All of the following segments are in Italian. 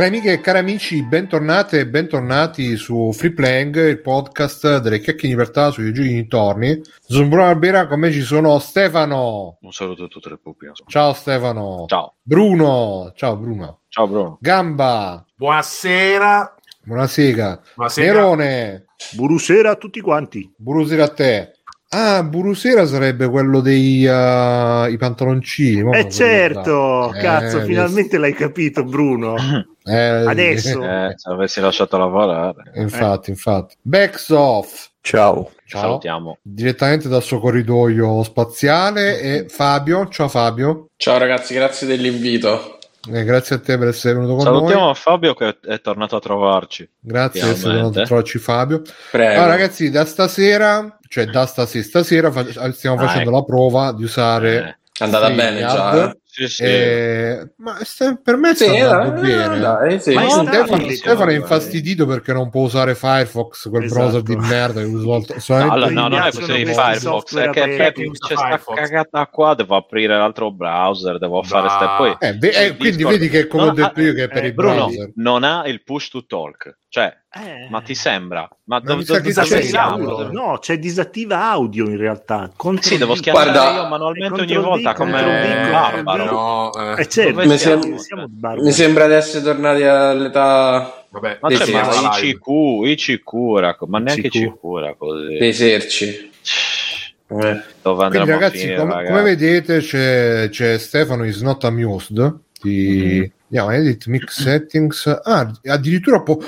Cari amiche e cari amici, bentornate e bentornati su Free Playing, il podcast delle chiacchiere di libertà sui giochi dintorni. Sono Bruno Albera, con me ci sono Stefano. Un saluto a tutte le pupi. Ciao Stefano. Ciao. Bruno. Ciao Bruno. Ciao Bruno. Gamba. Buonasera. Buonasera. Buonasera. Nerone. Burusera a tutti quanti. Burusera a te. Ah, Burusera sarebbe quello dei uh, i pantaloncini. Eh certo, cazzo, Eh, finalmente l'hai capito Bruno. eh, Adesso. Eh, se avessi lasciato lavorare. infatti, infatti. Backsoft. Ciao. Ciao. Salutiamo. Direttamente dal suo corridoio spaziale e Fabio. Ciao Fabio. Ciao ragazzi, grazie dell'invito. Eh, grazie a te per essere venuto con Salutiamo noi. Fabio che è tornato a trovarci. Grazie per essere venuto a trovarci Fabio. Prego. Allora ragazzi, da stasera, cioè da stasera, stasera fa- stiamo Ah, facendo ecco. la prova di usare Eh, È andata bene già. Eh? sì, sì. Eh, ma sta- per me sta Sì, andando eh, bene. dai, sì. Ma è Stefano, è infastidito perché non può usare Firefox, quel Esatto. browser di merda che uso No, solamente- allora, no, non è questione di Firefox, è che c'è sta cagata qua, devo aprire l'altro browser, devo fare Bah. ste poi. Eh, eh, quindi Discord. vedi che è come Non ho detto ha- io che è per eh, i Bruno browser. non ha il push to talk, cioè, Eh. ma ti sembra? Ma dove c'è siamo? Disattiva- No, c'è disattiva audio in realtà. Contro Sì, devo schiacciare Guarda, io manualmente ogni volta come barbaro. No, eh, Eh certo, Mi siamo? sem-. Mi sembra di essere tornati all'età vabbè, Ma c'è sì, ma ma ICQ, ICQ era co- ma neanche ICQ. ICQ così. dei serci. Eh. Dove andremo Quindi a ragazzi, finire, com- ragazzi? come vedete c'è, c'è Stefano is not amused di andiamo edit mix settings ah, addirittura po-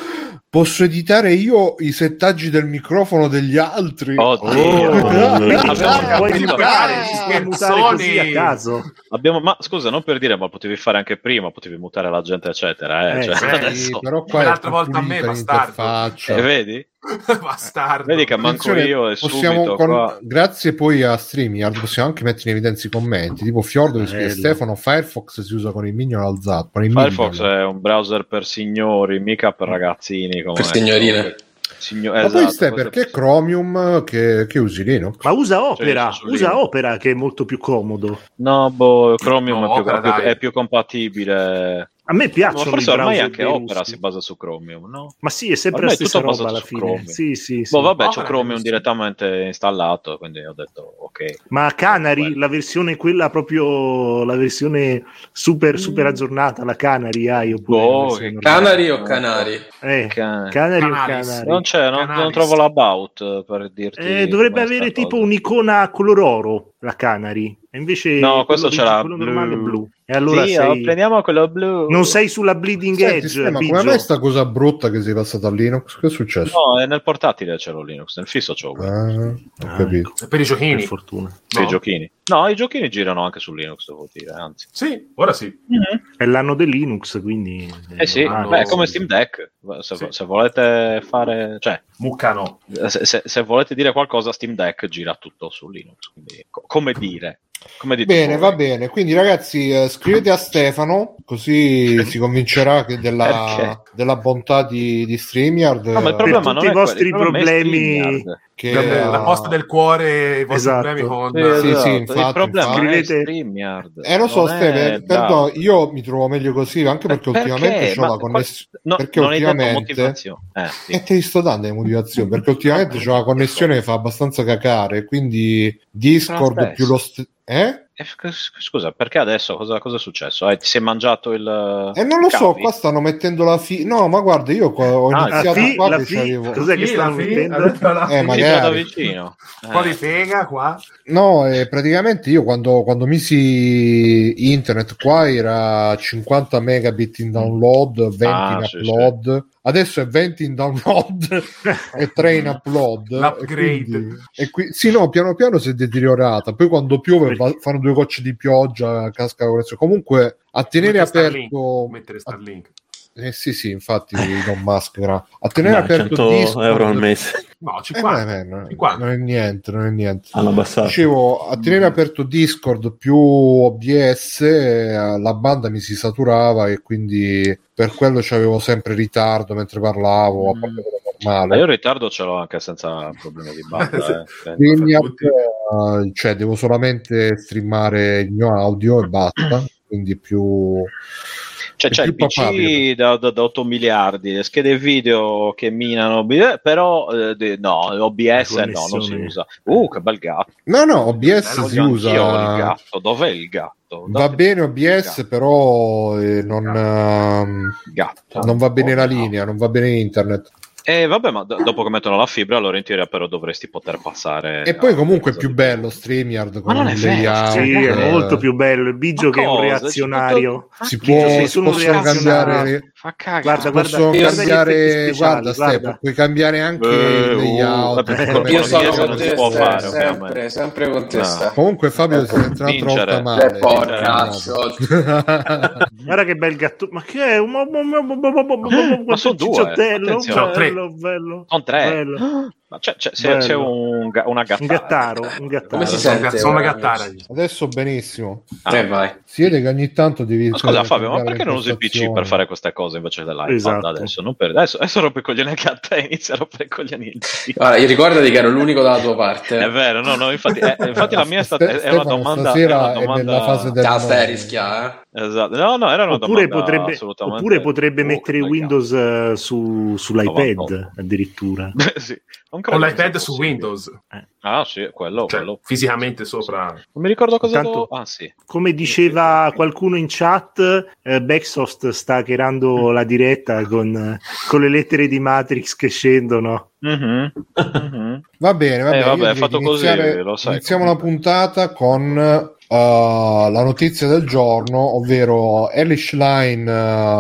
posso editare io i settaggi del microfono degli altri Oddio. Oh, puoi mutare, a caso. Abbiamo- ma scusa, non per dire, ma potevi fare anche prima, potevi mutare la gente, eccetera. Eh, Eh, cioè, sì, adesso, però qua l'altra volta a me, bastardo. Eh, vedi? bastardo. Vedi che manco io e possiamo subito con- qua. grazie poi a StreamYard possiamo anche mettere in evidenza i commenti tipo Fiordo che scrive. Stefano Firefox si usa con il minion alzato con il Firefox minion. è un browser per signori, mica per ragazzini. Come Per signorine. Signo- ma esatto, poi questo- perché Chromium che, che usi Linux? Ma usa Opera, su usa Linux. Opera che è molto più comodo. No, boh, Chromium No, è, più, Opera, è più- è più compatibile. A me Ma piacciono forse ormai browser anche Opera russi. si basa su Chromium, no? Ma sì, è sempre Ormai la stessa tutto roba basato alla su fine. Chromium. Sì, sì, sì. Boh, vabbè, c'ho Opera Chromium giusto. direttamente installato, quindi ho detto ok. Ma Canary, la versione quella proprio la versione super super aggiornata, la Canary hai oppure Mm. Boh, normale? Canari o canari? Eh, Can- Canary o. Canary? Non c'è, non, non trovo l'about per dirti. Eh, dovrebbe avere tipo un'icona color oro la Canary. E invece No, questo ce l'ha quello normale è blu. blu. E allora sì, sei- oh, prendiamo quello blu. non sei sulla bleeding Senti, edge, Ste, ma Biggio. come mai sta cosa brutta che sei passata a Linux? Che è successo? No, è nel portatile c'è lo Linux, nel fisso c'ho. Ah, ho Ah, capito. Per i giochini. Per fortuna. Sì, no? i giochini. No, i giochini girano anche su Linux, devo dire, anzi. Sì, ora sì. È l'anno del Linux, quindi Eh sì, Ah, beh, è come Steam Deck. Se, Sì. se volete fare, cioè, Muccano. se, se- se volete dire qualcosa, Steam Deck gira tutto su Linux. Quindi, co- come dire? Come dite Bene, voi. va bene. Quindi, ragazzi, eh, scrivete a Stefano così si convincerà che della, Perché? della bontà di, di StreamYard. No, ma il eh, problema tutti non i vostri quello, problemi- che, Vabbè, eh, la posta del cuore, i vostri Esatto. problemi con... Sì, Sì, esatto. sì, infatti, il problema infatti. è Scrivete- StreamYard. Eh, lo so, Steve, è- perdono, bravo. io mi trovo meglio così anche perché, ultimamente ho Ma la qua- connessione. no, perché non hai detto ultimamente-. Eh, sì. E te li sto dando le motivazioni perché ultimamente c'ho la connessione che fa abbastanza cacare. Quindi Discord più lo. St- eh? Eh, sc- Scusa, perché adesso cosa, cosa è successo? Eh, ti sei mangiato il. Eh, non lo so, qua stanno mettendo la fi. No, ma guarda, io qua ho Ah, iniziato fi- qua la che fi- c'avevo. cos'è che stanno la fi- mettendo? detto la- Eh, magari. da vicino. Un po' Eh. di fega qua. No, eh, praticamente io quando, quando misi internet qua era 50 megabit in download, 20 Ah, in sì, upload. Adesso è 20 in download e 3 in upload. L'upgrade. E quindi- e qui- sì, no, piano piano si è deteriorata. Poi quando piove va- fanno due gocce di pioggia, casca. Comunque a tenere Mettere Starlink, aperto... Mettere Starlink. Eh sì, sì, infatti Elon Musk era- a tenere Dai, aperto 100 Discord- euro al mese No, Eh, 50. beh, no, 50. non è niente, non è niente. hanno abbassato. Dicevo, a tenere aperto Discord più OBS, eh, la banda mi si saturava e quindi per quello c'avevo sempre ritardo mentre parlavo, a parte Ma normale. io in ritardo ce l'ho anche senza problemi di banda. eh. Quindi, tutti. eh, cioè, devo solamente streamare il mio audio e basta, quindi più... Cioè, c'è il più PC da, da- da 8 miliardi, le schede video che minano, eh, però eh, no, OBS no, non si usa. Uh, che bel gatto. No, no, OBS Bello, si anch'io il usa. gatto. Dov'è il gatto? Va bene OBS, però eh, non, ehm, Gatto. non va bene la linea, non va bene internet. Eh, vabbè, ma do- dopo che mettono la fibra, allora in teoria però dovresti poter passare. E poi comunque è più di- bello StreamYard con Ma non è vero, layout, Sì, è eh, molto più bello. Il Bigio Ma che è un reazionario. Si può, si possono cambiare Fa cagare. Guarda, guarda, guarda cambiare guarda guarda. puoi cambiare anche Eh, il uh, layout vabbè, Io sono con non te, si può fare, sempre, sempre con te. No. Comunque Fabio si è entrato volta male Eh, porca Eh, Guarda che bel gatto. Ma che è? Ma, sono due, attenzione. bello, bello. Sono tre. Ma c'è, c'è, c'è, un, una gattara. Un gattaro, un gattaro. Come si sente? sono una gattara. adesso benissimo Ah. Eh, vai. si vede che ogni tanto devi Ma scusa eh, Fabio, ma perché non usi il PC per fare queste cose invece dell'iPad Esatto. adesso? Non per... adesso? Adesso rompe i coglioni anche a te, inizia a rompere i coglioni. Guarda, io ricordati che ero l'unico dalla tua parte. È vero, no, no, infatti, eh, infatti la mia è stata Ste- è una domanda... stasera è una è domanda... nella fase del Ah, stai a no. rischiare, eh? Esatto. No, no, era una Oppure domanda potrebbe, assolutamente... oppure potrebbe Oh, mettere Windows eh, su, sull'iPad addirittura. sì. Non Con l'iPad su. Windows. Ah sì, quello, Cioè, quello. fisicamente sopra. Non mi ricordo cosa... Intanto- do- Ah sì. Come diceva qualcuno in chat, eh, Backsoft sta hackerando la diretta con, eh, con le lettere di Matrix che scendono. Mhm, mhm. va bene, va Eh, bene. vabbè, direi fatto così, lo sai iniziamo la puntata con uh, la notizia del giorno, ovvero Elish Line,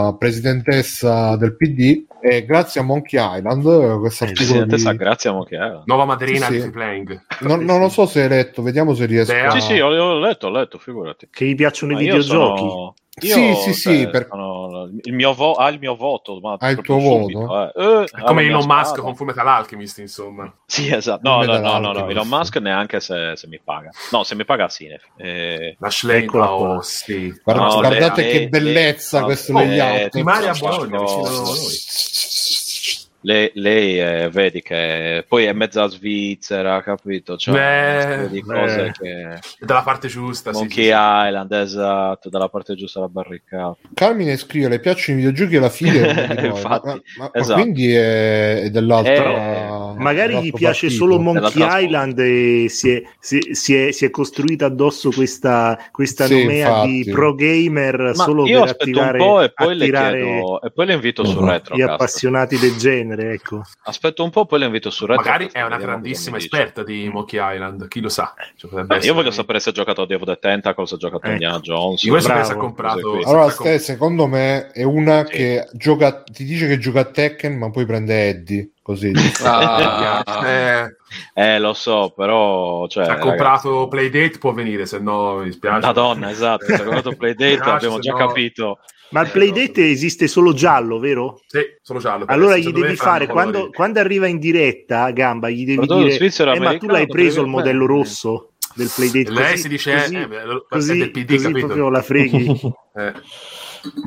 uh, presidentessa del PD, e grazie a Monkey Island, uh, questo Eh, articolo Presidente di- sa, grazie a Mochiera. Nuova madrina Sì, di sì. Playing. non, non lo so se hai letto, vediamo se riesco Beh, a... Sì, sì, ho, ho letto, ho letto, figurati. Che gli piacciono Ma i io videogiochi. sono- Sì, io, sì, cioè, sì, per- sono- il mio vo- ha il mio voto. Ma Ha il proprio tuo subito, voto? eh. Eh, È come mia Elon Musk con Full Metal Alchemist, insomma. Sì, esatto. No, no, no, no, no, Elon. Musk neanche se, se mi paga. No, se mi paga sì. eh, La Lane, Eccola oh, sì. Guarda- no, guardate lei- che bellezza lei- questo no, layout. eh, Primaria a Bologna, vicino a noi. Lei, lei è- vedi che poi è mezza svizzera, capito? Cioè, Beh, una serie di cose beh. che... È dalla parte giusta, Monkey sì, sì. Island, esatto, dalla parte giusta della barricata. Carmine scrive le piacciono i videogiochi alla fine. Infatti, ma, ma- ma esatto. quindi è, è dell'altra Eh, Magari gli piace partito. solo Monkey. Island e si è, si, si è, si è costruita addosso questa, questa Sì, nomea infatti. di pro gamer Ma solo io per attirare, un po' e poi le attirare chiedo e poi le invito su Mhm. retro. gli appassionati del genere. Ecco. Aspetto un po', poi le invito su retro. Magari è una grandissima esperta di Monkey Island, chi lo sa. Cioè, potrebbe io essere- voglio sapere se ha giocato a of the Tentacle, se ha giocato a Ecco. Indiana Jones. Di questo è comprato. Allora, Ste, secondo me è una Sì. che gioca, ti dice che gioca a Tekken, ma poi prende Eddie. Così. Ah, Eh, Eh, lo so, però... Cioè, se ha ragazzi, comprato Playdate può venire, se no mi dispiace. Madonna, esatto, se ha comprato Playdate abbiamo già no- capito. Ma il Playdate esiste solo giallo, vero? Sì, solo giallo. Allora gli devi fare quando, quando arriva in diretta, Gamba, gli devi Prodotto dire: Eh, ma tu l'hai preso il modello eh. rosso del Playdate. Lei così- si dice, così, eh, beh, lo- così, è del PD, così capito? proprio la freghi. Eh,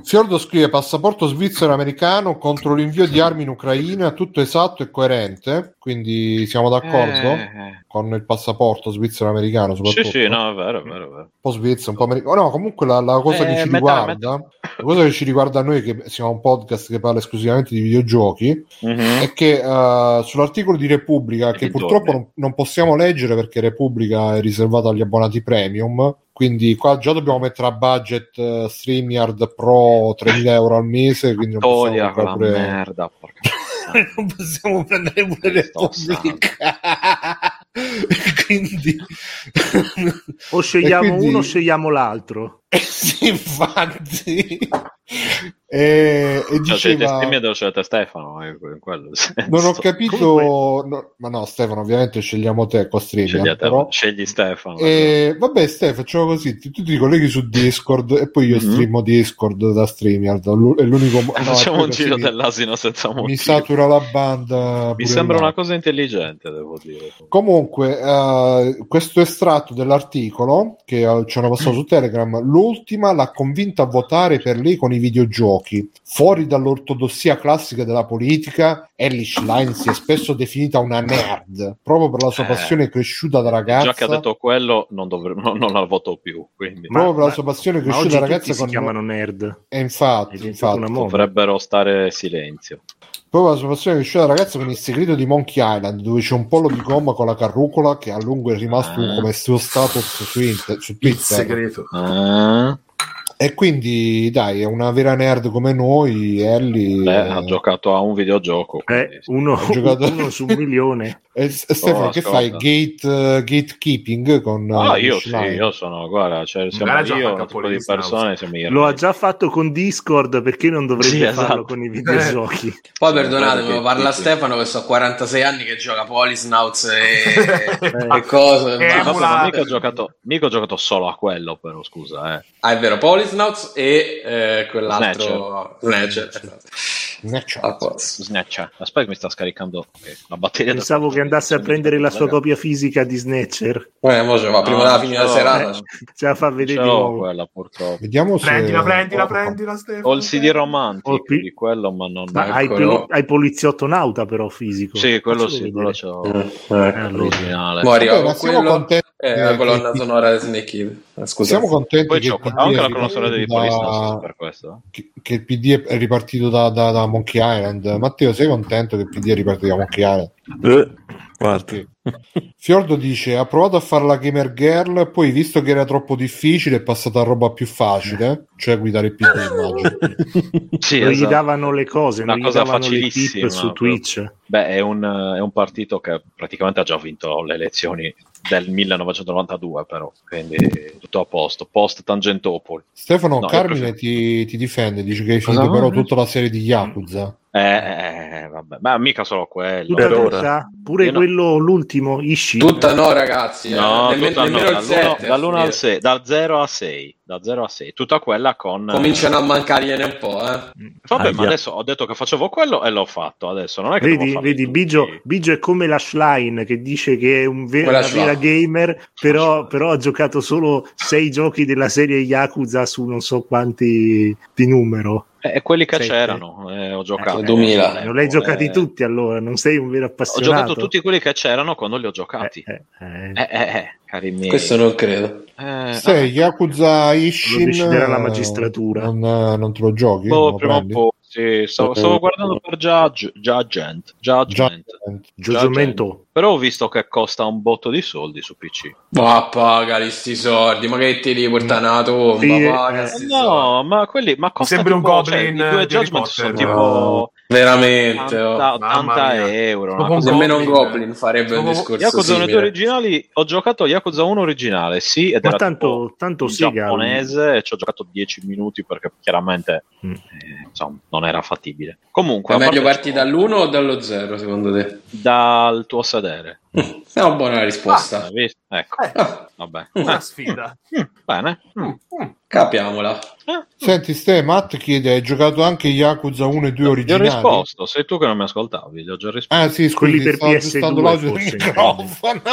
Fiordo scrive passaporto svizzero americano contro l'invio di armi in Ucraina, tutto esatto e coerente, quindi siamo d'accordo Eh, con il passaporto svizzero americano Sì, soprattutto. sì, no, è vero, è vero, è vero. Un po' svizzero, un po' americano. No, comunque la, la cosa Eh, che ci metà, riguarda, la cosa che ci riguarda noi, che siamo un podcast che parla esclusivamente di videogiochi, Mhm. è che eh, sull'articolo di Repubblica, che purtroppo non, non possiamo leggere perché Repubblica è riservata agli abbonati premium, quindi qua già dobbiamo mettere a budget eh, StreamYard Pro 3.000 euro al mese, quindi non Toglia possiamo pure... merda, porca non possiamo prendere pure Sto Repubblica. quindi... O scegliamo quindi- uno o scegliamo l'altro. Eh sì, infatti. E, e Cioè, scegliete diceva... E scegliete Stefano, eh, quello. Non ho capito, no, ma no, Stefano, ovviamente scegliamo te però... Scegli Stefano. E, vabbè, Ste, facciamo così: tu, tu ti colleghi su Discord e poi io Mhm. streamo Discord da StreamYard. È l'unico mo- Eh, no, Facciamo un giro dell'asino senza motivo. Mi satura la banda. Mi sembra là. una cosa intelligente, devo dire. Comunque, eh, questo estratto dell'articolo che eh, ci hanno passato su Telegram, l'ultima l'ha convinta a votare per lei con i videogiochi. Videogiochi. Fuori dall'ortodossia classica della politica, Ellie Schlein si è spesso definita una nerd, proprio per la sua Eh, passione cresciuta da ragazza. Già che ha detto quello, non, dovre- no, non la voto più. Quindi proprio per la Ma- sua passione Ma cresciuta da ragazza si con chiamano nerd. E infatti, È infatti dovrebbero stare silenzio. proprio la sua passione cresciuta da ragazza con il segreto di Monkey Island, dove c'è un pollo di gomma con la carrucola che a lungo è rimasto Ah. come suo status su, Inter- su Il Twitter. segreto. Ah, E quindi, dai, è una vera nerd come noi. Ellie beh, eh, ha giocato a un videogioco. Eh, uno, giocato- uno su un milione. E S- Stefano, Oh, che fai? Gate, eh, gatekeeping con Ah, eh, io sì, io sono, guarda, cioè, siamo Magari già io, un tipo di persone, siamo io. Lo ha già fatto con Discord, perché non dovrebbe Sì, esatto. farlo con i videogiochi? Poi Sì, perdonatemi, ma parla Stefano che so 46 anni che gioca Polisnauts e, Eh. e cose. Eh, basta. Vabbè, ma emulate. mica ho, giocato, mica ho giocato solo a quello, però scusa, eh. Ah, è vero, Polisnauts e eh, quell'altro Snatcher. Snatch. A posto. Snatcha. Aspetta che mi sta scaricando ok, la batteria. Pensavo che andasse a prendere la sua copia fisica di Snatcher. Eh, mo va, prima No, della fine della serata. Eh, ce la fa vedere di nuovo. quella purtroppo. Vediamo se... Prendila, prendila, Oh, prendila, Stefano. Ho il CD romantico Oh, qui- di quello, ma non... Ma hai, Eccolo. però- hai poliziotto nauta però fisico. Sì, quello sì, quello l'ho. Eh, Eh, ecco. allora. Originale. Mo arriva quello contenti e che- la colonna che- sonora di Snake. Eh, Scusa. Siamo contenti Poi che c'ho il PD anche è la colonna sonora di ripartito Police da- per questo. che, che il PD è ripartito da, da- da Monkey Island. Matteo, sei contento che il PD è ripartito da Monkey Island? Eh, guarda. Sì. Fiordo dice: Ha provato a fare la gamer girl, poi visto che era troppo difficile, è passata a roba più facile, cioè guidare il PD. immagino. Sì, non gli esatto. davano le cose, Una cosa facilissima, su Twitch. Beh, è un, è un partito che praticamente ha già vinto le elezioni del 1992, però, quindi tutto a posto. Post Tangentopoli. Stefano No, Carmine ti, ti difende, dice che hai finito però tutta la serie di Yakuza. Eh, eh, vabbè, ma mica solo quello. Tutta tutta? Pure Io no. quello, l'ultimo, Ishi. Tutta no, ragazzi. eh. No, Nemme- tutta no, nemmeno il dall'1 7. dall'1 al 6, dal 0 a 6, da 0 a 6, tutta quella con... Cominciano a mancargliene un po', eh. Vabbè, ma Aia. adesso ho detto che facevo quello e l'ho fatto, adesso non è che Vedi, vedi tutti. Bigio, Bigio è come la Schlein che dice che è un ve- Quella una vera gamer, però, però ha giocato solo sei giochi della serie Yakuza su non so quanti di numero. Eh, quelli che Sette. c'erano, eh, ho giocato. Eh, 2000. non li hai Eh, giocati tutti allora, non sei un vero Ho appassionato. giocato tutti quelli che c'erano quando li ho giocati. Eh, eh, eh. Eh, eh, eh, cari miei. Questo non credo. Eh, Se ah, Yakuza Ishin Lo deciderà la eh, magistratura. Non, eh, non te lo giochi? boh, prima o poi, sì, stavo, stavo guardando per Judge, Judgment, Judgment. Già- Giugimento. Però ho visto che costa un botto di soldi su PC. Ma pagali sti soldi, ma che ti devi portare una tomba? Sì, paga eh, soldi. No, ma quelli, ma costa sembri un tipo, goblin, cioè, i due eh, Judgment sono tipo Veramente, oh. 80, Mamma 80 mia. euro. cosa Nemmeno un Goblin. Farebbe un discorso Yakuza 1 e 2 simile. originali ho giocato Yakuza 1 originale, sì, ed Ma era tanto- tanto giapponese e ci ho giocato 10 minuti perché chiaramente Mm. eh, insomma, non era fattibile. Comunque, È meglio ciò, dall'1 o dallo 0 secondo te? dal tuo sedere. È una buona risposta. Visto? Ecco, Eh, vabbè. una Eh, sfida. mm, bene. Mm. Mm, mm. Capiamola. Eh, Senti, Ste, Matt chiede: hai giocato anche Yakuza 1 e 2 Gli ho originali? risposto, sei tu che non mi ascoltavi, gli ho già risposto. Ah, sì, Quelli scusi, per stavo PS2 aggiustando l'audio del microfono.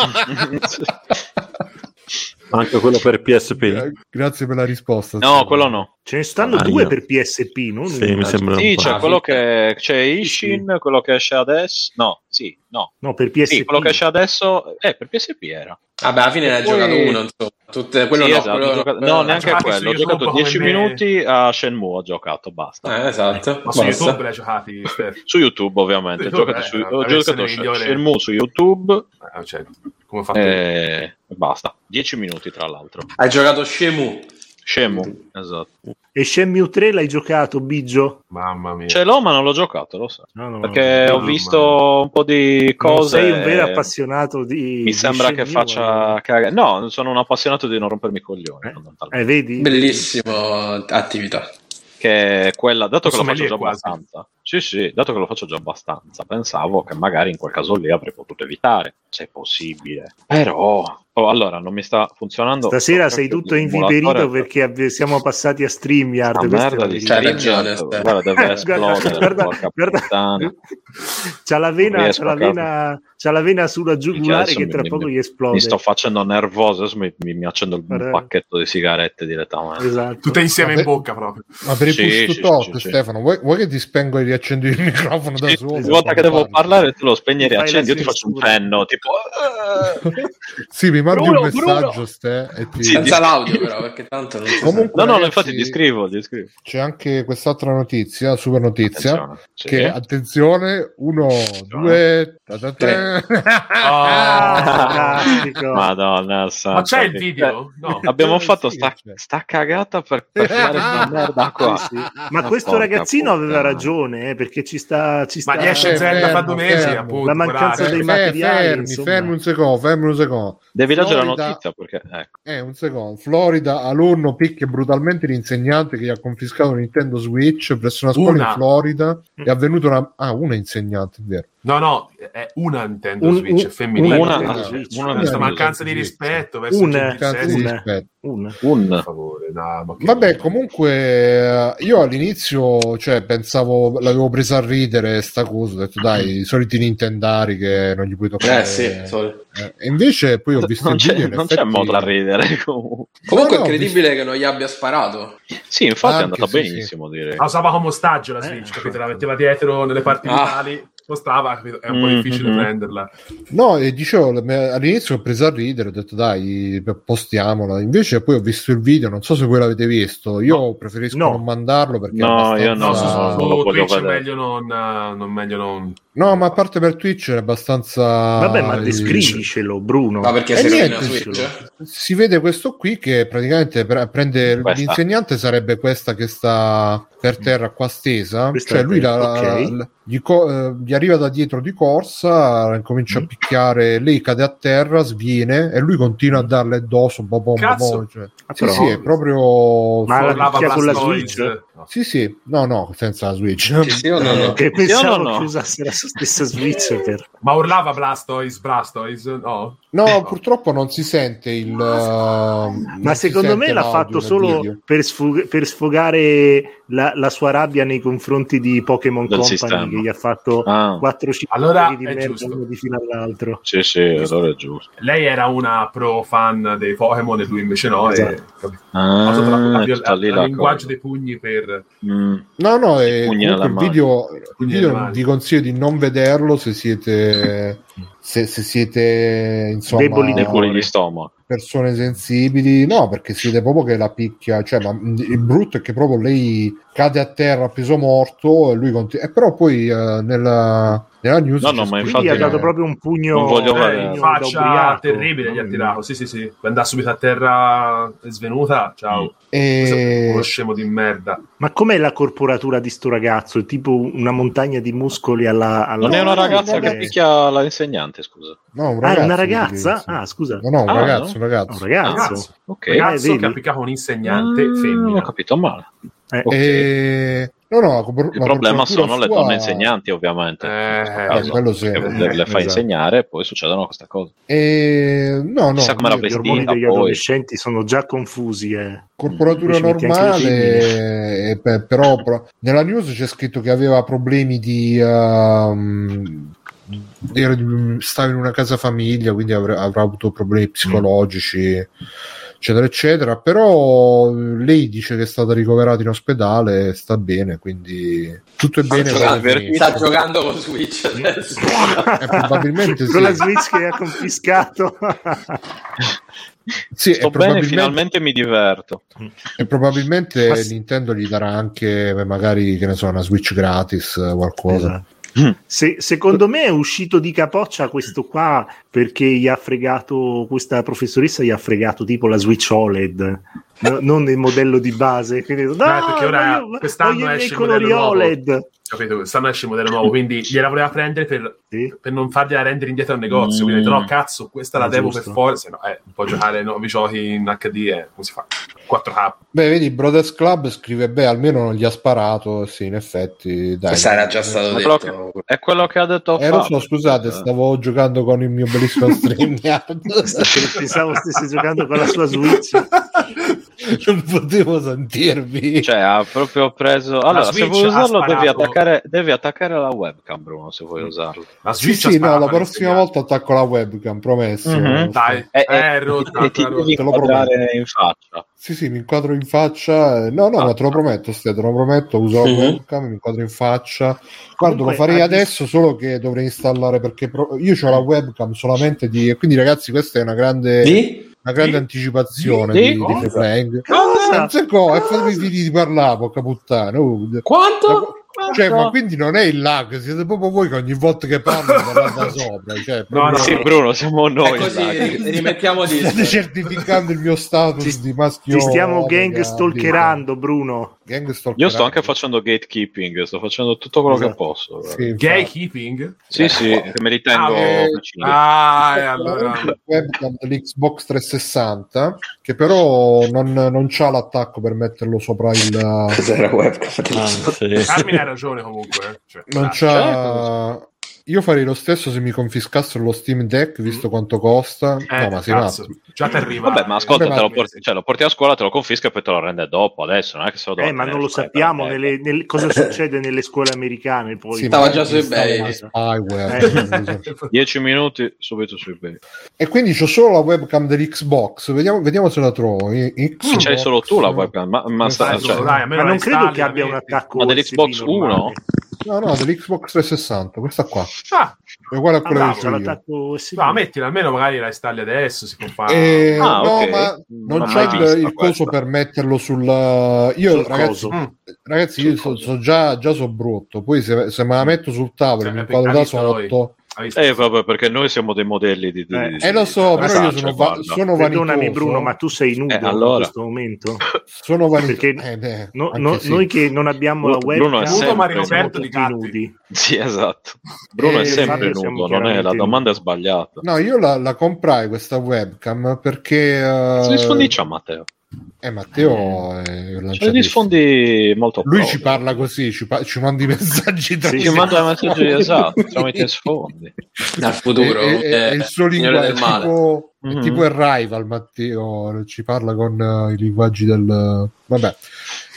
Anche quello per PSP. Grazie per la risposta. no, Ste. quello no. Ce ne stanno Ah, due io. per PSP, non Sì, uno. mi sembra Sì, c'è Ah, quello che c'è Ishin, quello che esce adesso. No, sì, no. No, per PSP. Sì, quello che esce adesso, eh, per PSP era. Vabbè, alla fine ne hai poi- giocato uno, insomma. Tutte, quello Sì, no, esatto, quello ho giocato- no, neanche giocati quello. Ho giocato YouTube 10 come me. minuti a Shenmue, ho giocato, basta. Eh, esatto. Ma su Basta. YouTube l'hai giocati? Su YouTube, ovviamente. Ho YouTube, giocato, eh, su, ho giocato Sh- migliore. Shenmue su YouTube Eh, cioè, come ho fatto io. e basta. 10 minuti, tra l'altro. Hai giocato Shemu. Shenmue, esatto. E Shenmue 3 l'hai giocato, Biggio? Mamma mia. Ce l'ho, ma non l'ho giocato, lo so. No, no, Perché no, ho no, visto un po' di non cose. sei un vero appassionato di Mi di sembra che Shenmue, faccia cagare. No, sono un appassionato di non rompermi i coglioni. Eh? Eh, vedi? Bellissima attività. Che è quella, dato che lo faccio già meglio quasi. Sì, sì, dato che lo faccio già abbastanza, pensavo che magari in quel caso lì avrei potuto evitare, se è possibile. Però, oh, allora, non mi sta funzionando. Stasera sei tutto inviperito perché abbi- siamo passati a StreamYard. Questo merda di la C'hai ragione, guarda, deve esplodere, guarda, porca guarda. puttana. C'ha la vena, c'ha la vena, c'ha la vena sulla giugulare che tra mi- poco mi- gli esplode. Mi sto facendo nervoso, adesso mi, mi- mi accendo il Guarda. pacchetto di sigarette direttamente. Esatto. Tutte insieme in Vabbè. bocca proprio. Ma per il Sì, push sì, sì. Stefano, vuoi, vuoi che ti spengo e riaccendi il microfono da Sì, solo? ogni volta che devo parlare tu lo spegni e riaccendi, io ti faccio un cenno, tipo... "Eh". Sì, mi mandi Bruno, un messaggio, Bruno. Ste, e ti... Sì, Senza di- l'audio però, perché tanto non si Comunque- No, no, infatti ti scrivo, ti scrivo. C'è anche quest'altra notizia, super notizia, Attenzione. Sì. che attenzione, uno, due, ta ta. Ah, fantastico. Madonna santa. Ma c'è il video? No. Abbiamo fatto sta, sta cagata per, per fare sta merda qua. Sì. Ma Ma questo ragazzino aveva puttana. Eh, perché ci sta, ci sta Ma riesce Eh, Zelda fa fermo, due mesi, fermo. appunto. La mancanza guardate. dei Fe- materiali, fermi, insomma. fermi un secondo, fermi un secondo. Devi leggere la Florida- notizia perché, ecco. Eh, un secondo. Florida, alunno picchia brutalmente l'insegnante che gli ha confiscato un Nintendo Switch presso una scuola Una. in Florida. È avvenuta una... Ah, una insegnante, è vero. No, no, è una Nintendo Un- Switch un- femminile. una Una, Switch. una Questa Nintendo mancanza di rispetto verso Una. rispetto. Una. Un per favore, no, Vabbè, comunque eh, io all'inizio cioè, pensavo, l'avevo presa a ridere sta cosa, ho detto dai, i soliti nintendari che non gli puoi toccare. Eh sì, sorry. Eh, e invece poi ho visto non il c'è, video. non c'è effetti- modo da ridere comunque. Comunque No, è incredibile che non gli abbia sparato. Sì, infatti è Anche andata sì, benissimo direi. La usava come ostaggio la Eh, Switch, capito? La metteva dietro nelle parti Ah. vitali, spostava? È un po' Mhm. difficile prenderla. No, e dicevo, all'inizio ho preso a ridere, ho detto dai, postiamola. Invece poi ho visto il video, non so se voi l'avete visto. Io preferisco No. non mandarlo perché No, abbastanza- io No, no, su, su, non su Twitch meglio non, eh, non meglio non... No, ma a parte per Twitch è abbastanza Vabbè, ma eh, descrivicelo, Bruno. Ma perché E se niente, Switch? si vede questo qui che praticamente pre- prende Questa. l'insegnante sarebbe questa che sta per terra qua stesa Questa cioè lui la- ok. la- gli, co- eh, gli arriva da dietro di corsa comincia Mm. a picchiare lei cade a terra sviene e lui continua a darle addosso bo bo bom, cioè. Ah, sì sì è proprio Ma la Urlava picchia con la. Switch? No. sì sì no no senza la switch Sì, sì o no? no? Che pensavo no, no. che usasse la stessa Switch per... Ma urlava Blastoise, Blastoise? No? No purtroppo non si sente il uh, Ma si secondo me l'ha fatto solo per, sfog- per sfogare la, la sua rabbia nei confronti di Pokémon Company sistema. che gli ha fatto Ah, 4-5 Allora di merda uno di fino all'altro. sì, sì, allora è giusto. Lei era una pro fan dei Pokémon e lui invece no. E, Esatto. Ha usato la, Ah, sta lì il la linguaggio cosa. dei pugni per... Mm. No, no, e comunque alla il video, il video vi consiglio di non vederlo se siete, se, se siete insomma Deboli di stomaco. Persone sensibili. No, perché si vede proprio che la picchia, cioè, ma il brutto è che proprio lei cade a terra peso morto e lui continua. E però poi eh, nella, nella news No, no, ma infatti Quindi ha dato proprio un pugno. Eh, in da faccia ubriaco. terribile gli ha tirato. Sì, sì, sì. Andava subito a terra svenuta. Ciao. e- Uno scemo di merda. Ma com'è la corporatura di sto ragazzo? È tipo una montagna di muscoli alla... alla- Non è una ragazza che picchia la insegnante, scusa. no, un Ah, è ragazzo, una sì, ragazza? Ah, scusa. No, no, un Ah, ragazzo, ragazzo. Un ragazzo. Ragazzo. Ok. Ragazzo vedi? che ha piccato un insegnante Ah, femmina. Ho capito male. Eh, Ok. E... No, no, Il problema sono le sua- donne insegnanti, ovviamente. Eh, questo caso, quello sì. le, le fa Esatto. insegnare e poi succedono queste cose. E... No, no, Chissà come la io- Gli vestita, ormoni degli poi. adolescenti sono già confusi. Eh. corporatura le normale, eh, beh, però pro- nella news c'è scritto che aveva problemi di. era di- stava in una casa famiglia, quindi avrà, avrà avuto problemi psicologici, eccetera, eccetera. Però lei dice che è stata ricoverata in ospedale, sta bene, quindi tutto è bene. Sta, bene. sta giocando con Switch adesso. Eh, probabilmente sì. Con la Switch che ha confiscato. Sì, Sto bene, probabilmente, finalmente mi diverto. e probabilmente. Nintendo gli darà anche magari che ne so, una Switch gratis, eh, qualcosa. Esatto. Se- secondo me è uscito di capoccia questo qua perché gli ha fregato questa professoressa gli ha fregato tipo la Switch OLED no- non il modello di base quindi, no, perché ora voglio- quest'anno voglio esce colori modello nuovo. Capito? Stanno esce il modello nuovo, quindi gliela voleva prendere per, Sì. per non fargliela rendere indietro al negozio. Mm. Quindi ha detto, no, cazzo, questa la devo giusto. per forza. No, eh, può giocare nuovi giochi in HD, eh, come si fa? 4K. Beh, vedi, Brothers Club scrive, beh, almeno non gli ha sparato. Sì, in effetti, dai. Questa era già stato È quello, detto. che, è quello che ha detto Eh, lo so, scusate, stavo giocando con il mio bellissimo StreamYard. Pensavo stesse giocando con la sua Switch. non potevo sentirvi. Cioè, ha proprio preso. Allora, se vuoi usarlo, devi attaccare, devi attaccare la webcam, Bruno. Se vuoi usarlo. La Sì, Switch sì, no, la prossima volta attacco la webcam, promesso. Mhm. Dai, E, eh, e- rotta, e ti rotta. devi te lo inquadrare in faccia. Sì, sì, mi inquadro in faccia. No, no, Ah. ma te lo prometto, Ste, te lo prometto, uso la Mhm. webcam, mi inquadro in faccia. Guarda, Comunque, lo farei ha adesso, solo che dovrei installare perché pro- io ho la webcam solamente di... Quindi ragazzi, questa è una grande, Di? Una grande Di? anticipazione Di? di, di Playing. Cosa? So cosa, e fatemi finire di parlare, porca puttana. Oh, Quanto? Cioè, ma quindi non è il lag, siete proprio voi che ogni volta che parlo parlate da sopra. Cioè, No, no, Sì, Bruno, siamo noi. È così, rimettiamo di State certificando il mio status di maschio. Ti stiamo gang stalkerando, Bruno. Gang stalkerando. Io sto anche facendo gatekeeping, sto facendo tutto quello che Esatto. posso. Sì. Gatekeeping? Sì, sì, che me li tengo Ah, vicini. Ah, e allora... La webcam dell'Xbox 360 che però non, non c'ha l'attacco per metterlo sopra il Cos'era webcam? Ah, sì. Carmine ha ragione comunque. eh. Cioè, non ah, c'ha io farei lo stesso se mi confiscassero lo Steam Deck visto quanto costa eh, no ma sei cazzo, Già ti arriva. Vabbè, ma ascolta, Vabbè, te lo porti, cioè, lo porti a scuola, te lo confisca e poi te lo rende dopo. Adesso non è che se lo devo Eh, ma non lo sappiamo nelle- nelle- cosa succede nelle scuole americane. Poi. Sì, Stava già su eBay. spyware, Eh. non lo so. 10 minuti subito su eBay. e quindi c'ho solo la webcam dell'Xbox vediamo, vediamo se la trovo Xbox, C'hai solo tu la webcam, ma, ma, sta- Dai, cioè, dai, Ma non credo che abbia la un attacco Ma dell'Xbox USB normale. Uno? No no dell'Xbox 360 questa qua Ah, è uguale a quella bravo, che no, mettila, almeno magari la installi adesso, si può fare. Eh, Ah, no, ok. ma non Non c'è il, il coso per metterlo sul. Io, Sul ragazzi, coso. Mm. ragazzi, io so, so già, già so brutto. Poi se, se me la metto sul tavolo Cioè, mi eh, inquadro da visto noi. Eh, vabbè, perché noi siamo dei modelli di... di- Eh, di- Eh, lo so, di- però io sono, va- sono Perdonami. Bruno, ma tu sei nudo Eh, allora. in questo momento. Sono vanitoso. Perché Eh, beh, No- no- sì. Noi che non abbiamo la Bruno è webcam sempre Mario siamo Roberto di Gatti. nudi. Sì, esatto. Bruno Eh, è sempre Fabio siamo nudo, non è, la domanda è sbagliata. No, io la, la comprai questa webcam perché. eh, Se li sfondi c'ha Matteo. Eh, Matteo è lanciatissimo. sfondi molto Lui ci parla così, ci, pa- ci manda i messaggi tra Sì, Ci manda i messaggi esatto, tramite sfondi. Dal futuro. È, è- è eh, il suo linguaggio, tipo, è Mhm. tipo il rival Matteo, ci parla con eh, i linguaggi del... Vabbè.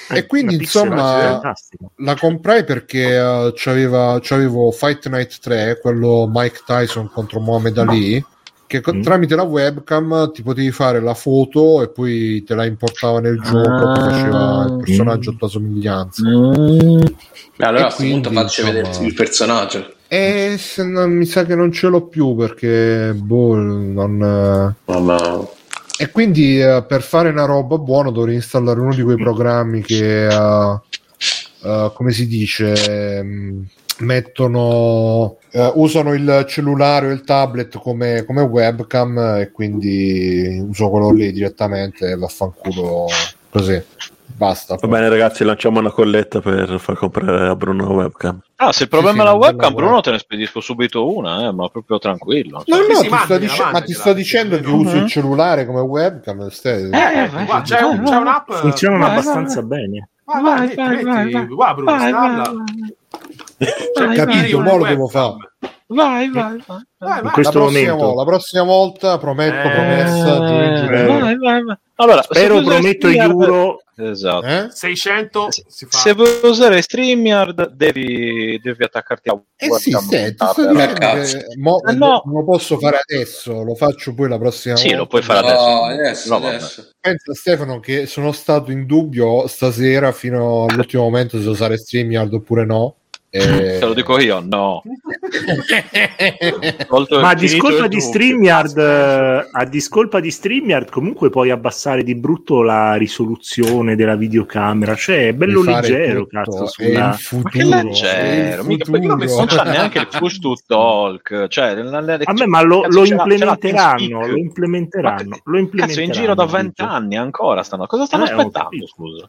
Eh, E quindi pixel art insomma la comprai perché eh, c'aveva, c'avevo Fight Night 3, quello Mike Tyson contro Muhammad Ali, che Mm. tramite la webcam ti potevi fare la foto e poi te la importava nel gioco, ti faceva il personaggio a tua somiglianza. Beh, allora E a questo punto quindi, faccio insomma- vedere il personaggio. E se non- mi sa che non ce l'ho più perché boh, non... Mamma. E quindi eh, per fare una roba buona dovrei installare uno di quei programmi che, eh, eh, come si dice, ehm, mettono, eh, usano il cellulare o il tablet come, come webcam e quindi uso quello lì direttamente e vaffanculo così. Basta. Va bene, ragazzi, lanciamo una colletta per far comprare a Bruno una webcam. Ah, se il problema sì, è la webcam, Bruno te ne spedisco subito una, eh, ma proprio tranquillo. No, no, ti sto mandala, dice- ma ti sto dicendo che almeno. uso il cellulare come webcam. stai- Eh, guarda, c'è, un- c'è un'app. Funzionano vai, abbastanza bene. Vai, vai, installa. Cioè, Capito, mo lo devo webcam. Vai, vai, vai. Vai, In vai. questo la, prossima, momento. la prossima volta prometto Eh, promessa eh. vai, vai, vai. Allora, se Spero, vuoi usare prometto e StreamYard- giuro. Esatto. Eh? 600 si fa. Se vuoi usare StreamYard devi, devi attaccarti a Eh sì, senti, ah, che mo- Eh, no. non lo posso fare adesso, lo faccio poi la prossima Sì, volta. lo puoi fare No, adesso. adesso, No, adesso. Pensa Stefano che sono stato in dubbio stasera fino all'ultimo momento se usare StreamYard oppure no. E... Te lo dico io, no. Ma a discolpa di. StreamYard, eh, a discolpa di StreamYard, comunque puoi abbassare di brutto la risoluzione della videocamera. Cioè, è bello leggero, cazzo. è Sulla... il futuro, Ma che è leggero, mica- non c'ha neanche il push to talk. Cioè, la- la- A me, ma lo, cazzo, lo implementeranno, lo implementeranno, Ma- lo implementeranno. Cazzo, è in giro da 20 anni ancora stanno. Cosa stanno Eh, aspettando? Scusa.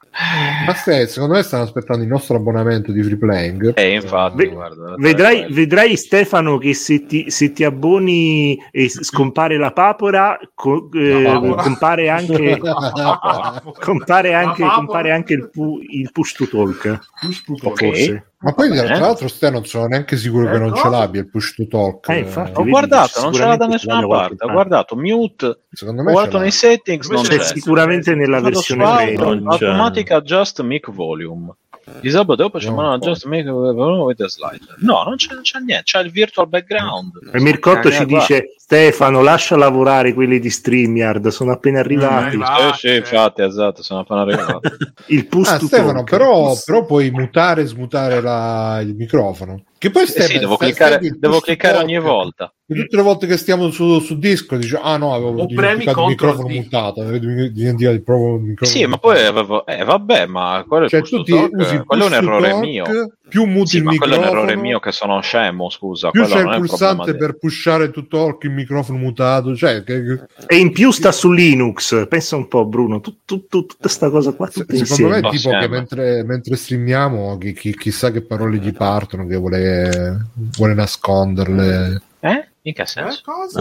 Ma stai, secondo me stanno aspettando il nostro abbonamento di free playing. Eh, infatti, Ve- guarda, Vedrai, vedrai Stefano che se ti, se ti abboni e scompare la papora, co- eh, La papora. compare anche, compare anche, compare anche il, pu- il push to talk. Push to talk. Forse. Ma poi tra bene. l'altro Ste non sono neanche sicuro che Eh, non ce cosa? l'abbia il push to talk. Eh, infatti. Ho vedi, guardato, non ce l'ha da nessuna parte. Ho guardato mute, Secondo ho me guardato ce l'ha. nei settings, non C'è sicuramente nella versione su premium. auto, Non c'è. automatic adjust mic volume. Disable dopo c'è No. mano adjust mic volume with the slider. No, non c'è, non c'è niente, c'è il virtual background. E Mircotto ci Cagà, guarda. dice Stefano lascia lavorare quelli di StreamYard sono appena arrivati arriva- Sì, sì, infatti, esatto, sono appena arrivato. il push Ah, Stefano, però, però puoi mutare e smutare la- il microfono. Che poi Sì, Stefano, sì, devo stai- cliccare, stai- devo cliccare ogni volta. E Tutte le volte che stiamo su, su disco dice ah no avevo O premi dimenticato il microfono mutato avevo dimenticato il proprio microfono Sì, ma poi avevo... Eh, vabbè, ma quello è cioè push tu talk, usi il quello è un errore talk, mio. più muti Sì, il ma quello è un microfono errore mio che sono scemo, scusa. più c'è non il è pulsante di- per pushare tutto talk il microfono mutato cioè che, e in più sta su Linux pensa un po' Bruno tu- tu- tu- tutta sta cosa qua se- secondo me è tipo che mentre, mentre streamiamo chi- chi- chissà che parole gli partono che vuole, vuole nasconderle Eh? In che Eh, senso? cosa?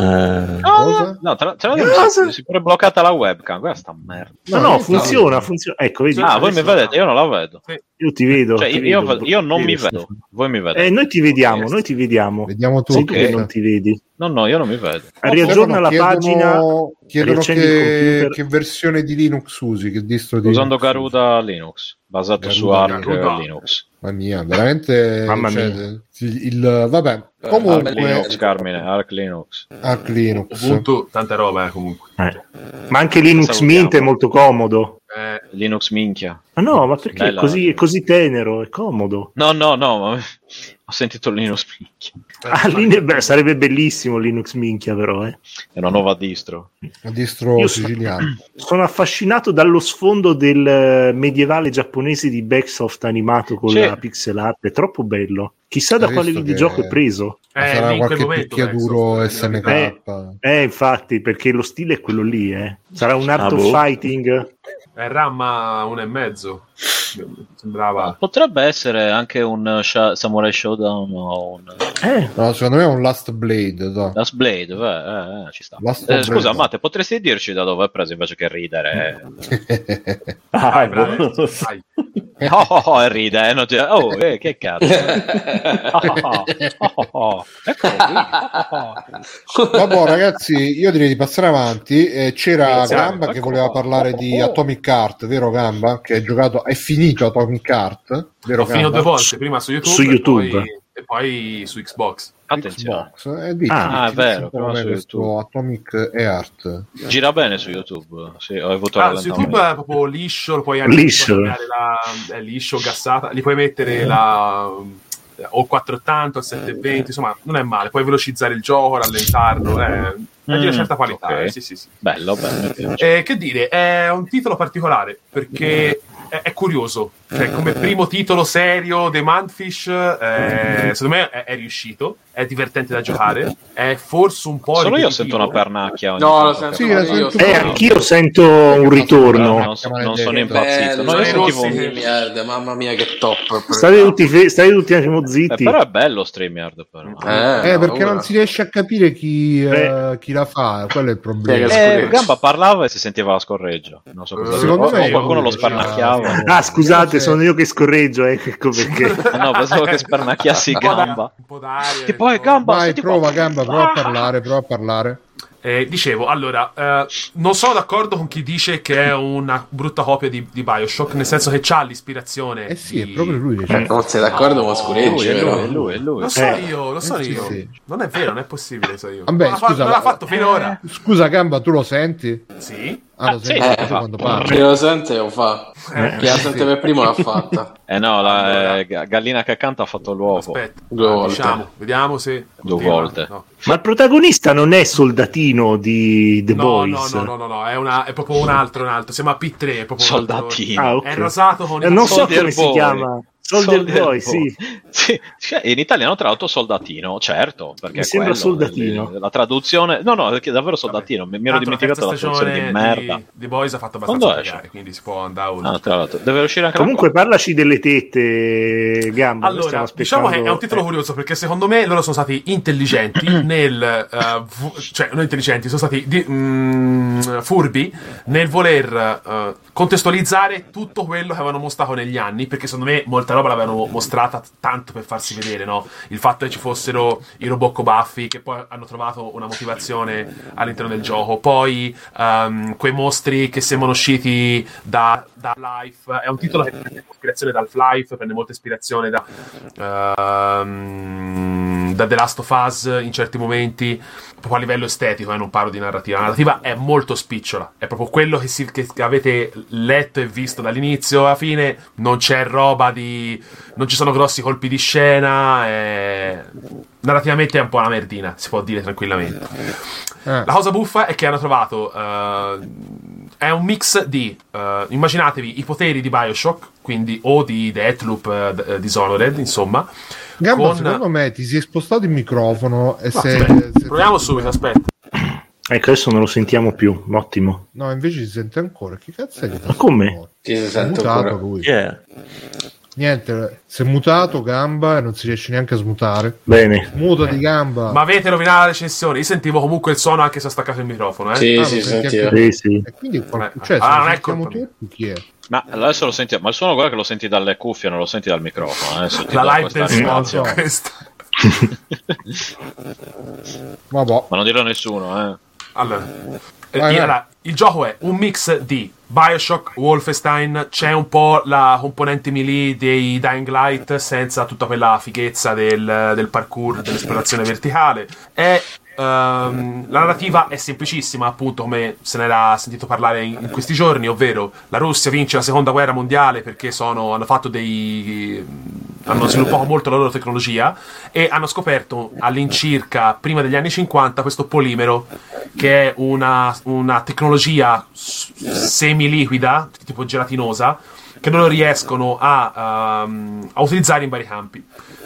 Eh, Cosa? No, tra, tra l'altro mi si- è pure bloccata la webcam. Questa sta merda. no No, no io funziona funziona ecco vedi Ah, voi mi vedete? Io non la vedo. io ti vedo Cioè, ti io, vedo, io non mi Stefano. vedo. Voi mi vedete? eh, noi ti vediamo noi ti vediamo vediamo sei tutti tu che non ti vedi No, no, io non mi vedo. riaggiorna la Stefano, pagina chiedono, chiedono che, che versione di Linux usi che distro di Usando Linux Garuda Linux, basato su Garuda, Arc Garuda. Linux. Mamma mia, veramente. Mamma cioè, mia. il, il- vabbè, Eh, comunque Linux, Carmine, Arc Linux. Arc Linux. Ubuntu, tanta roba, eh, comunque. Eh. ma anche Linux. Mint è molto comodo Eh, Linux minchia. ma no ma perché è così, è così tenero è comodo No, no, no, ma ho sentito Linux minchia. Ah, Linux- beh, sarebbe bellissimo Linux minchia però eh. È una nuova distro. Un distro Io siciliano. sono affascinato dallo sfondo del eh, medievale giapponese di Backsoft animato con Sì. la pixel art, è troppo bello. Chissà da quale videogioco è preso. eh, Sarà qualche momento, picchiaduro ecco, SNK. Eh. Eh, infatti, perché lo stile è quello lì, eh. Sarà un art Ah, of boh. fighting. È RAM uno e mezzo. Sembrava. Potrebbe essere anche un uh, Sha- Samurai Showdown o un Eh, No, secondo me è un Last Blade. no. Last Blade. beh, eh, eh, ci sta. Last Eh, Blade. scusa, Matte, potresti dirci da dove è preso invece che ridere? ah, Vai, bravo. Vai. Oh, oh, oh, e ride, eh, non ti- oh, eh, che cazzo. Oh, oh, oh, oh. Eccolo qui. Vabbè, ragazzi, io direi di passare avanti. Eh, c'era. Gamba che Ecco. voleva parlare di Atomic Heart, vero Gamba? Che hai giocato, hai finito Atomic Heart, vero Ho finito due volte, prima su YouTube, Su e YouTube. poi- E, poi, su Xbox. Attenzione. Xbox. Eh, dici, Ah, dici, è vero, prima su questo YouTube. Atomic Heart. Gira bene su YouTube. Sì, ho avuto Ah, su. YouTube è proprio liscio, lo puoi anche Liscio. La, è liscio, gassata, gli puoi mettere la o 480 o 720, insomma, non è male. Puoi velocizzare il gioco, rallentarlo, è, è di una Mm, certa qualità. ok. eh, sì, sì, sì. Bello, bello. Eh, che dire, è un titolo particolare perché è, è curioso. Cioè, come primo titolo serio dei Manfish, eh, secondo me è, è riuscito. È divertente da giocare. È forse un po'. Solo io sento una pernacchia. ogni No, sento Sì, io. eh, anch'io sento un ritorno. Non, so- non sono impazzito. No, io sentivo StreamYard, mamma mia che top. State tutti, fe- state tutti attimo Eh, zitti. però è bello StreamYard. Però. Eh, Eh, no, perché ora. non si riesce a capire chi, eh, Beh. chi la fa, quello è il problema. Eh. Gamba parlava e si sentiva la scorreggia. Non so cosa Secondo o- me o qualcuno lo io- Ah, scusate, sono io che scorreggio, eh, ecco perché. No, pensavo che da- Gamba. un po' d'aria, Tipo, un eh, po'- Gamba, Vai, prova qua. Gamba, prova a Ah! parlare, prova a parlare. Eh, dicevo, allora, eh, non sono d'accordo con chi dice che è una brutta copia di, di Bioshock, nel senso che c'ha l'ispirazione. Eh sì, è di- proprio lui che c'è. Non sei d'accordo con Scureggi, è lui, è lui, è lui. Lo so Eh. io, lo so Eh, sì, io. sì. Non è vero, non è possibile, so io. Vabbè, non l'ha scusa, fatto, non ma- l'ha fatto finora. Scusa Gamba, tu lo senti? Sì. Ah, lo Ah, sì. anche Eh, quando parli. Chi lo sente lo fa. Eh, Chi la sente per primo l'ha fatta. Eh no, la Allora. eh, ga- gallina che canta ha fatto l'uovo. Aspetta, Due ah, volte. diciamo, vediamo se. Due volte. No. Ma il protagonista non è soldatino di The No, Boys. no, no, no, no, no, è, una, è proprio un altro, un altro. Si chiama P3. È proprio un altro- Soldatino. Ah, ok. È rosato con Eh, i non so come si chiama. Soldier Boy, sì. Sì, in italiano tradotto soldatino, certo, perché Mi sembra quello, soldatino. il- La traduzione, no, no, perché è davvero soldatino. Mi, mi ero la dimenticato la terza traduzione di stagione merda. Di, di Boys ha fatto abbastanza Quando cagare, quindi si può andare oltre. Ah, deve uscire anche Comunque la parlaci delle tette, Gamba. Allora, diciamo che è un titolo curioso perché secondo me loro sono stati intelligenti nel eh, vu- cioè non intelligenti, sono stati di- mm, furbi nel voler eh, contestualizzare tutto quello che avevano mostrato negli anni, perché secondo me molta roba l'avevano mostrata tanto per farsi vedere, no? Il fatto che ci fossero i robot baffi che poi hanno trovato una motivazione all'interno del gioco, poi ehm, quei mostri che sembrano usciti da, da Life, è un titolo che prende ispirazione da Half-Life, prende molta ispirazione da ehm, da The Last of Us in certi momenti, proprio a livello estetico, e non parlo di narrativa. La narrativa è molto spicciola, è proprio quello che, si- che avete letto e visto dall'inizio alla fine. Non c'è roba di. non ci sono grossi colpi di scena. è- Narrativamente è un po' una merdina, si può dire tranquillamente. Eh, La cosa buffa è che hanno trovato. eh, è un mix di. eh, immaginatevi i poteri di Bioshock, quindi o di Deathloop, eh, Dishonored, insomma. Gabbo, con- secondo me ti si è spostato il microfono e No, se, aspetta, se- proviamo subito, aspetta. Ecco, adesso non lo sentiamo più. Ottimo. No, invece si sente ancora. Che cazzo è che Ma come? Ti È sento mutato ancora. lui. Yeah. Niente, si è mutato gamba e non si riesce neanche a smutare. Bene. Muta di gamba. Ma avete rovinato la recensione? Io sentivo comunque il suono anche se ho staccato il microfono, eh? Sì, Ah, sì, lo senti sentivo. anche- Sì, sì. E quindi qual- Eh, cioè, ah, non mia. tutti, chi è? Ma adesso lo senti, ma il suono guarda che lo senti dalle cuffie, non lo senti dal microfono. Adesso ti La live del so. Questa. Ma non dirlo a nessuno, eh. Allora, eh, Vai, vai. allora, il gioco è un mix di Bioshock, Wolfenstein, c'è un po' la componente melee dei Dying Light senza tutta quella fighezza del, del parkour, dell'esplorazione verticale. È, ehm, la narrativa è semplicissima, appunto, come se ne era sentito parlare in, in questi giorni, ovvero la Russia vince la seconda guerra mondiale perché sono, hanno fatto dei hanno sviluppato molto la loro tecnologia e hanno scoperto all'incirca prima degli anni 50 questo polimero che è una, una tecnologia semiliquida, tipo gelatinosa, che loro riescono a, ehm, a utilizzare in vari campi.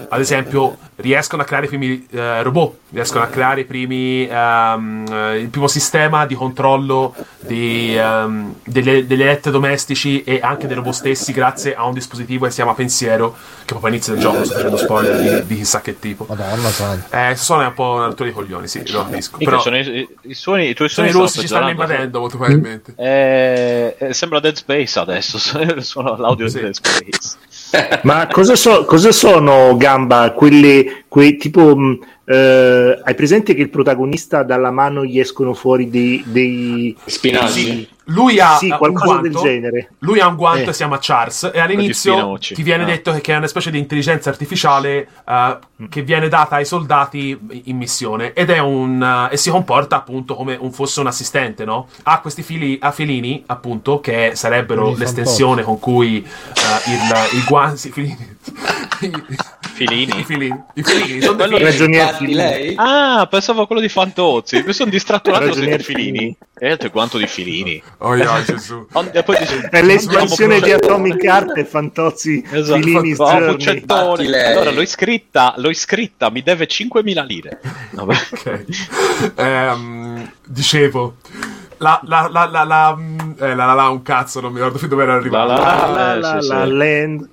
Ad esempio, riescono a creare i primi eh, robot, riescono a creare i primi, ehm, eh, il primo sistema di controllo di, ehm, degli, degli elettrodomestici e anche dei robot stessi grazie a un dispositivo che si chiama Pensiero, che proprio all'inizio del gioco sto facendo spoiler di, di chissà che tipo. Madonna. Eh, suona un po' una rottura di coglioni, sì, lo capisco. Però sono i, i- i suoni, i tuoi suoni i russi, ci stanno invadendo molto probabilmente. Eh, eh, sembra Dead Space adesso. Suona l'audio Sì. Dead Space. Ma cosa, so- cosa sono Gamba? Quelle, quei tipo. mh, eh, hai presente che il protagonista dalla mano gli escono fuori dei. dei Spinaci. Lui ha sì, un qualcosa del guanto, genere. Lui ha un guanto Eh. e si chiama Charles e all'inizio ti viene Ah. detto che, è una specie di intelligenza artificiale eh, che viene data ai soldati in missione ed è un eh, e si comporta appunto come un, fosse un assistente, no? Ha questi fili a filini, appunto, che sarebbero Quindi l'estensione con cui eh, il, il guanto sì, filini. Filini? I filini, i filini sono Quello- filini. Filini. lei? Ah, pensavo a quello di Fantozzi. Mi sono distratto un attimo Ragionier filini. Filini. E detto quanto di filini. Oh, yeah, Gesù. E poi dici- È l'espansione di Atomic Heart e Fantozzi Esatto. Filini's Oh, Allora l'ho iscritta, l'ho iscritta, mi deve 5.000 lire. Vabbè. Ok. Ehm, dicevo. La la la la la, mm, eh, la la la un cazzo, non mi ricordo più dove era arrivato. La La, la- la, eh, la, la. La la lì, la la Ah, la, ok.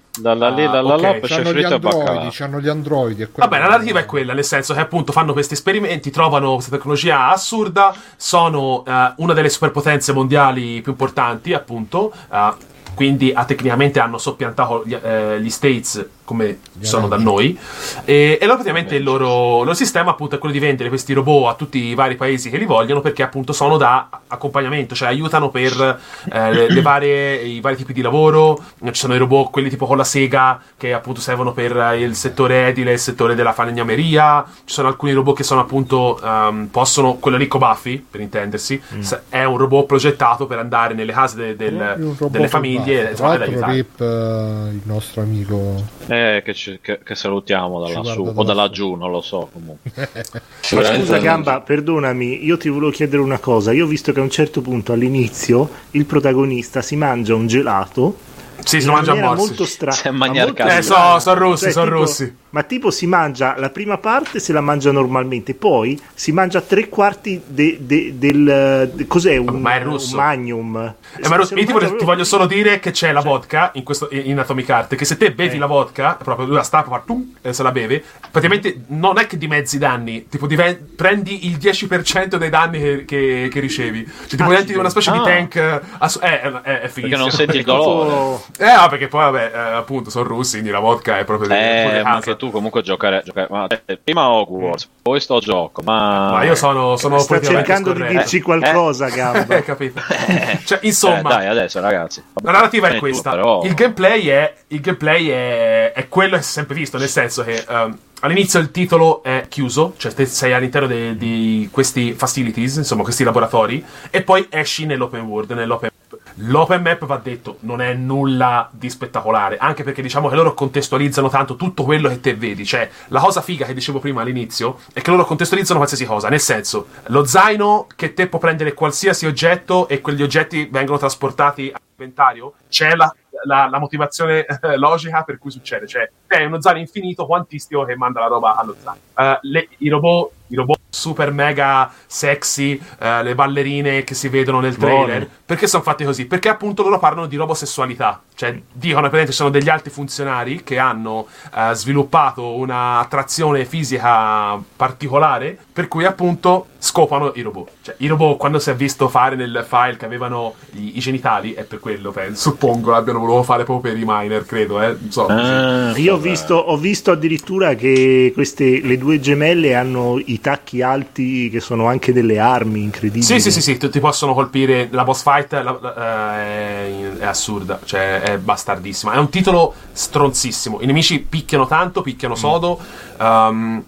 C'hanno gli fritto e baccalà. androidi, c'hanno gli androidi. è quello Vabbè, la narrativa è quella, nel senso che appunto fanno questi esperimenti, trovano questa tecnologia assurda, sono eh, una delle superpotenze mondiali più importanti, appunto, eh, quindi ah, tecnicamente hanno soppiantato gli, eh, gli States come sono da noi, e, e loro praticamente il loro, il loro sistema appunto è quello di vendere questi robot a tutti i vari paesi che li vogliono perché appunto sono da accompagnamento, cioè aiutano per eh, le, le varie, i vari tipi di lavoro, ci sono i robot, quelli tipo con la sega che appunto servono per eh, il settore edile, il settore della falegnameria, ci sono alcuni robot che sono appunto, ehm, possono, quello Ricco Buffy per intendersi, s- è un robot progettato per andare nelle case de- un robot delle famiglie Tra ad l'altro. Rip, eh, il nostro amico Eh, che, ci- che- che salutiamo da lassù, o da laggiù, non lo so comunque. Ma scusa Gamba, perdonami, io ti volevo chiedere una cosa. Io ho visto che a un certo punto all'inizio il protagonista si mangia un gelato Sì, si mangia a morsi. molto strana. Si è ma mangiato molto il Eh, so, sono rossi, Cioè, sono tipo- rossi. Ma tipo si mangia la prima parte se la mangia normalmente, poi si mangia tre quarti de- de- del de- cos'è un, Ma è russo. un magnum. Eh, ma Ros- Se lo io ti voglio, ti voglio solo dire che c'è la vodka in, questo, in Atomic Heart. Che se te bevi Eh. la vodka, proprio lui la stappa, fa tum, e se la beve, praticamente non è che dimezzi i danni, tipo diven- prendi il 10% dei danni che, che- che ricevi. Cioè, tipo diventi una specie di Ah. tank. eh, ass- eh, è, è, è Perché non senti il dolore. Eh, no, perché poi, vabbè, eh, appunto, sono russi, quindi la vodka è proprio Eh, ma anche tu comunque giocare, giocare ma, eh, prima Hogwarts, poi sto gioco, ma... Ma io sono, sono Sta cercando di dirci qualcosa. Eh, capito? Cioè, Eh, insomma, dai, adesso ragazzi. La narrativa è Eh, tu, questa. però- Il gameplay, è, il gameplay è, è quello che si è sempre visto, nel senso che ehm, all'inizio il titolo è chiuso, cioè te sei all'interno di questi facilities, insomma questi laboratori, e poi esci nell'open world, nell'open. L'open map va detto, non è nulla di spettacolare, anche perché diciamo che loro contestualizzano tanto tutto quello che te vedi. Cioè, la cosa figa che dicevo prima all'inizio è che loro contestualizzano qualsiasi cosa, nel senso, lo zaino che te può prendere qualsiasi oggetto e quegli oggetti vengono trasportati all'inventario, c'è la, la- la motivazione eh, logica per cui succede. Cioè, è uno zaino infinito quantistico che manda la roba allo zaino. Eh, le- I robot, i robot super mega sexy, eh, le ballerine che si vedono nel trailer, Buone. perché sono fatti così? Perché appunto loro parlano di robosessualità, cioè dicono praticamente ci sono degli altri funzionari che hanno eh, sviluppato un'attrazione fisica particolare, per cui appunto scopano i robot. Cioè i robot quando si è visto fare nel file che avevano i, i genitali, è per quello, penso, suppongo l'abbiano voluto fare proprio per i miner, credo, eh, non so. Ah, Io ho visto, ho visto addirittura che queste, le due gemelle hanno i tacchi alti che sono anche delle armi incredibili. Sì, sì, sì, sì, ti possono colpire. La boss fight la- la- eh, è, è assurda, cioè è bastardissima. È un titolo stronzissimo. I nemici picchiano tanto, picchiano sodo. Um,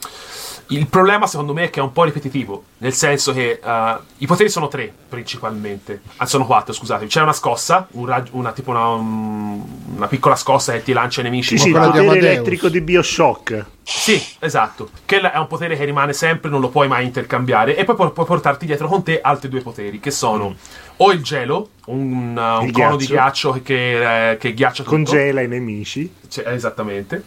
il problema, secondo me, è che è un po' ripetitivo. Nel senso che uh, i poteri sono tre, principalmente. Ah, sono quattro, scusate. C'è una scossa, un rag- una, tipo una, um, una piccola scossa che ti lancia i nemici. Sì, sì, il di potere elettrico di Bioshock. Sì, esatto. Che è un potere che rimane sempre, non lo puoi mai intercambiare. E poi pu- puoi portarti dietro con te altri due poteri, che sono o il gelo, un, uh, un Il cono di ghiaccio. che, eh, che ghiaccia tutto. Congela i nemici. Cioè, esattamente.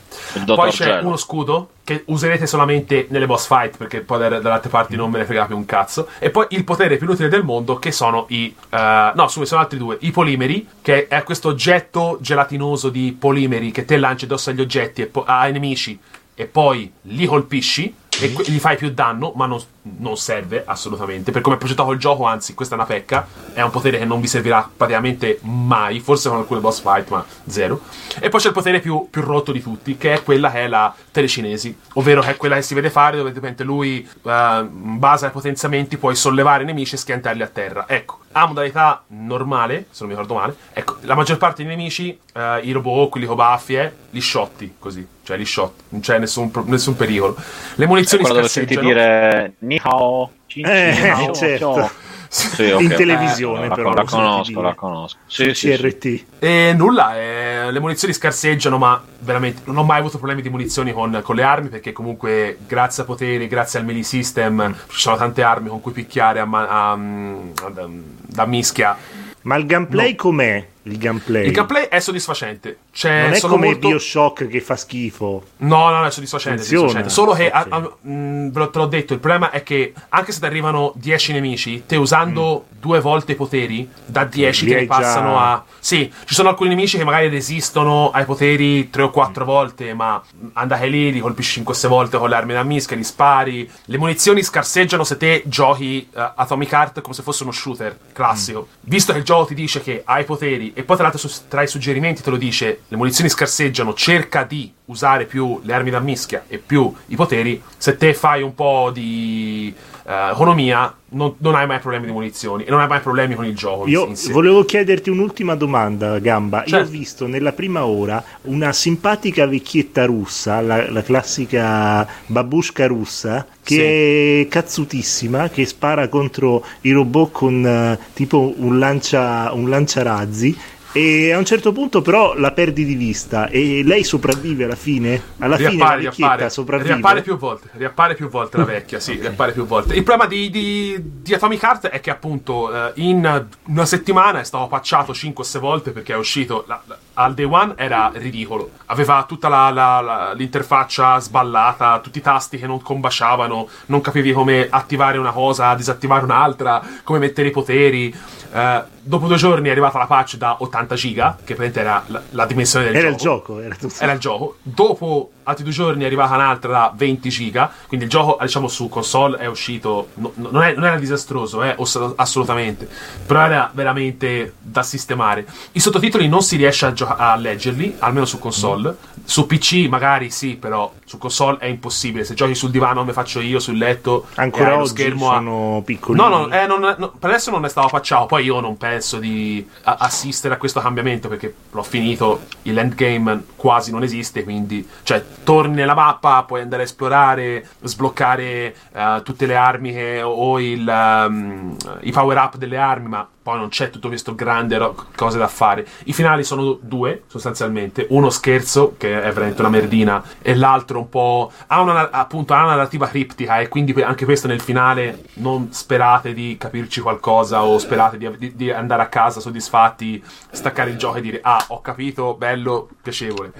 Poi c'è Gelo. uno scudo che userete solamente nelle boss fight, perché poi da- dalle altre parti non me ne frega più un cazzo. E poi il potere più utile del mondo, che sono i. eh, no, su, sono altri due. I polimeri, che è questo oggetto gelatinoso di polimeri che te lanci addosso agli oggetti e po- ai nemici e poi li colpisci e gli fai più danno, ma non, non serve assolutamente. Per come è progettato il gioco, anzi, questa è una pecca. È un potere che non vi servirà praticamente mai, forse con alcune boss fight, ma zero. E poi c'è il potere più, più rotto di tutti, che è quella che è la telecinesi, ovvero è quella che si vede fare, dove praticamente lui, eh, in base ai potenziamenti, puoi sollevare i nemici e schiantarli a terra. Ecco, ha modalità normale, se non mi ricordo male. Ecco, la maggior parte dei nemici, eh, i robot, quelli con baffie, eh, li shotti così, cioè li shot, non c'è nessun, nessun pericolo. Le munizioni dove senti scarseggiano. dire Ni hao, cin- Eh, cin- hao, certo. Sì, ok. In televisione, Eh, la, però, La conosco, la conosco. Sì, sì, sì. CRT. E nulla, eh, le munizioni scarseggiano, ma veramente non ho mai avuto problemi di munizioni con, con le armi perché comunque grazie a poteri, grazie al melee system, ci sono tante armi con cui picchiare a, a- a- da mischia. Ma il gameplay com'è? Il gameplay. Il gameplay è soddisfacente. Cioè, non è come molto... Bioshock che fa schifo. No, no, no, è soddisfacente. è soddisfacente. Solo che, Ok. a- a- mh, ve lo- te l'ho detto, il problema è che anche se ti arrivano 10 nemici, te usando due volte i poteri, da 10 Li te ne hai passano già- a... Sì, ci sono alcuni nemici che magari resistono ai poteri 3 o 4 volte, ma andate lì, li colpisci 5 o 6 volte con le armi da mischia, li spari. Le munizioni scarseggiano se te giochi eh, Atomic Heart come se fosse uno shooter classico. Visto che il gioco ti dice che hai poteri, e poi tra l'altro tra i suggerimenti te lo dice, le munizioni scarseggiano, cerca di usare più le armi da mischia e più i poteri, se te fai un po' di eh, economia, non, non hai mai problemi di munizioni e non hai mai problemi con il gioco. Io volevo chiederti un'ultima domanda, Gamba. Io Certo. ho visto nella prima ora una simpatica vecchietta russa, la, la classica babushka russa, che è cazzutissima, che spara contro i robot con eh, tipo un, lancia, un lanciarazzi. E a un certo punto però la perdi di vista e lei sopravvive alla fine? Alla fine la riappare, riappare, sopravvive? riappare più volte, riappare più volte la vecchia, sì, riappare più volte. Il problema di, di, di Atomic Heart è che appunto eh, in una settimana è stato patchato 5 o 6 volte perché è uscito, la- la- al day one era ridicolo. Aveva tutta la- l'interfaccia sballata, tutti i tasti che non combaciavano, non capivi come attivare una cosa, disattivare un'altra, come mettere i poteri. Eh, dopo due giorni è arrivata la patch da 80 giga, che praticamente era la, la dimensione del Era il gioco. gioco, era tutto. Era il gioco. Dopo altri due giorni è arrivata un'altra da 20 giga. Quindi il gioco, diciamo, su console è uscito. no- no- non, è- non era disastroso, eh, assolutamente. Però era veramente da sistemare. I sottotitoli non si riesce a, gio- a leggerli, almeno su console. Su PC magari sì, però su console è impossibile. Se giochi sul divano come faccio io, sul letto, Ancora lo schermo a- sono piccolini. No, no, eh, non- no, per adesso non è stato patchato. Poi io non penso di a- assistere a questo cambiamento perché l'ho finito. Il endgame quasi non esiste. Quindi, cioè, torni nella mappa, puoi andare a esplorare, sbloccare eh, tutte le armi che- o il, ehm, i power up delle armi, ma poi non c'è tutto questo grande ro- cose da fare. I finali sono due, sostanzialmente. Uno scherzo, che è veramente una merdina, e l'altro un po'. Ha una, appunto, ha una narrativa criptica, e quindi anche questo nel finale non sperate di capirci qualcosa o sperate di, di- di andare a casa soddisfatti, staccare il gioco e dire: Ah, ho capito, bello, piacevole.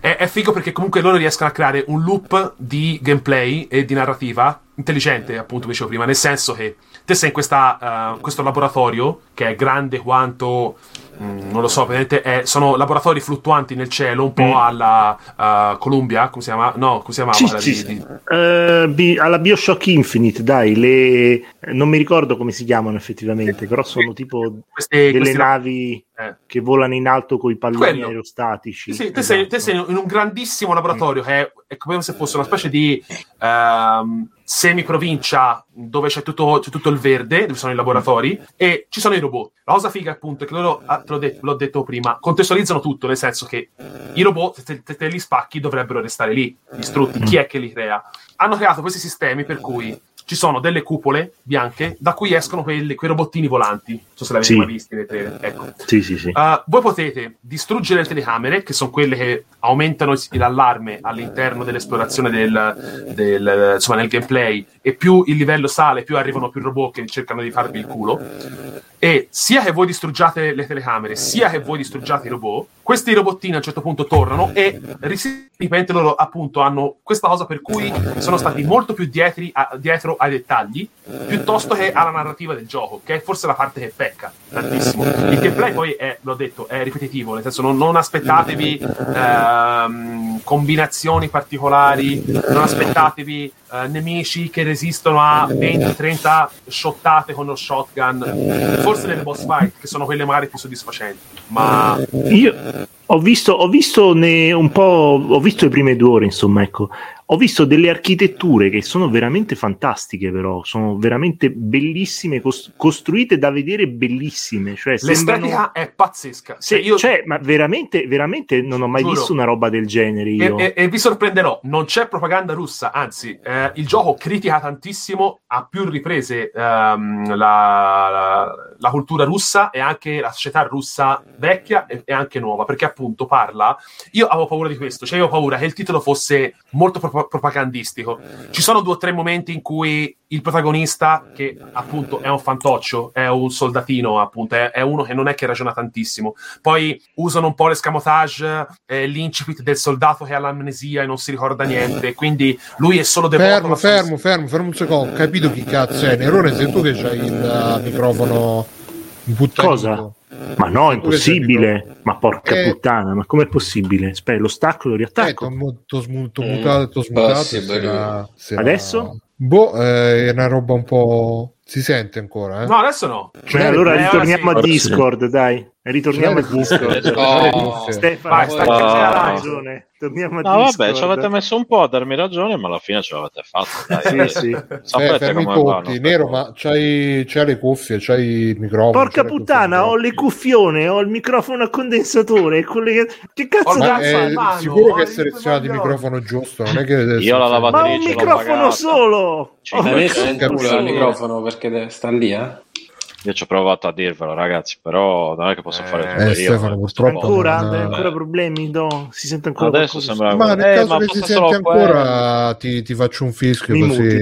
È, è figo perché comunque loro riescono a creare un loop di gameplay e di narrativa intelligente, appunto, dicevo prima, nel senso che te sei in questa, eh, questo laboratorio che è grande quanto. mm, non lo so, è- sono laboratori fluttuanti nel cielo, un po' Mm. alla eh, Columbia, come si chiama? No, come si chiamava? Sì, quella sì, di- Eh, bi- alla Bioshock Infinite, dai, le... non mi ricordo come si chiamano effettivamente, però sono tipo queste, delle questi- navi eh. che volano in alto con i palloni Quello. aerostatici. Sì, te, sei, te sei in un grandissimo laboratorio che è, è come se fosse una specie di ehm, semi-provincia dove c'è tutto, c'è tutto il verde, dove sono i laboratori, e ci sono i robot. La cosa figa, appunto, è che loro, ah, te l'ho, de- l'ho detto prima, contestualizzano tutto, nel senso che i robot, se te, te li spacchi, dovrebbero restare lì, distrutti. Chi è che li crea? Hanno creato questi sistemi per cui ci sono delle cupole bianche da cui escono quelli- quei robottini volanti. So se l'avete Sì. mai visti nei trailer. Ecco. Sì, sì, sì. Uh, voi potete distruggere le telecamere, che sono quelle che aumentano l'allarme all'interno dell'esplorazione del, del- insomma, nel gameplay, e più il livello sale, più arrivano più robot che cercano di farvi il culo. E sia che voi distruggiate le telecamere, sia che voi distruggiate i robot, questi robottini a un certo punto tornano e ripeto loro appunto hanno questa cosa per cui sono stati molto più dietri a- dietro ai dettagli piuttosto che alla narrativa del gioco, che è forse la parte che pecca tantissimo. Il gameplay poi è, l'ho detto, è ripetitivo, nel senso non, non aspettatevi ehm, combinazioni particolari, non aspettatevi eh, nemici che resistono a 20-30 shottate con lo shotgun, forse nelle boss fight, che sono quelle magari più soddisfacenti, ma Io ho visto, ho visto ne- un po', ho visto le prime due ore, insomma, ecco. Ho visto delle architetture che sono veramente fantastiche, però sono veramente bellissime, cos- costruite da vedere bellissime. Cioè, sembrano... l'estetica è pazzesca. Sì, Cioè, io- cioè, ma veramente, veramente non ho mai Giuro. visto una roba del genere io. E, e- e vi sorprenderò, non c'è propaganda russa, anzi, eh, il gioco critica tantissimo a più riprese ehm, la, la- la cultura russa e anche la società russa vecchia e, e anche nuova, perché appunto parla. Io avevo paura di questo, cioè io avevo paura che il titolo fosse molto pro- propagandistico. Ci sono due o tre momenti in cui il protagonista, che appunto è un fantoccio, è un soldatino, appunto, è, è uno che non è che ragiona tantissimo. Poi usano un po' l'escamotage, eh, l'incipit del soldato che ha l'amnesia e non si ricorda niente, quindi lui è solo devoto. Fermo, sua- fermo, fermo, fermo un secondo. Ho capito chi cazzo è. Nerone, sei tu che c'hai il uh, microfono imputtanato. Cosa? Ma no, è impossibile. Ma porca Eh. puttana, ma com'è possibile? Aspetta, lo stacco lo Eh, riattacco. t'ho mu- t'ho smu- t'ho mutato, t'ho smutato. Adesso? Boh, eh, è una roba un po'... Si sente ancora, eh? No, adesso no. Cioè, allora eh, ritorniamo ora a sì. Discord, dai. Ritorniamo a le Discord. Oh. Stefano, Ah. ragione. Torniamo a No, vabbè, ci avete messo un po' a darmi ragione, ma alla fine ce l'avete fatta. Dai, Sì, sì. Eh, Sapete fermi i come vanno conti. Nero, ma c'hai, c'hai le cuffie, c'hai il microfono. Porca le puttana, cuffie ho le cuffione, ho il microfono a condensatore. quelle che... cazzo Ma Cazzo, è fare? sicuro che hai selezionato il microfono giusto, non è che Io la Ma lavatrice un l'ho microfono solo! Ci L'hai Oh, il microfono perché sta lì, eh? Io ci ho provato a dirvelo, ragazzi, però non è che posso Eh, fare tutto eh, io. Stefano, eh, purtroppo Ancora? non- Hai ancora problemi? No, si sente ancora Adesso qualcosa? sembra Ma nel Eh, caso ma che si senti ancora, ti, ti faccio un fischio Mi così. muti.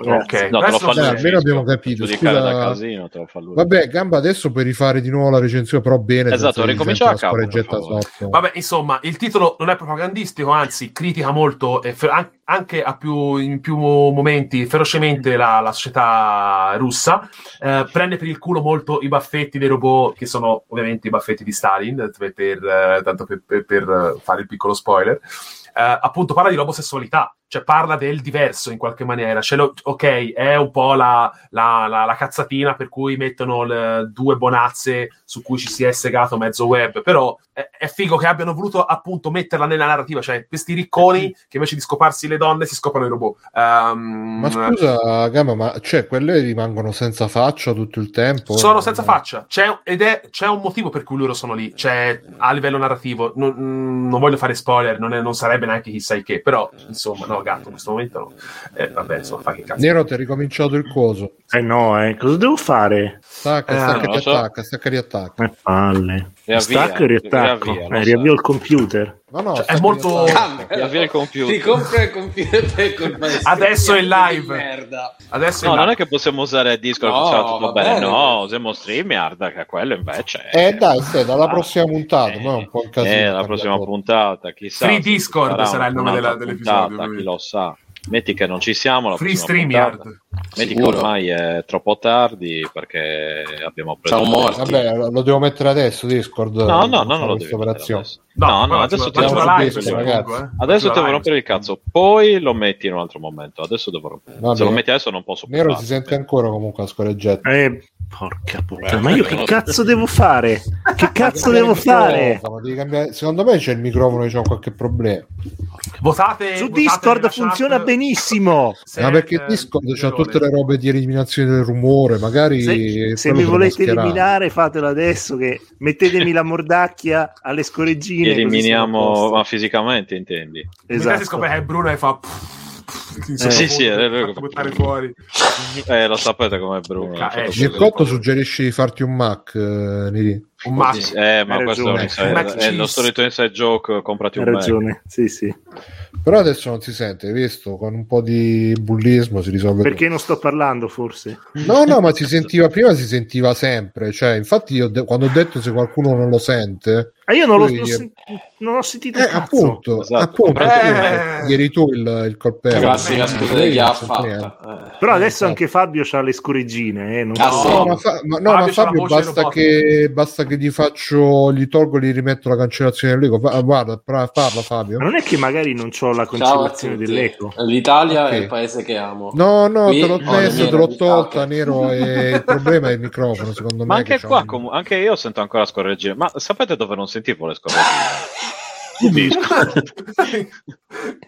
Ok, No, te lo fa Dai, lui. almeno abbiamo capito. Scusa- da casino, te lo fa lui. Vabbè, Gamba, adesso puoi rifare di nuovo la recensione, però bene. Esatto, senza ricomincia gente da capo, per. Vabbè, insomma, il titolo non è propagandistico, anzi, critica molto, e fe- an- anche a più, in più momenti, ferocemente la, la società russa. Eh, prende per il culo molto i baffetti dei robot, che sono ovviamente i baffetti di Stalin, per, per, eh, tanto per, per- per, eh, fare il piccolo spoiler. Eh, appunto, parla di omosessualità, cioè parla del diverso in qualche maniera. C'è lo- ok, è un po' la, la- la- la cazzatina per cui mettono le due bonazze su cui ci si è segato mezzo web, però è, è figo che abbiano voluto appunto metterla nella narrativa, cioè questi ricconi che invece di scoparsi le donne si scopano i robot. Ehm, Ma scusa, Gamba, ma cioè, quelle rimangono senza faccia tutto il tempo? sono senza faccia c'è, ed è, c'è un motivo per cui loro sono lì cioè a livello narrativo non, non voglio fare spoiler non, è- non sarebbe neanche chissà che però insomma no gatto in questo momento no eh, vabbè insomma fa che cazzo Nero, ti è ricominciato il coso. Eh no, eh, cosa devo fare? Stacca, Eh, stacca, ti lo so. attacca, stacca, riattacca. Eh, palle. Riavvia, Stacco e riattacco. riavvia, Eh, so. riavvio il computer. No, no, Cioè, è molto-. Riavvia il computer. Ti compra il computer di Adesso è live. adesso No, là- non è che possiamo usare Discord, No, funziona tutto va bene. bene. No, usiamo StreamYard, che quello invece è... Eh dai, stai, dalla Ah, prossima puntata, eh, è un po' un casino. Eh, la prossima puntata, chissà. Free Discord sarà sarà il nome della- dell'episodio, puntata, chi lo sa. Metti che non ci siamo, la Free StreamYard. Metti che Sicuro. ormai è troppo tardi perché abbiamo preso... Ciao, morti. Vabbè, lo devo mettere adesso Discord. No, no, no, non lo mettere operazione. adesso. No, no, guarda, adesso ti devo live, rompere, comunque, ragazzi. eh. Adesso devo rompere il cazzo, poi lo metti in un altro momento. Adesso devo rompere. Se lo metti adesso non posso più Nero si sente ancora comunque la scorreggetta. Eh, porca puttana, ma io che cazzo devo fare? Che cazzo devo fare? Cambiare- Secondo me c'è il microfono che c'ha qualche problema. votate Su votate Discord funziona chat benissimo. se- Ma perché eh, Discord c'ha Nerone. tutte le robe di eliminazione del rumore, magari Se, se mi volete mascherare. eliminare, fatelo adesso. Che mettetemi la mordacchia alle scoreggine. Eliminiamo, ma fisicamente intendi? Mentre si Esatto. scopre che è Bruno e fa Sì, sì, è vero. buttare fuori Eh, lo sapete com'è Bruno. Eh, vedere. Mircotto suggerisce di farti un Mac, eh, Neri. un Mac Eh, ma Hai questo è, un Mac è cheese. lo solito inside joke, comprati Hai un Mac. ragione, sì, sì. Però adesso non si sente, hai visto? Con un po' di bullismo si risolve. Perché non sto parlando, forse? tutto. No, no, ma si sentiva prima, si sentiva sempre. Cioè, infatti, io de- quando ho detto se qualcuno non lo sente, Ah, io non, Poi- non sen- non ho sentito eh, appunto, Esatto. appunto, Eh. tu, eri tu il, il colpevole. Classica Eh, scusa chi ha fatta. Però adesso anche Fabio ha le scoreggine. Eh, non Ah, so. No, ma, fa- ma- no, Fabio ma la Fabio basta che, basta che gli faccio, gli tolgo gli rimetto la cancellazione. Va- Guarda, parla Fabio. Ma non è che magari non ho la tutti. dell'eco. L'Italia Ok. è il paese che amo. No, no, Qui te l'ho messo, te l'ho novità. tolta, Nero, e il problema è il microfono, secondo Ma me. anche che qua, comu- anche io sento ancora scorreggine. Ma sapete dove non sentivo le scorreggine?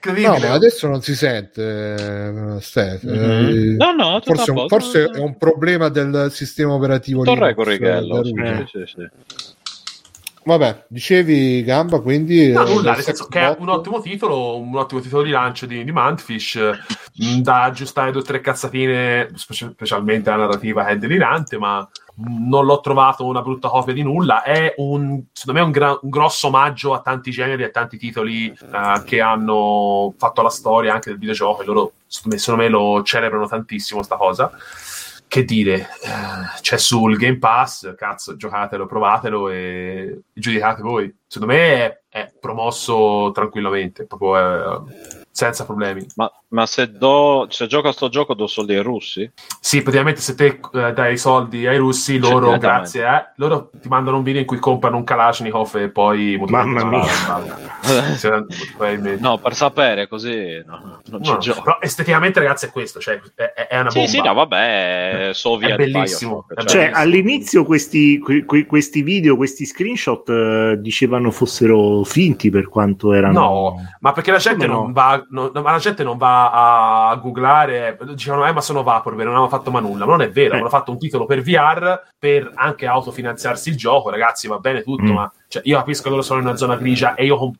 No, ma adesso non si sente, Steph. Eh, No, no, tutto forse, a un- forse è un problema del sistema operativo Torre Corrighello. eh, sì, sì. Vabbè, dicevi Gamba, quindi... No, eh, nulla, nel senso che è un ottimo titolo, un ottimo titolo di lancio di, di Mantfish, mh, da aggiustare due o tre cazzatine, specialmente la narrativa è delirante, ma non l'ho trovato una brutta copia di nulla. È un, secondo me, un, gra- un grosso omaggio a tanti generi e a tanti titoli eh, che hanno fatto la storia anche del videogioco e loro, secondo me, secondo me lo celebrano tantissimo sta cosa. Che dire, eh, c'è sul Game Pass, cazzo, giocatelo, provatelo e giudicate voi. Secondo me è, è promosso tranquillamente, proprio eh, senza problemi. Ma, ma se, do, se gioco a sto gioco do soldi ai russi? Sì, praticamente se te eh, dai i soldi ai russi, loro, grazie, eh, loro ti mandano un video in cui comprano un Kalashnikov e poi... Mamma mia. Probabilmente. No, per sapere così no, non ci No, gioco. però esteticamente, ragazzi, è questo, cioè, è, è una bomba. Sì, sì, no, vabbè, è Soviet È bellissimo, Bioshock, Cioè, bellissimo. all'inizio questi, que- que- questi video, questi screenshot eh, dicevano fossero finti per quanto erano. No, ma perché la gente, no? non va, no, no, ma la gente non va a googlare, dicevano, eh, ma sono Vaporware, non hanno fatto ma nulla. Ma non è vero, Eh. hanno fatto un titolo per VR per anche autofinanziarsi il gioco, ragazzi, va bene tutto, Mm. ma cioè, io capisco che loro sono in una zona grigia e io com-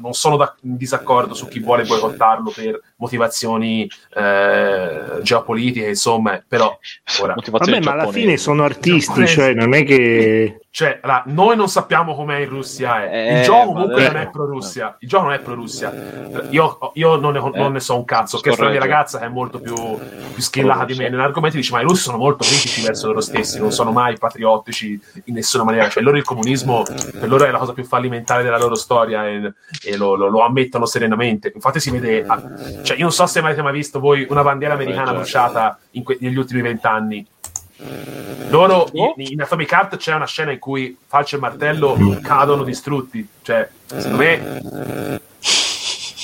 non sono da- in disaccordo su chi vuole boicottarlo per motivazioni eh, geopolitiche, insomma, però ora, Vabbè, ma alla fine sono artisti, cioè non è che... cioè, allora, noi non sappiamo com'è in Russia. eh. Il Eh, gioco comunque non è pro Russia. Il gioco non è pro Russia. Io, io non, ne, non ne so un cazzo. Che sta la mia ragazza che è molto più, più skillata di me nell'argomento dice: Ma i russi sono molto critici verso loro stessi, non sono mai patriottici in nessuna maniera. Cioè, loro il comunismo per loro è la cosa più fallimentare della loro storia e, e lo, lo- lo ammettono serenamente. Infatti, si vede. Cioè, io non so se avete mai visto voi una bandiera americana certo. bruciata in que- negli ultimi vent'anni. Loro in, in Atomic Heart c'è una scena in cui falce e martello cadono distrutti. Cioè, secondo me,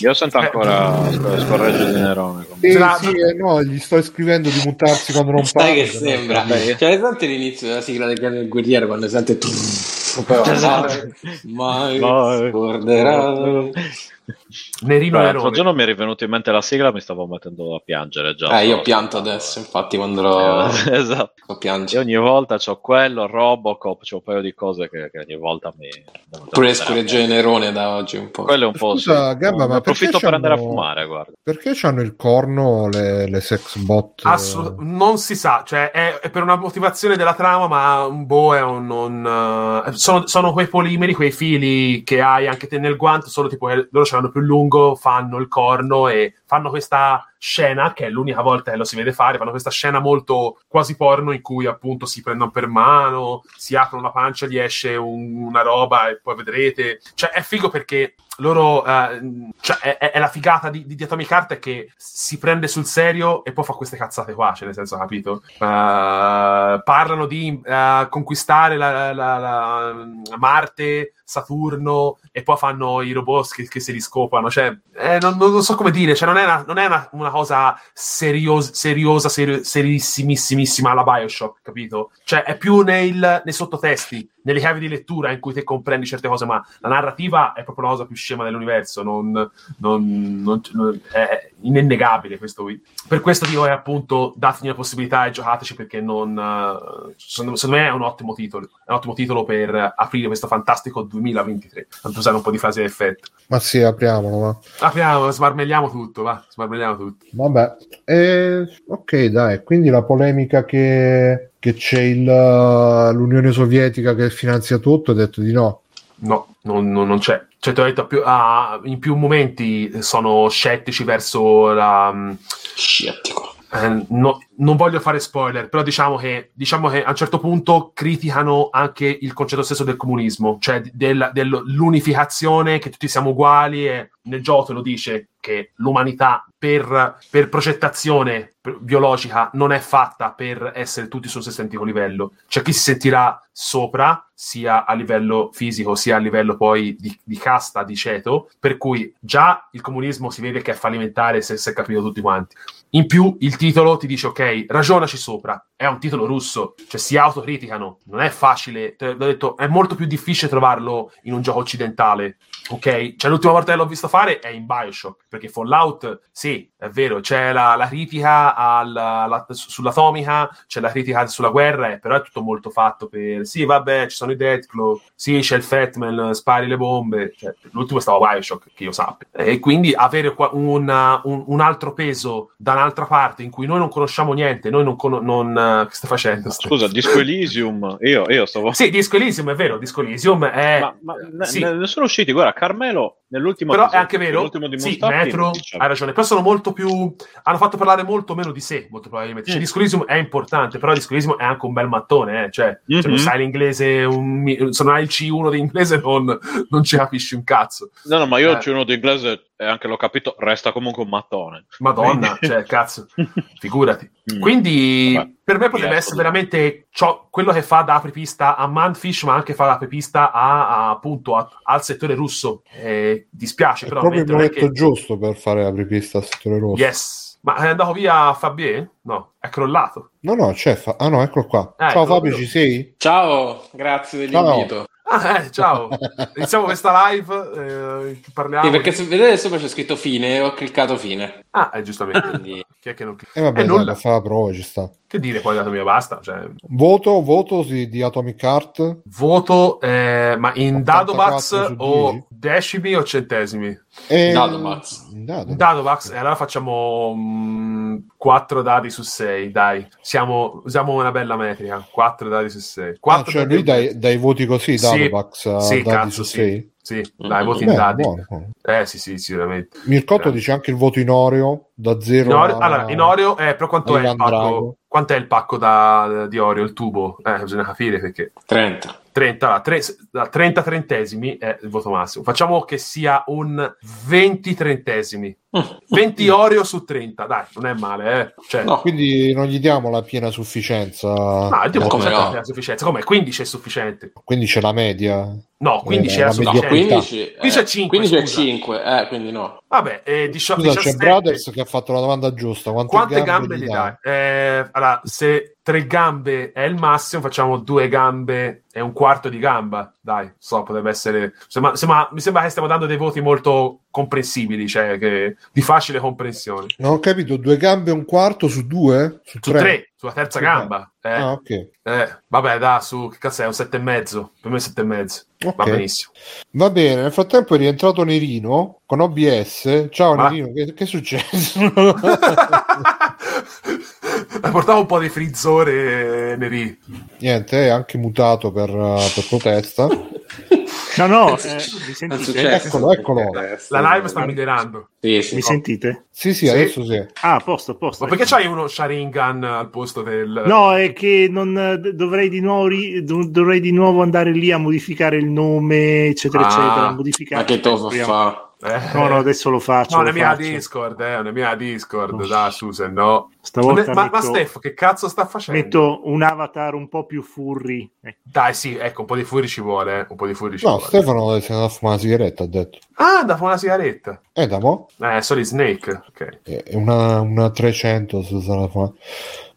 Io sento ancora sc- scorreggio di Nerone. Sì, sì, eh, no, gli sto scrivendo di mutarsi quando non parlo. Sai che sembra? vabbè. Cioè, sente l'inizio della sigla del del Guerriero quando sente. Esatto. Mai Mai scorderà. Nerino Beh, Nerone. L'altro giorno mi è rivenuto in mente la sigla mi stavo mettendo a piangere già. Eh, io pianto adesso, infatti, quando lo, Eh, esatto. lo E ogni volta c'ho quello, Robocop, c'ho un paio di cose che, che ogni volta mi... Pure scorreggio di Nerone da oggi un po'. Quello è un po'... Scusa, sì. Gabba, ma approfitto perché per andare a c'hanno- fumare, guarda. Perché hanno il corno le, le sex bot? Assolut- non si sa, cioè è, è per una motivazione della trama, ma un boh è un non. eh, sono, sono quei polimeri, quei fili che hai anche te nel guanto, solo tipo che loro ce l'hanno più lungo, fanno il corno e fanno questa scena, che è l'unica volta che lo si vede fare, fanno questa scena molto quasi porno in cui appunto si prendono per mano, si aprono la pancia, gli esce un- una roba e poi vedrete. Cioè è figo perché loro eh, cioè, è, è- la figata di, di Atomic Heart che si prende sul serio e poi fa queste cazzate qua cioè nel senso capito? Eh, parlano di eh, conquistare la, la- la- Marte Saturno e poi fanno i robot che, che li scopano cioè eh, non, non so come dire cioè non è una, non è una, una cosa serios- seriosa serio- serissimissima alla Bioshock capito? Cioè è più nel- nei sottotesti nelle chiavi di lettura in cui te comprendi certe cose, ma la narrativa è proprio la cosa più scema dell'universo, non, non- non- è innegabile questo qui. Per questo dico che appunto dategli una possibilità e giocateci perché non, eh, secondo, me è un ottimo titolo, è un ottimo titolo per aprire questo fantastico 2023, tanto usare un po' di frasi d'effetto. Ma sì, apriamolo, va. Apriamo, smarmelliamo tutto, va, smarmelliamo tutto. Vabbè, Eh, ok, dai, quindi la polemica che, che c'è il, l'Unione Sovietica che finanzia tutto, ha detto di no. No, non, non- c'è. Cioè, ti ho detto, più- ah, in più momenti sono scettici verso la... Scettico. Eh, no- non voglio fare spoiler, però diciamo che, diciamo che a un certo punto criticano anche il concetto stesso del comunismo, cioè del- dell'unificazione, che tutti siamo uguali e nel gioco lo dice che l'umanità per, per progettazione biologica non è fatta per essere tutti sullo stesso identico livello. C'è chi si sentirà sopra, sia a livello fisico, sia a livello poi di, di casta, di ceto, per cui già il comunismo si vede che è fallimentare se si è capito tutti quanti. In più il titolo ti dice ok, ragionaci sopra, è un titolo russo, cioè si autocriticano, non è facile, te l'ho detto, è molto più difficile trovarlo in un gioco occidentale, ok? Cioè l'ultima volta che l'ho visto fare è in Bioshock, perché Fallout, sì, è vero, c'è la, la critica alla- alla- sull'atomica, c'è la critica sulla guerra, eh, però è tutto molto fatto per, sì, vabbè, ci sono i Deathclaw, sì, c'è il Fatman, spari le bombe, cioè, l'ultimo stava Bioshock, che io sappia. E quindi avere una- un, un altro peso da un'altra parte in cui noi non conosciamo niente, noi non... cono- non eh, che stai facendo? Scusa, Disco Elysium, io, io stavo... Sì, Disco Elysium è vero, Disco Elysium è... Ma, ma sì. ne, ne sono usciti, guarda, Carmelo nell'ultimo però è episodio- anche vero, di sì, Metro, diciamo. hai ragione, però sono molto più, hanno fatto parlare molto meno di sé, molto probabilmente. Cioè, Mm. Disco Elysium è importante, però Disco Elysium è anche un bel mattone, eh. cioè, se non Mhm. sai l'inglese, un se non hai il C1 di inglese non, non ci capisci un cazzo. No, no, ma io Eh. c'è uno di inglese e anche l'ho capito, resta comunque un mattone. Madonna, cioè, cazzo, figurati. Mm. Quindi Vabbè. per me potrebbe essere veramente ciò- quello che fa da apripista a Manfish, ma anche fa da apripista a, a, appunto a- al settore russo. Eh, dispiace, È però proprio il momento che- giusto per fare apripista al settore rosso. Yes. Ma è andato via Fabien? No, è crollato. No, no, c'è. Fa- ah, no, eccolo qua. Eh, Ciao Fabio, io. ci sei? Ciao, grazie dell'invito. Ah, eh, ciao. Iniziamo questa live. eh, parliamo. Sì, perché se vedete sopra c'è scritto fine e ho cliccato fine. Ah, eh, giustamente. Quindi Chi è che non E vabbè, Eh, dai, nulla. fare la prova ci sta. Che dire poi dato mio basta? Cioè, Voto, voto di, di Atomic Heart. voto, eh, ma in 84 Dadobax o 10? decimi o centesimi? E... Dadobax. Dadobax. In Dadobax, e allora facciamo 4 dadi su 6, dai. Siamo, usiamo una bella metrica. 4 dadi su 6. Ah, 4 cioè lui dai, dai voti così, Sì. Dadobax, a Sì, dati cazzo, su sì. 6. Sì, dai, voti in Beh, dadi. buono, buono. Eh sì, sì, sicuramente. Mircotto Grande. dice anche il voto in Oreo da 0 In Oreo, a... allora, in Oreo, eh, però quanto è, pacco, quanto è il pacco da, di Oreo, il tubo? Eh, bisogna capire perché 30. 30, allora, tre- da 30 trentesimi è il voto massimo. Facciamo che sia un 20 trentesimi. 20 Oreo su 30, dai, non è male, eh. Cioè, No. Quindi non gli diamo la piena sufficienza. no, è come no? a sufficienza. Come 15 è sufficiente? Quindi c'è la media. No, 15 Eh, è la No, sufficiente. mediocrità. 15, Qui c'è cinque, 15 è scusa. 5, eh, quindi no. Vabbè, eh, discio- Scusa, 17. c'è Brothers che ha fatto la domanda giusta. Quante, Quante gambe gli gli dai? dai? Eh, allora, se tre gambe è il massimo, facciamo due gambe e un quarto di gamba. Dai, so, potrebbe essere. sembra- sembra- mi sembra che stiamo dando dei voti molto comprensibili, cioè che- di facile comprensione. Non ho capito, due gambe e un quarto su due? Su, Su tre, sulla terza Su gamba. Eh, Ah, ok. eh, vabbè, da su che cazzo è? Un sette e mezzo. Per me è sette e mezzo. Ok. Va benissimo. Va bene, nel frattempo è rientrato Nerino con OBS. Ciao Ma- Nerino, che, che è successo? Portavo un po' di frizzore Neri. Niente, è anche mutato per, per protesta. No, no, Non eh, mi sentite? Eccolo, eccolo. La live sta migliorando. Sì, sì. Mi sentite? Sì, sì, adesso sì. Ah, a posto, a posto. Ma perché c'hai uno Sharingan al posto del. No, è che non d- dovrei di nuovo ri- do- dovrei di nuovo andare lì a modificare il nome, eccetera, Ah, eccetera. Modificare. Ma che to fa? Eh. No, no, adesso lo faccio. No, lo è mia. Discord, eh, è mia Discord, Oh. da Susan, no. Stavolta ma, ma metto, Steph, che cazzo sta facendo? metto un avatar un po' più furry. Ecco. Dai, sì, ecco, un po' di fuori ci vuole, eh, un po' di fuori ci No, vuole. Stefano si è andato a fumare una sigaretta, ha detto. Ah, da una sigaretta. Eh, da mo? Eh, Solid Snake, ok. È una, una 300 se sarà a fumare.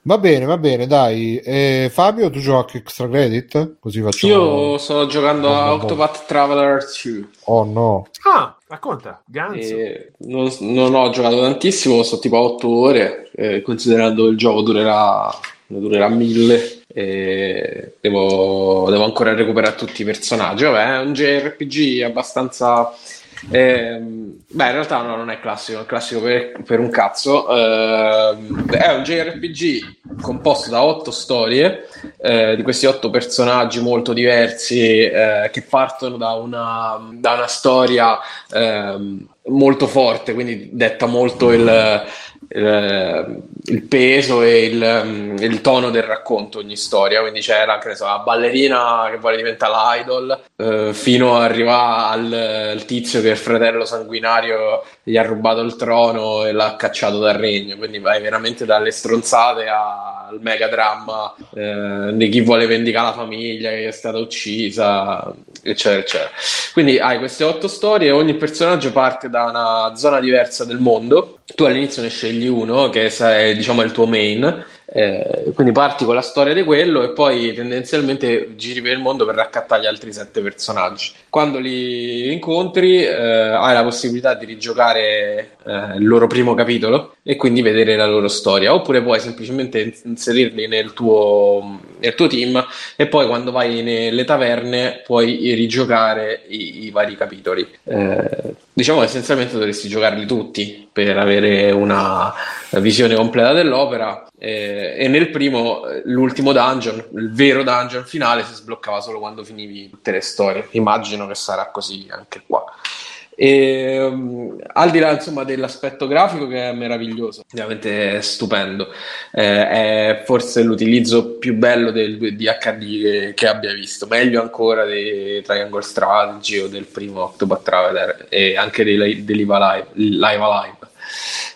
Va bene, va bene, dai. Eh, Fabio, tu giochi extra credit? Così facciamo... Io sto giocando a. Octopath Traveler 2. Oh no. Ah, racconta, Ganzo. E non, non ho giocato tantissimo, sto tipo a 8 ore, eh, considerando il gioco durerà, durerà 1000. E devo, devo ancora recuperare tutti i personaggi. Vabbè, è un JRPG abbastanza. Ehm, beh, in realtà no, non è classico, è classico per, per un cazzo. Ehm, è un JRPG composto da otto storie, eh, di questi otto personaggi molto diversi eh, che partono da una, da una storia ehm, molto forte, quindi detta molto il, il, il peso e il, mm, il tono del racconto ogni storia. Quindi c'era che ne so, la ballerina che vuole diventare l'idol, eh, fino a arrivare al, al tizio che il fratello sanguinario gli ha rubato il trono e l'ha cacciato dal regno. Quindi vai veramente dalle stronzate al mega dramma eh, di chi vuole vendicare la famiglia che è stata uccisa, eccetera, eccetera. Quindi hai queste otto storie, ogni personaggio parte da una zona diversa del mondo. Tu all'inizio ne scegli uno che è diciamo il tuo main, eh, quindi parti con la storia di quello e poi tendenzialmente giri per il mondo per raccattare gli altri sette personaggi. Quando li incontri eh, hai la possibilità di rigiocare eh, il loro primo capitolo e quindi vedere la loro storia, oppure puoi semplicemente ins- inserirli nel tuo, nel tuo team e poi quando vai nelle taverne puoi rigiocare i, i vari capitoli. Eh, diciamo che essenzialmente dovresti giocarli tutti per avere una visione completa dell'opera. Eh, e nel primo, l'ultimo dungeon, il vero dungeon finale, si sbloccava solo quando finivi tutte le storie. Immagino che sarà così anche qua. E, um, al di là insomma dell'aspetto grafico che è meraviglioso, veramente è stupendo, Eh, è forse l'utilizzo più bello del 2D HD che, che abbia visto, meglio ancora di Triangle Strategy o del primo Octopath Traveler e anche di, di Live Alive. Live Alive.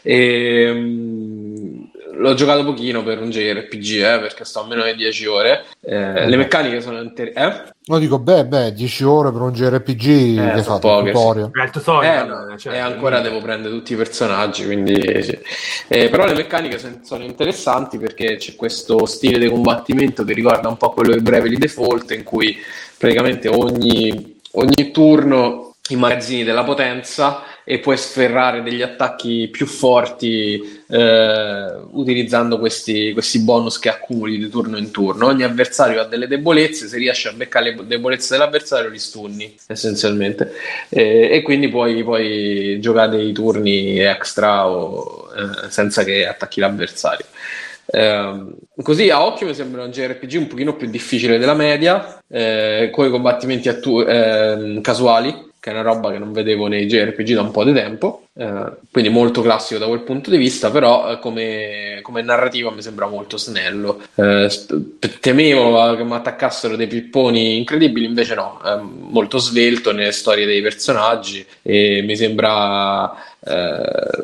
E, um, l'ho giocato pochino per un JRPG eh, perché sto a meno di 10 ore. Eh, le meccaniche sono interessanti. Eh? No, dico, beh, beh, 10 ore per un JRPG Eh, che fate poche, il tutorial. Eh, Eh, tutorial. no, cioè, e ancora devo prendere tutti i personaggi, quindi sì. Eh, però le meccaniche son- sono interessanti perché c'è questo stile di combattimento che ricorda un po' quello di Bravely Default, in cui praticamente ogni, ogni turno immagazzini della potenza e puoi sferrare degli attacchi più forti eh, utilizzando questi, questi bonus che accumuli di turno in turno. Ogni avversario ha delle debolezze, se riesci a beccare le debolezze dell'avversario li stunni essenzialmente e, e quindi puoi, puoi giocare dei turni extra o, eh, senza che attacchi l'avversario. Eh, così a occhio mi sembra un JRPG un pochino più difficile della media, eh, con i combattimenti attu- eh, casuali, che è una roba che non vedevo nei JRPG da un po' di tempo, eh, quindi molto classico da quel punto di vista, però eh, come, come, narrativa mi sembra molto snello. Eh, temevo che mi attaccassero dei pipponi incredibili, invece no, è molto svelto nelle storie dei personaggi e mi sembra eh,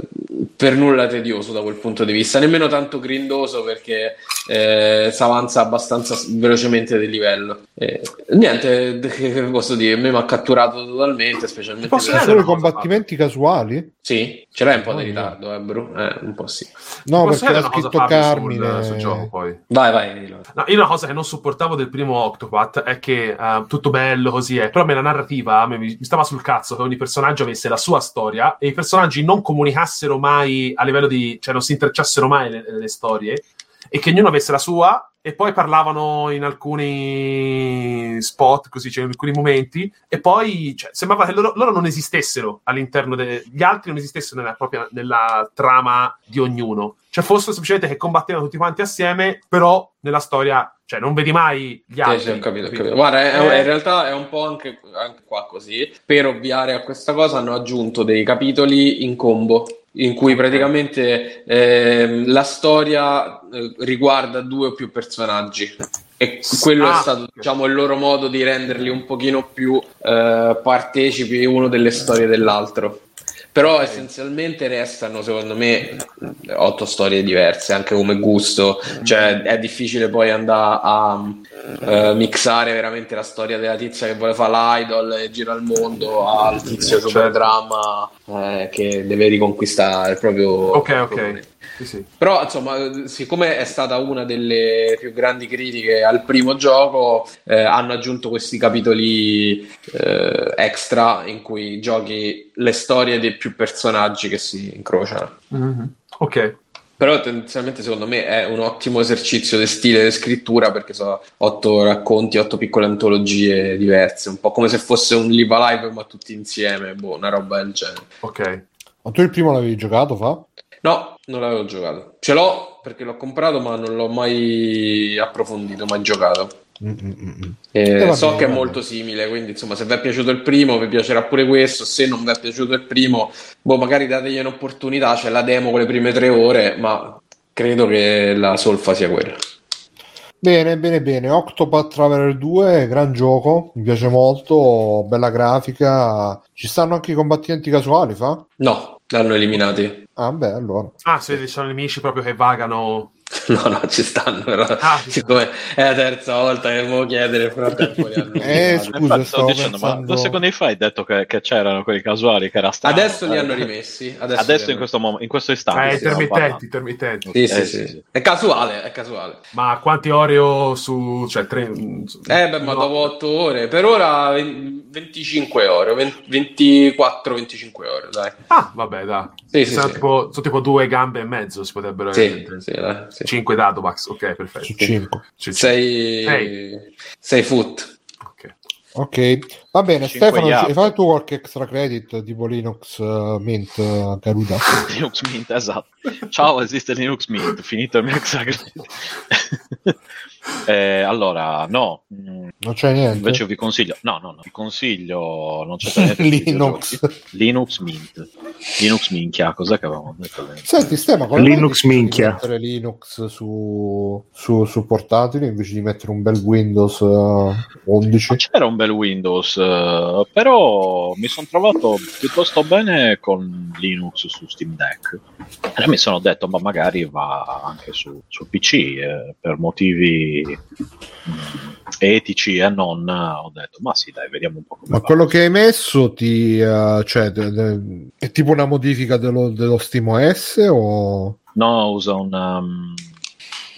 per nulla tedioso da quel punto di vista, nemmeno tanto grindoso perché eh, si avanza abbastanza velocemente di livello. Eh, niente, che posso dire, a me mi ha catturato totalmente, specialmente Posso per solo i combattimenti casuali? Sì, ce l'hai un po' di ritardo, eh, Bru? Eh, un po' sì. No, Posso perché l'ha scritto Carmine sul, sul, gioco poi. Vai, vai. No, io una cosa che non sopportavo del primo Octopath è che uh, tutto bello così è, però a me la narrativa mi, mi stava sul cazzo che ogni personaggio avesse la sua storia e i personaggi non comunicassero mai a livello di... cioè non si intrecciassero mai le, le storie e che ognuno avesse la sua e poi parlavano in alcuni spot, così, cioè in alcuni momenti, e poi cioè, sembrava che loro, loro, non esistessero all'interno degli altri, non esistessero nella, propria, nella trama di ognuno. Cioè fossero semplicemente che combattevano tutti quanti assieme, però nella storia cioè non vedi mai gli altri. Sì, sì, ho capito, ho capito. Guarda, è, eh... in realtà è un po' anche, anche, qua così. Per ovviare a questa cosa hanno aggiunto dei capitoli in combo in cui praticamente eh, la storia eh, riguarda due o più personaggi. E quello ah, è stato diciamo, il loro modo di renderli un pochino più eh, partecipi uno delle storie dell'altro però essenzialmente restano secondo me otto storie diverse anche come gusto. Cioè è difficile poi andare a uh, mixare veramente la storia della tizia che vuole fare l'idol e gira il mondo al tizio super certo. dramma eh, che deve riconquistare il proprio ok ok sì, sì. Però, insomma, siccome è stata una delle più grandi critiche al primo gioco, eh, hanno aggiunto questi capitoli eh, extra in cui giochi le storie dei più personaggi che si incrociano. Mm-hmm. Ok. Però tendenzialmente secondo me è un ottimo esercizio di stile di scrittura perché sono otto racconti, otto piccole antologie diverse, un po' come se fosse un live live ma tutti insieme, boh, una roba del genere. Ok. Ma tu il primo l'avevi giocato, fa? No, non l'avevo giocato. Ce l'ho perché l'ho comprato, ma non l'ho mai approfondito, mai giocato. Mm-mm. Eh, eh, so che è molto simile, quindi insomma, se vi è piaciuto il primo, vi piacerà pure questo. Se non vi è piaciuto il primo, boh, magari dategli un'opportunità. C'è la demo con le prime tre ore, ma credo che la solfa sia quella. Bene, bene, bene. Octopath Traveler 2, gran gioco, mi piace molto, bella grafica. Ci stanno anche i combattimenti casuali, fa? No, l'hanno eliminati. Ah, beh, allora. Ah, sì, sono nemici proprio che vagano No, no, ci stanno, però ah, siccome è la terza volta che devo chiedere, però tempo li Eh, scusa, sto dicendo, pensando... ma due secondi fa hai detto che, che c'erano quelli casuali, che era strano. Adesso li hanno rimessi. Adesso, adesso in, questo mom- in questo istante. Eh, intermittenti, intermittenti. Sì, sì, eh, sì, sì, È casuale, è casuale. Ma quanti Oreo su... cioè, tre... Su... Eh, beh, ma dopo 8 ore, per ora 25 Oreo, 24-25 Oreo, dai. Ah, vabbè, dai. Sì, sì, sono, sì. Tipo, sono tipo due gambe e mezzo, si potrebbero... Sì, sì, sì. 5 Dadobax, ok, perfetto. Su 5. 6 6 foot. Ok, ok. Va bene, Stefano, ci fai tu qualche extra credit tipo Linux uh, Mint uh, Garuda? Linux Mint, esatto. Ciao, esiste Linux Mint, finito il mio extra credit. eh, allora, no. Non c'è niente. Invece vi consiglio, no, no, no, vi consiglio, non c'è niente. Linux. Linux Mint. Linux minchia, cos'è che avevamo detto? Senti, Stefano, come Linux minchia. mettere Linux su, su, su portatili invece di mettere un bel Windows uh, 11? Ma c'era un bel Windows Uh, però mi sono trovato piuttosto bene con Linux su Steam Deck e mi sono detto ma magari va anche su, su PC eh, per motivi etici e non ho detto ma sì dai vediamo un po' come ma va. quello che hai messo ti, uh, cioè, de, de, è tipo una modifica dello, dello SteamOS o no usa un um,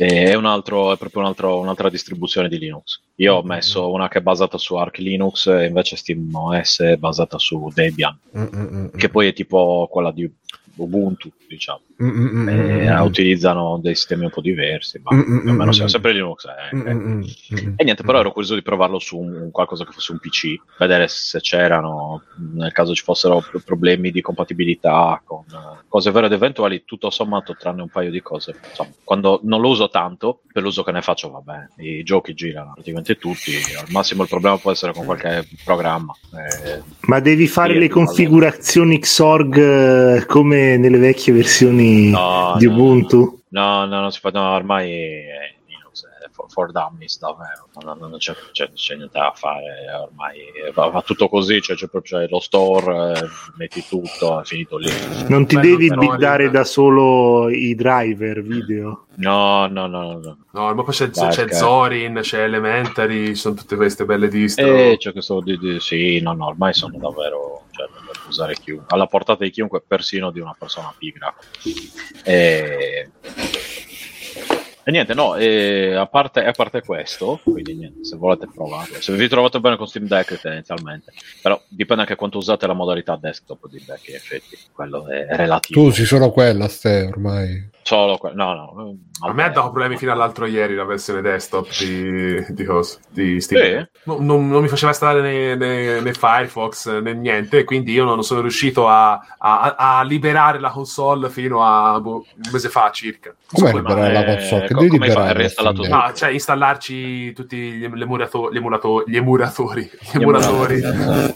è, un altro, è proprio un altro- un'altra distribuzione di Linux. Io ho messo una che è basata su Arch Linux e invece SteamOS è basata su Debian, Mm, mm, mm, che poi è tipo quella di Ubuntu, diciamo. mm, mm, mm, Eh, mm, utilizzano dei sistemi un po' diversi, ma più o meno siamo sempre Linux. eh, eh. E niente, però ero curioso di provarlo su un, qualcosa che fosse un PC, vedere se c'erano, nel caso ci fossero pro- problemi di compatibilità con eh, cose vere ed eventuali, tutto sommato, tranne un paio di cose. Insomma, quando non lo uso tanto, per l'uso che ne faccio va bene. I giochi girano praticamente tutti, al massimo il problema può essere con qualche programma. Eh, Ma devi fare le configurazioni Xorg eh, come nelle vecchie versioni no, di no, Ubuntu? No, no, non si fa, no, ormai è Linux, è for, for dummies davvero, non, non- non c'è, c'è- c'è niente da fare, ormai va, va tutto così, cioè, c'è proprio c'è lo store, eh, metti tutto, è finito lì. Non ti Beh, devi buildare da solo i driver video? No, no, no, no. No, ma poi c'è, c'è. Zorin, c'è Elementary, sono tutte queste belle distro. E c'è questo di, di- sì, no, no, ormai sono davvero, cioè, usare chiunque, alla portata di chiunque, persino di una persona pigra. E, e niente, no, e a, parte, a parte questo, quindi niente, se volete provare, se vi trovate bene con Steam Deck tendenzialmente, però dipende anche quanto usate la modalità desktop di Deck, in effetti, quello è relativo. Tu usi solo quella, Ste, ormai. Solo que- no, no. A me ha dato problemi fino all'altro ieri la versione desktop di, di, di Steam. Sì? No- non, non mi faceva installare né, né- né Firefox né niente, quindi io non sono riuscito a, a- a liberare la console fino a boh, un mese fa circa. Come So liberare ma, la eh, console? Che co- devi liberare? No, cioè installarci tutti gli, emulato- gli emulato- gli emulatori. Gli emulatori.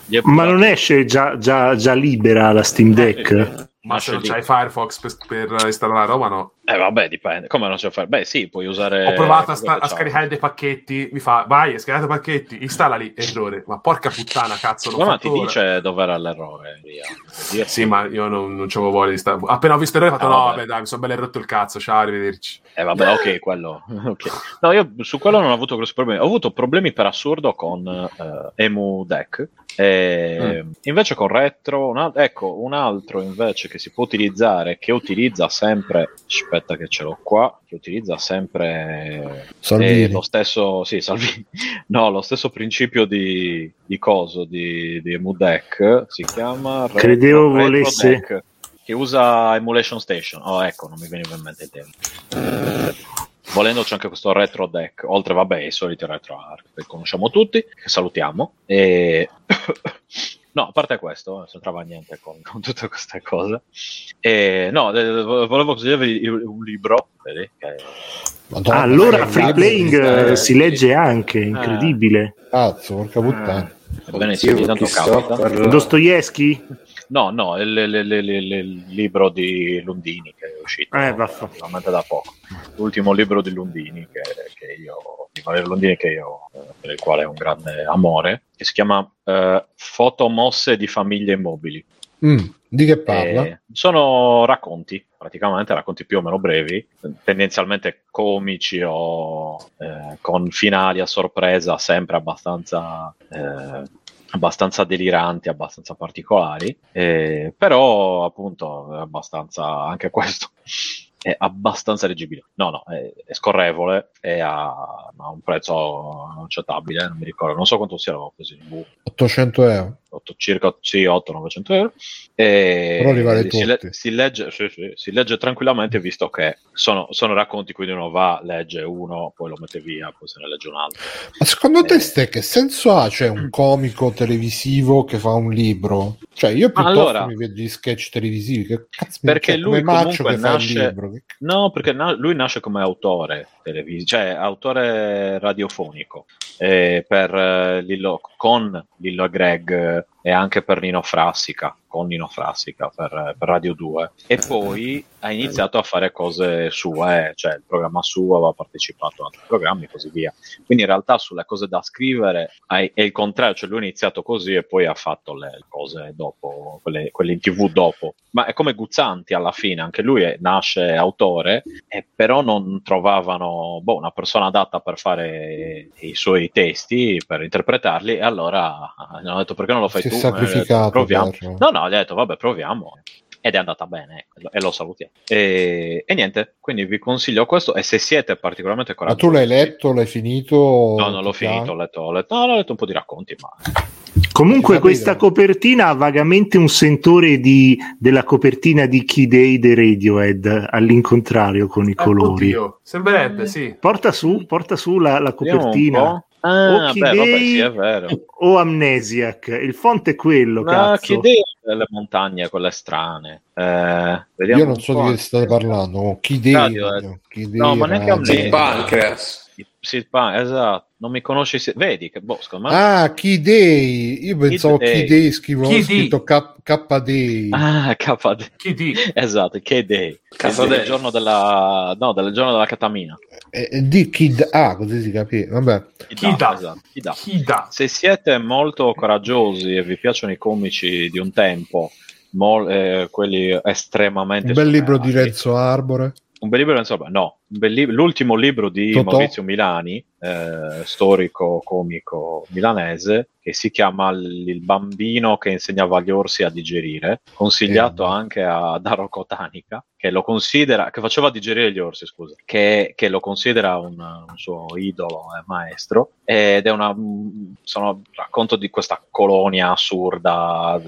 Gli Ma non esce già, già- già libera la Steam Deck? Ma se non c'hai Firefox per, per installare la roba, no. Eh vabbè, dipende. Come non c'è fare? Beh, sì, puoi usare. Ho provato a, sta- a scaricare dei pacchetti. Mi fa, vai, i pacchetti, installa lì. Errore. Ma porca puttana, cazzo. l'ho Ma, ti ora. dice dov'era l'errore. Via. Sì, ma io non, non c'avevo voglia di stare. Appena ho visto l'errore, ho fatto: Ah, no, vabbè. vabbè, dai, mi sono bello rotto il cazzo. Ciao, arrivederci. Eh vabbè, ok, quello. ok. No, io su quello non ho avuto grossi problemi. Ho avuto problemi per assurdo con eh, Emu Deck. E Mm. Invece con Retro, un al- ecco, un altro invece che si può utilizzare, che utilizza sempre, aspetta che ce l'ho qua, che utilizza sempre eh, lo stesso, sì, no, lo stesso principio di, di coso, di, di Emu Deck, si chiama Credevo Retro volesse- Deck, che usa Emulation Station. Oh, ecco, non mi veniva in mente il tema. Volendo c'è anche questo retro deck, oltre vabbè ai soliti retro arc che conosciamo tutti, che salutiamo. E... no, a parte questo, non c'entrava niente con, con tutte queste cose. E, no, eh, volevo consigliarvi un libro, vedi, che Madonna, Ah, allora Free Playing Ste. eh, si legge anche, incredibile. Cazzo, porca puttana. Ebbene sì, ogni tanto capita. Dostoevsky? No, no, il, il- il- il- il libro di Lundini che è uscito Eh, veramente da poco. L'ultimo libro di Lundini che, che io, di Valerio Lundini che io, eh, per il quale ho un grande amore, che si chiama eh, Fotomosse di famiglie immobili. Mm, di che parla? Eh, sono racconti, praticamente racconti più o meno brevi, tendenzialmente comici o eh, con finali a sorpresa sempre abbastanza, eh, abbastanza deliranti, abbastanza particolari, eh, però appunto è abbastanza anche questo. È abbastanza leggibile, no, no, è, è scorrevole e ha, ha un prezzo accettabile. Non mi ricordo, non so quanto sia, in bu- 800 euro. Otto- circa sì, 800-900 euro. E si, le- si legge, sì, sì, si legge tranquillamente visto che sono, sono racconti, quindi uno va, legge uno, poi lo mette via, poi se ne legge un altro. Ma secondo te, Eh. Ste, che senso ha? C'è un comico televisivo che fa un libro? Cioè, io piuttosto allora- mi vedo gli sketch televisivi. Che cazzo mi- Perché cioè, lui comunque nasce- libro. Che- No, perché na- lui nasce come autore televisivo, cioè autore radiofonico eh, per, eh, Lillo- con Lillo Greg e anche per Nino Frassica, con Nino Frassica per, eh, per Radio 2 e poi ha iniziato a fare cose sue, cioè il programma suo, aveva partecipato a altri programmi e così via. Quindi in realtà sulle cose da scrivere è il contrario, cioè lui ha iniziato così e poi ha fatto le cose dopo, quelle, quelle in tv dopo. Ma è come Guzzanti alla fine, anche lui è- nasce autore, e però non trovavano boh, una persona adatta per fare i suoi testi, per interpretarli, e allora gli hanno detto perché non lo fai è tu? Ho detto, sacrificato proviamo. per- No, no, gli ha detto vabbè proviamo. ed è andata bene ecco, e lo salutiamo. E, e niente, quindi vi consiglio questo e se siete particolarmente Ma coraggiosi... tu l'hai letto, l'hai finito? No, non l'ho finito, ho letto, ho letto, no, ho letto un po' di racconti, ma Comunque questa copertina ha vagamente un sentore di- della copertina di Key Day dei Radiohead, all'incontrario con i Eh, colori. oddio, sembrerebbe, sì. Porta su, porta su la, la vediamo un copertina. Ah, Key beh, vabbè, sì, è vero. o Amnesiac. Il font è quello, Ma cazzo. che idea delle montagne, quelle strane. Eh, Io non so di che state parlando. oh, Chi dei? Radio, dei No, ma neanche a radio. me. Sì, Pancreas. Sid Pan- esatto, non mi conosci, si- vedi che secondo me... Ah, Key Day. Io pensavo. Key Day scrivo Key scritto K, K Day. Ah, KD. Chi di? Esatto, K-Day. Day. giorno della... No, del giorno della catamina. E, e di Kid A, così si capisce. Vabbè. Chi dà? Esatto. Chi dà? Se siete molto coraggiosi e vi piacciono i comici di un tempo, mol- eh, quelli estremamente Un bel libro di Renzo Arbore. Un bel libro, insomma, no, un bel l'ultimo libro di Totò. Maurizio Milani, eh, storico comico milanese, che si chiama L- Il bambino che insegnava agli orsi a digerire, consigliato Eh. anche a Daro Cotanica, che lo considera, che faceva digerire gli orsi, scusa, che, che lo considera un, un suo idolo e maestro, ed è una, sono racconto di questa colonia assurda,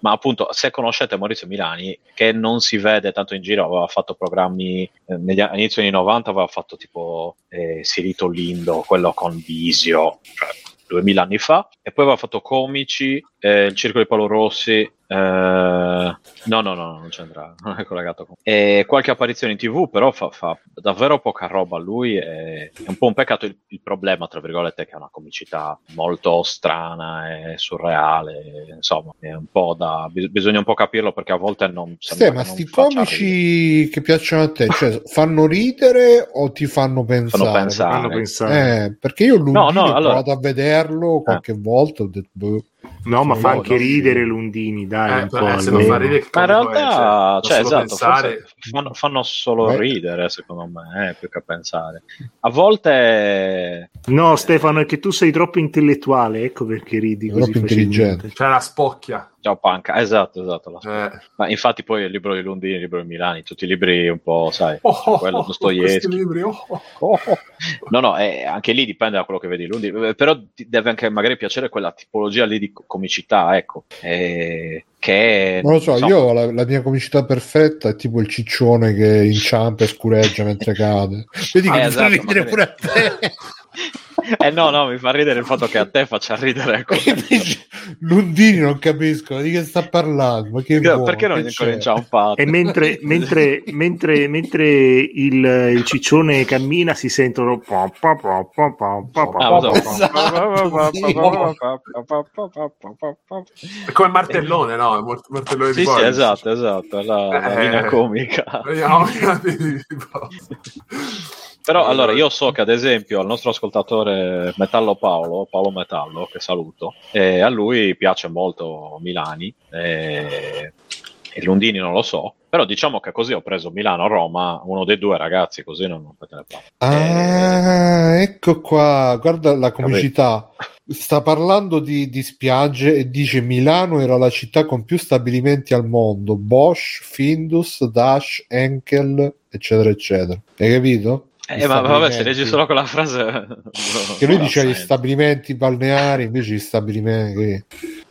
ma appunto se conoscete Maurizio Milani che non si vede tanto in giro aveva fatto programmi eh, negli a- all'inizio anni 90 aveva fatto tipo eh, Sirito Lindo quello con Visio cioè 2000 anni fa e poi aveva fatto comici eh, il circo di Paolo Rossi eh, no no no non c'entra non è collegato con e qualche apparizione in tv però fa, fa davvero poca roba lui è un po' un peccato il, il problema tra virgolette è che ha una comicità molto strana e surreale insomma è un po' da bis- bisogna un po' capirlo perché a volte non Ste, ma sti faccia ridere. comici che piacciono a te, cioè, fanno ridere o ti fanno pensare? fanno pensare Fanno pensare. Eh, perché io Lundini No, no, ho allora- provato a vederlo qualche volta, ho detto, boh, No, ma fa anche ridere sì. Lundini, dai, Eh, un po' eh, se non fa ridere, che ma in realtà, Cioè, cioè, esatto, pensare- fanno, fanno solo Beh. ridere, secondo me, eh, più che pensare. A volte, No, Stefano, è che tu sei troppo intellettuale, ecco perché ridi così Troppo facilmente. intelligente. C'è la spocchia. ciao panca, esatto, esatto. la- Eh. Ma infatti poi il libro di Lundini, il libro di Milani, tutti i libri un po', sai, Oh, oh, quello oh, Dostoevsky. questi libri, oh, oh. Oh. No, no, eh, anche lì dipende da quello che vedi Lundini, eh, però ti deve anche magari piacere quella tipologia lì di co- comicità, ecco, eh, che... Non lo so, insomma, io la, la mia comicità perfetta è tipo il ciccione che inciampa e scureggia mentre cade. Vedi che Ah, mi fa esatto, ridere pure a te. Eh no, no, mi fa ridere il fatto che a te faccia ridere Lundini non capisco di che sta parlando. Ma che vuole, perché non che gli c'è? incomincia un po'? E mentre, mentre, mentre, mentre il, il ciccione cammina si sentono Ah. È come Martellone, no? Mort- Martellone Sì, di sì, esatto, esatto, è la, la Eh. linea comica. Vediamo Però Eh, allora io so che ad esempio al nostro ascoltatore Metallo Paolo, Paolo Metallo, che saluto, eh, a lui piace molto Milani eh, e Lundini non lo so, però diciamo che così ho preso Milano-Roma, uno dei due ragazzi, così non le palle. Ah, ecco qua, guarda la comicità. Sta parlando di, di spiagge e dice Milano era la città con più stabilimenti al mondo. Bosch, Findus, Dash, Enkel, eccetera, eccetera. Hai capito? Eh, ma vabbè, se leggi solo quella frase... Che lui diceva gli stabilimenti balneari, invece gli stabilimenti.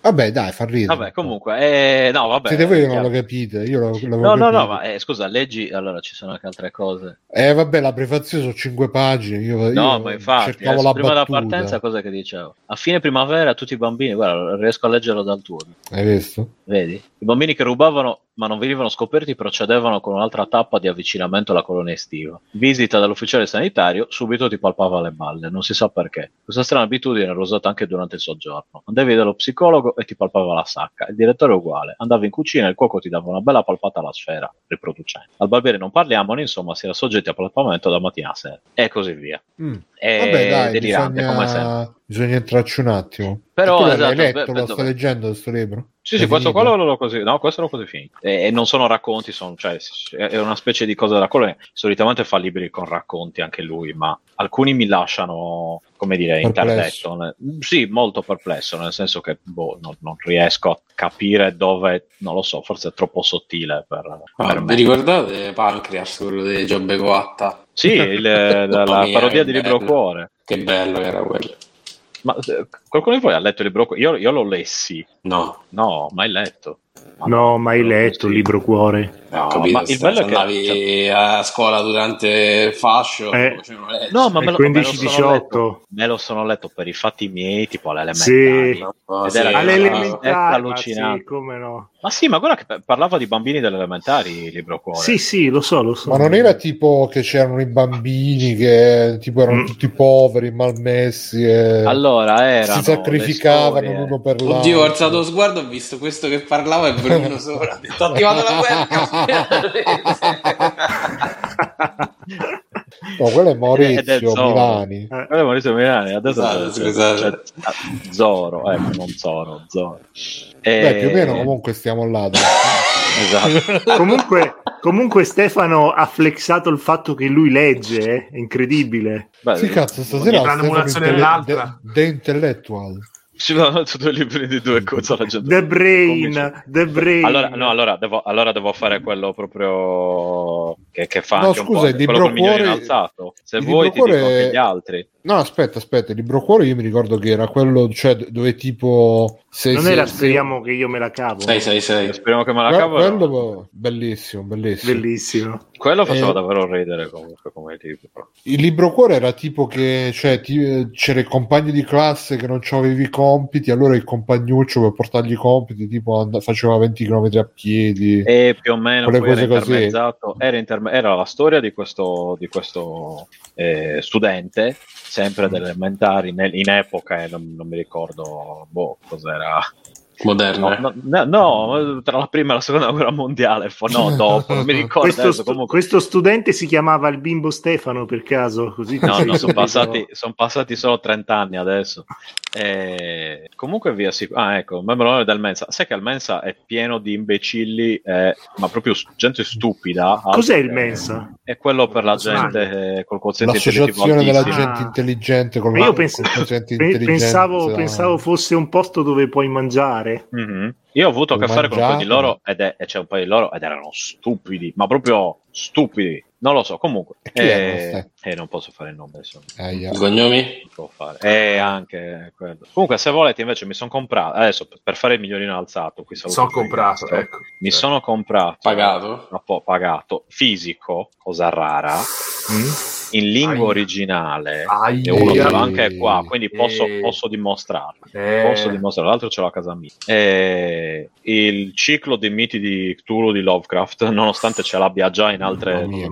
Vabbè, dai, fa ridere. Vabbè, comunque, eh, no, vabbè. Siete voi che non lo capite. Io lo, l'avevo No, no, no, ma eh, scusa, leggi, allora ci sono anche altre cose. Eh, vabbè, la prefazione sono cinque pagine. Io, No, io ma infatti, cercavo adesso, la prima della partenza cosa che dicevo? A fine primavera tutti i bambini, guarda, riesco a leggerlo dal turno, Hai visto? vedi? I bambini che rubavano ma non venivano scoperti procedevano con un'altra tappa di avvicinamento alla colonia estiva. Visita dall'ufficiale sanitario, subito ti palpava le balle, non si sa perché. Questa strana abitudine era usata anche durante il soggiorno. Andavi dallo psicologo e ti palpava la sacca, il direttore è uguale. Andavi in cucina e il cuoco ti dava una bella palpata alla sfera, riproducente. Al barbiere non parliamone, insomma, si era soggetti a palpamento da mattina a sera. E così via. Mm. È Vabbè, dai, delirante, come sempre. bisogna, bisogna entrarci un attimo. Però, E tu l'hai esatto, letto, beh, lo stai leggendo questo libro? Sì, sì, questo quello l'ho così. No, questo l'ho così finito. E, e non sono racconti, sono, cioè, è una specie di cosa della colonia. Solitamente fa libri con racconti anche lui, ma alcuni mi lasciano, come dire, Perplesso. interdetto. Sì, molto perplesso, nel senso che boh, non, non riesco a capire dove, non lo so, forse è troppo sottile per, Ah, per vi ricordate Pancreas, quello di Giobbe Coatta? Sì, il- la, la mia, parodia di Libro. Cuore. Che bello che era quello. Ma eh, qualcuno di voi ha letto il Libro Cuore? Io, io lo lessi. No, No, mai letto. No, mai letto, lessi. libro cuore. No, capito. ma il bello è che- andavi a scuola durante il fascio, Eh. No, ma me lo, E me lo sono 15-18. letto, me lo sono letto per i fatti miei, tipo alle elementari. Sì. Ed sì, allucinante. sì, come no. Ma sì, ma guarda che parlava di bambini delle elementari, il Libro Cuore. Sì, sì, lo so, lo so. Ma non era tipo che c'erano i bambini che tipo erano Mm. tutti poveri, malmessi e Allora erano si sacrificavano l'uno per l'altro. Oddio, ho alzato lo sguardo, ho visto questo che parlava e Bruno sopra. Detto, Ho attivato la webcam. No, quello è è Maurizio. Milani. Eh, Quello è Maurizio Milani, adesso scusate. c'è- ah, Zoro, ecco, non Zoro, Zoro. Beh, E- più o meno comunque stiamo là. Esatto. comunque, comunque Stefano ha flexato il fatto che lui legge, eh? è incredibile. Beh, Sì, cazzo, stasera Tra Stefano un'emulazione e intelle- l'altra. de- de intellectual. Ci sono due libri di due cose la gente. The Brain, Comincia. The Brain. Allora, no, allora devo, allora devo fare quello proprio che, che fa No, scusa, po' il quello libro col migliore cuore- innalzato. Se vuoi ti dico anche gli altri. No, aspetta, aspetta, il libro cuore io mi ricordo che era quello cioè, dove tipo... Se, non se- era se- speriamo che io me la cavo. 6, 6, 6. Speriamo che me la cavo. quello bellissimo, bellissimo. Bellissimo. Quello faceva Eh, davvero ridere comunque come libro. Il libro cuore era tipo che cioè, ti- c'era il compagno di classe che non avevi i compiti, allora il compagnuccio per portargli i compiti tipo and- faceva 20 km a piedi. E più o meno era intermezzato. Era, interme- era la storia di questo, di questo eh, studente, sempre delle elementari, nel- in epoca, e non, non mi ricordo boh, cos'era. Moderna. No, no, no, tra la prima e la seconda guerra mondiale, fo- no, dopo, non mi ricordo Questo, adesso, comunque. questo studente si chiamava il bimbo Stefano per caso? Così No, no, sono passati, son passati solo 30 anni adesso. Eh, comunque vi assicuro. Ah, ecco, memorare del Mensa. Sai che il Mensa è pieno di imbecilli, eh, ma proprio gente stupida. Cos'è il Mensa? È quello per la gente eh, col quoziente intellettivo L'associazione della gente Ah. intelligente con Ma la io pens- intelligenza. pensavo, pensavo fosse un posto dove puoi mangiare. Mhm. Io ho avuto a che fare con un paio di loro ed è, e c'è un paio di loro ed erano stupidi, ma proprio stupidi. Non lo so, comunque. E Eh, eh, non posso fare il nome adesso. I cognomi? Non può fare. E anche quello. Comunque, se volete, invece, mi sono comprato. Adesso per- fare il migliorino alzato, qui Sono comprato, Cristo. ecco. Mi sono comprato. Pagato? Un po' pagato. Fisico, cosa rara. In lingua Aia. originale. Aia. E uno ce l'ho anche qua, quindi posso, Eh. posso dimostrarlo. Eh, Posso dimostrarlo, l'altro ce l'ho a casa mia. Eh, il ciclo dei miti di Cthulhu di Lovecraft, nonostante ce l'abbia già in altre mia,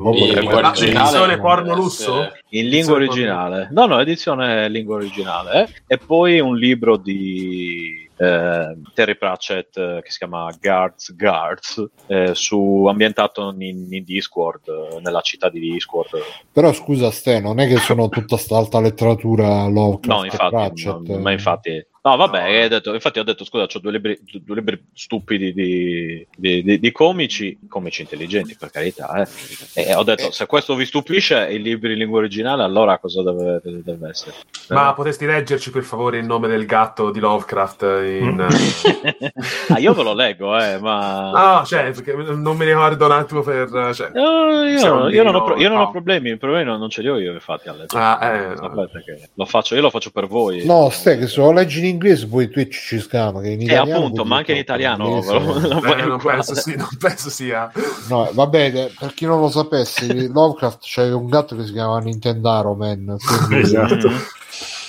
edizione porno lusso? in lingua originale. No, no, edizione lingua originale. eh. E poi un libro di eh, Terry Pratchett eh, che si chiama Guards Guards, eh, su, ambientato in, in Discord, eh, nella città di Discord. Però scusa Ste, non è che sono tutta sta alta letteratura Lovecraft No, infatti, no, ma infatti, no, vabbè, hai detto- infatti ho detto scusa, ho due libri, due libri stupidi di, di- di- di comici, comici intelligenti per carità, eh. e ho detto se questo vi stupisce i libri in lingua originale, allora cosa deve, deve essere? Ma potresti leggerci per favore il nome del gatto di Lovecraft in... ah, io ve lo leggo, eh, ma... No, cioè, perché non mi ricordo un attimo per... Cioè... No, io, io non ho, pro- io non ho no. problemi, i problemi non, non ce li ho io infatti a leggere. Ah, eh, no. Che lo faccio, io lo faccio per voi. No, Ste, che se lo leggi in inglese poi Twitch ci scama, che in Eh, italiano... appunto, poi ma anche in italiano inglese- ve lo- Eh, non, penso sì- non penso sia... No, vabbè, eh, per chi non lo sapesse, Lovecraft c'è un gatto che si chiama Nintendaro Man. quindi- Esatto. Mhm.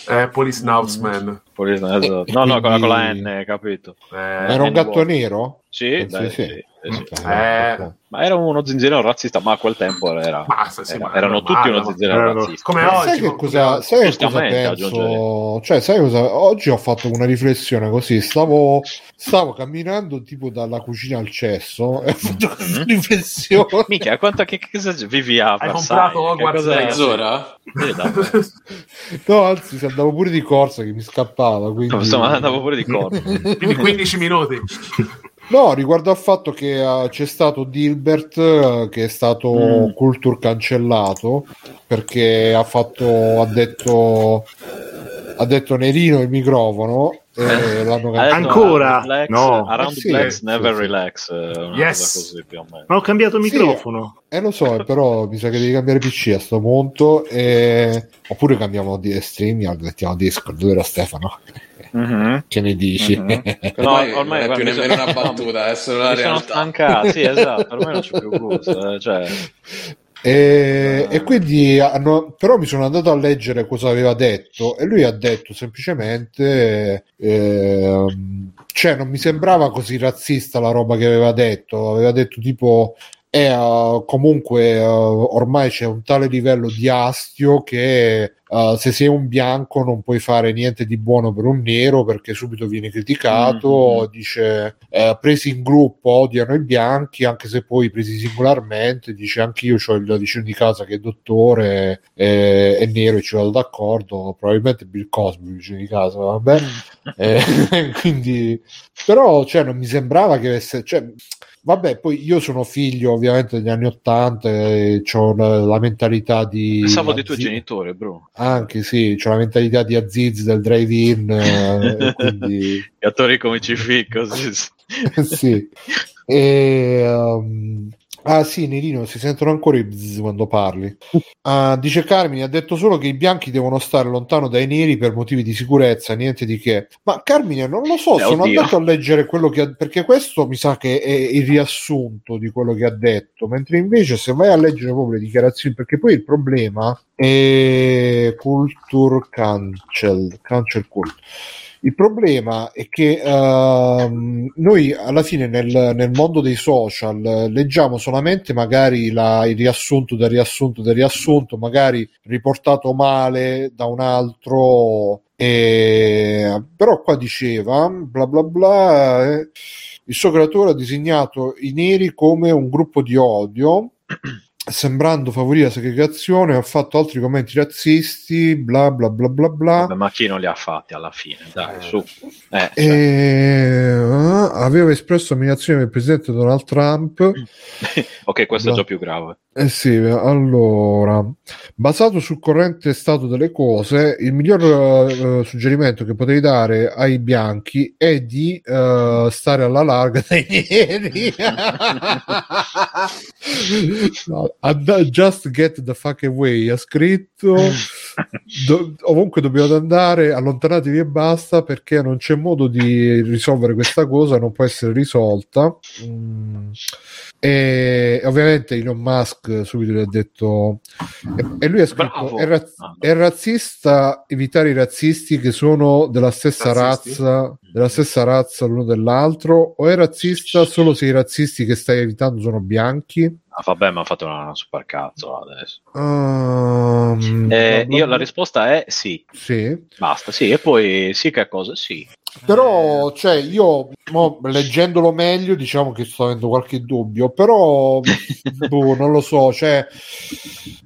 Eh, Police Snoutsman. Poi- E- No, no, con la, con la quindi- N, capito? Eh, Era un gatto N-word. nero? Sì, di sì, sì. sì, sì. Ok, Eh. Ma era uno zinzino razzista, ma a quel tempo era, Basta, sì, era- erano tutti uno zinzino erano- razzista. Come Ma oggi. sai che cosa, sai che cosa penso? Cioè, sai cosa? Oggi ho fatto una riflessione così. Stavo, stavo camminando tipo dalla cucina al cesso e ho fatto questa Mhm. riflessione. Minchia, quanto che, che cosa vivi a Hai comprato Hogwarts Legacy? Mezz'ora? Sì. No, anzi, se andavo pure di corsa che mi scappava. Quindi... Insomma, andavo pure di corpo. Quindi 15 minuti. No, riguardo al fatto che eh, c'è stato Dilbert eh, che è stato Mm. culture cancellato perché ha fatto ha detto ha detto Nerino il microfono e l'hanno Ha detto, Ancora? Relax, No. Around Eh sì, blacks sì, never sì. relax. eh, Una Yes. cosa così più o meno. Ma ho cambiato Sì. microfono. Eh lo so, però mi sa che devi cambiare PC a sto punto. E... Oppure cambiamo di StreamYard, mettiamo Discord, vero Stefano? Mhm. Che ne dici? Mhm. No, ormai ormai non è più nemmeno sono- una battuta, è solo la Mi sono realtà. stancato, sì, esatto, ormai non c'è più gusto. eh, Cioè, E, e quindi hanno, però mi sono andato a leggere cosa aveva detto e lui ha detto semplicemente ehm, cioè non mi sembrava così razzista la roba che aveva detto aveva detto tipo eh, uh, comunque uh, ormai c'è un tale livello di astio che uh, se sei un bianco non puoi fare niente di buono per un nero perché subito viene criticato Mhm. dice eh, presi in gruppo odiano i bianchi anche se poi presi singolarmente dice anche io ho il vicino di casa che è dottore eh, è nero e ci vado d'accordo probabilmente Bill Cosby il vicino di casa vabbè Eh, quindi però cioè, non mi sembrava che avesse cioè, vabbè poi io sono figlio ovviamente degli anni 80 e ho la, la mentalità di pensavo dei tuoi genitori, Bruno. Anche sì, c'ho la mentalità di Aziz del drive-in, eh, quindi Gli attori comici ficco. Sì, sì. sì. E, um, ah sì, Nerino, si sentono ancora i bzz quando parli. Ah, dice Carmine, ha detto solo che i bianchi devono stare lontano dai neri per motivi di sicurezza, niente di che. Ma Carmine, non lo so, Eh, sono oddio. andato a leggere quello che ha... perché questo mi sa che è il riassunto di quello che ha detto, mentre invece se vai a leggere proprio le dichiarazioni, perché poi il problema è culture cancel, cancel cult. Il problema è che ehm, noi alla fine nel, nel mondo dei social eh, leggiamo solamente magari la- il riassunto del riassunto del riassunto, magari riportato male da un altro, e- però qua diceva bla bla bla. eh, il suo creatore ha disegnato i neri come un gruppo di odio sembrando favorire la segregazione ha fatto altri commenti razzisti bla bla bla bla bla Vabbè, ma chi non li ha fatti alla fine? Dai, Eh. su. Eh, cioè, e eh, aveva espresso ammirazione per il presidente Donald Trump. ok, questo No. è già più grave. Eh sì, allora, basato sul corrente stato delle cose, il miglior eh, eh, suggerimento che potrei dare ai bianchi è di eh, stare alla larga dai neri. no, just get the fuck away, ha scritto. Do- ovunque dobbiamo andare, allontanatevi e basta perché non c'è modo di risolvere questa cosa, non può essere risolta. Mm. E ovviamente Elon Musk subito gli ha detto, e, lui ha scritto: è, raz- Ah, è razzista evitare i razzisti che sono della stessa Razzisti? razza, della stessa razza l'uno dell'altro, o è razzista solo se i razzisti che stai evitando sono bianchi? Ah, vabbè, mi ha fatto una super cazzo adesso. Um, Eh, io la risposta è sì. Sì. Basta, sì. E poi sì, che cosa? Sì. Però, cioè, io mo, leggendolo meglio, diciamo che sto avendo qualche dubbio, però boh, non lo so, cioè,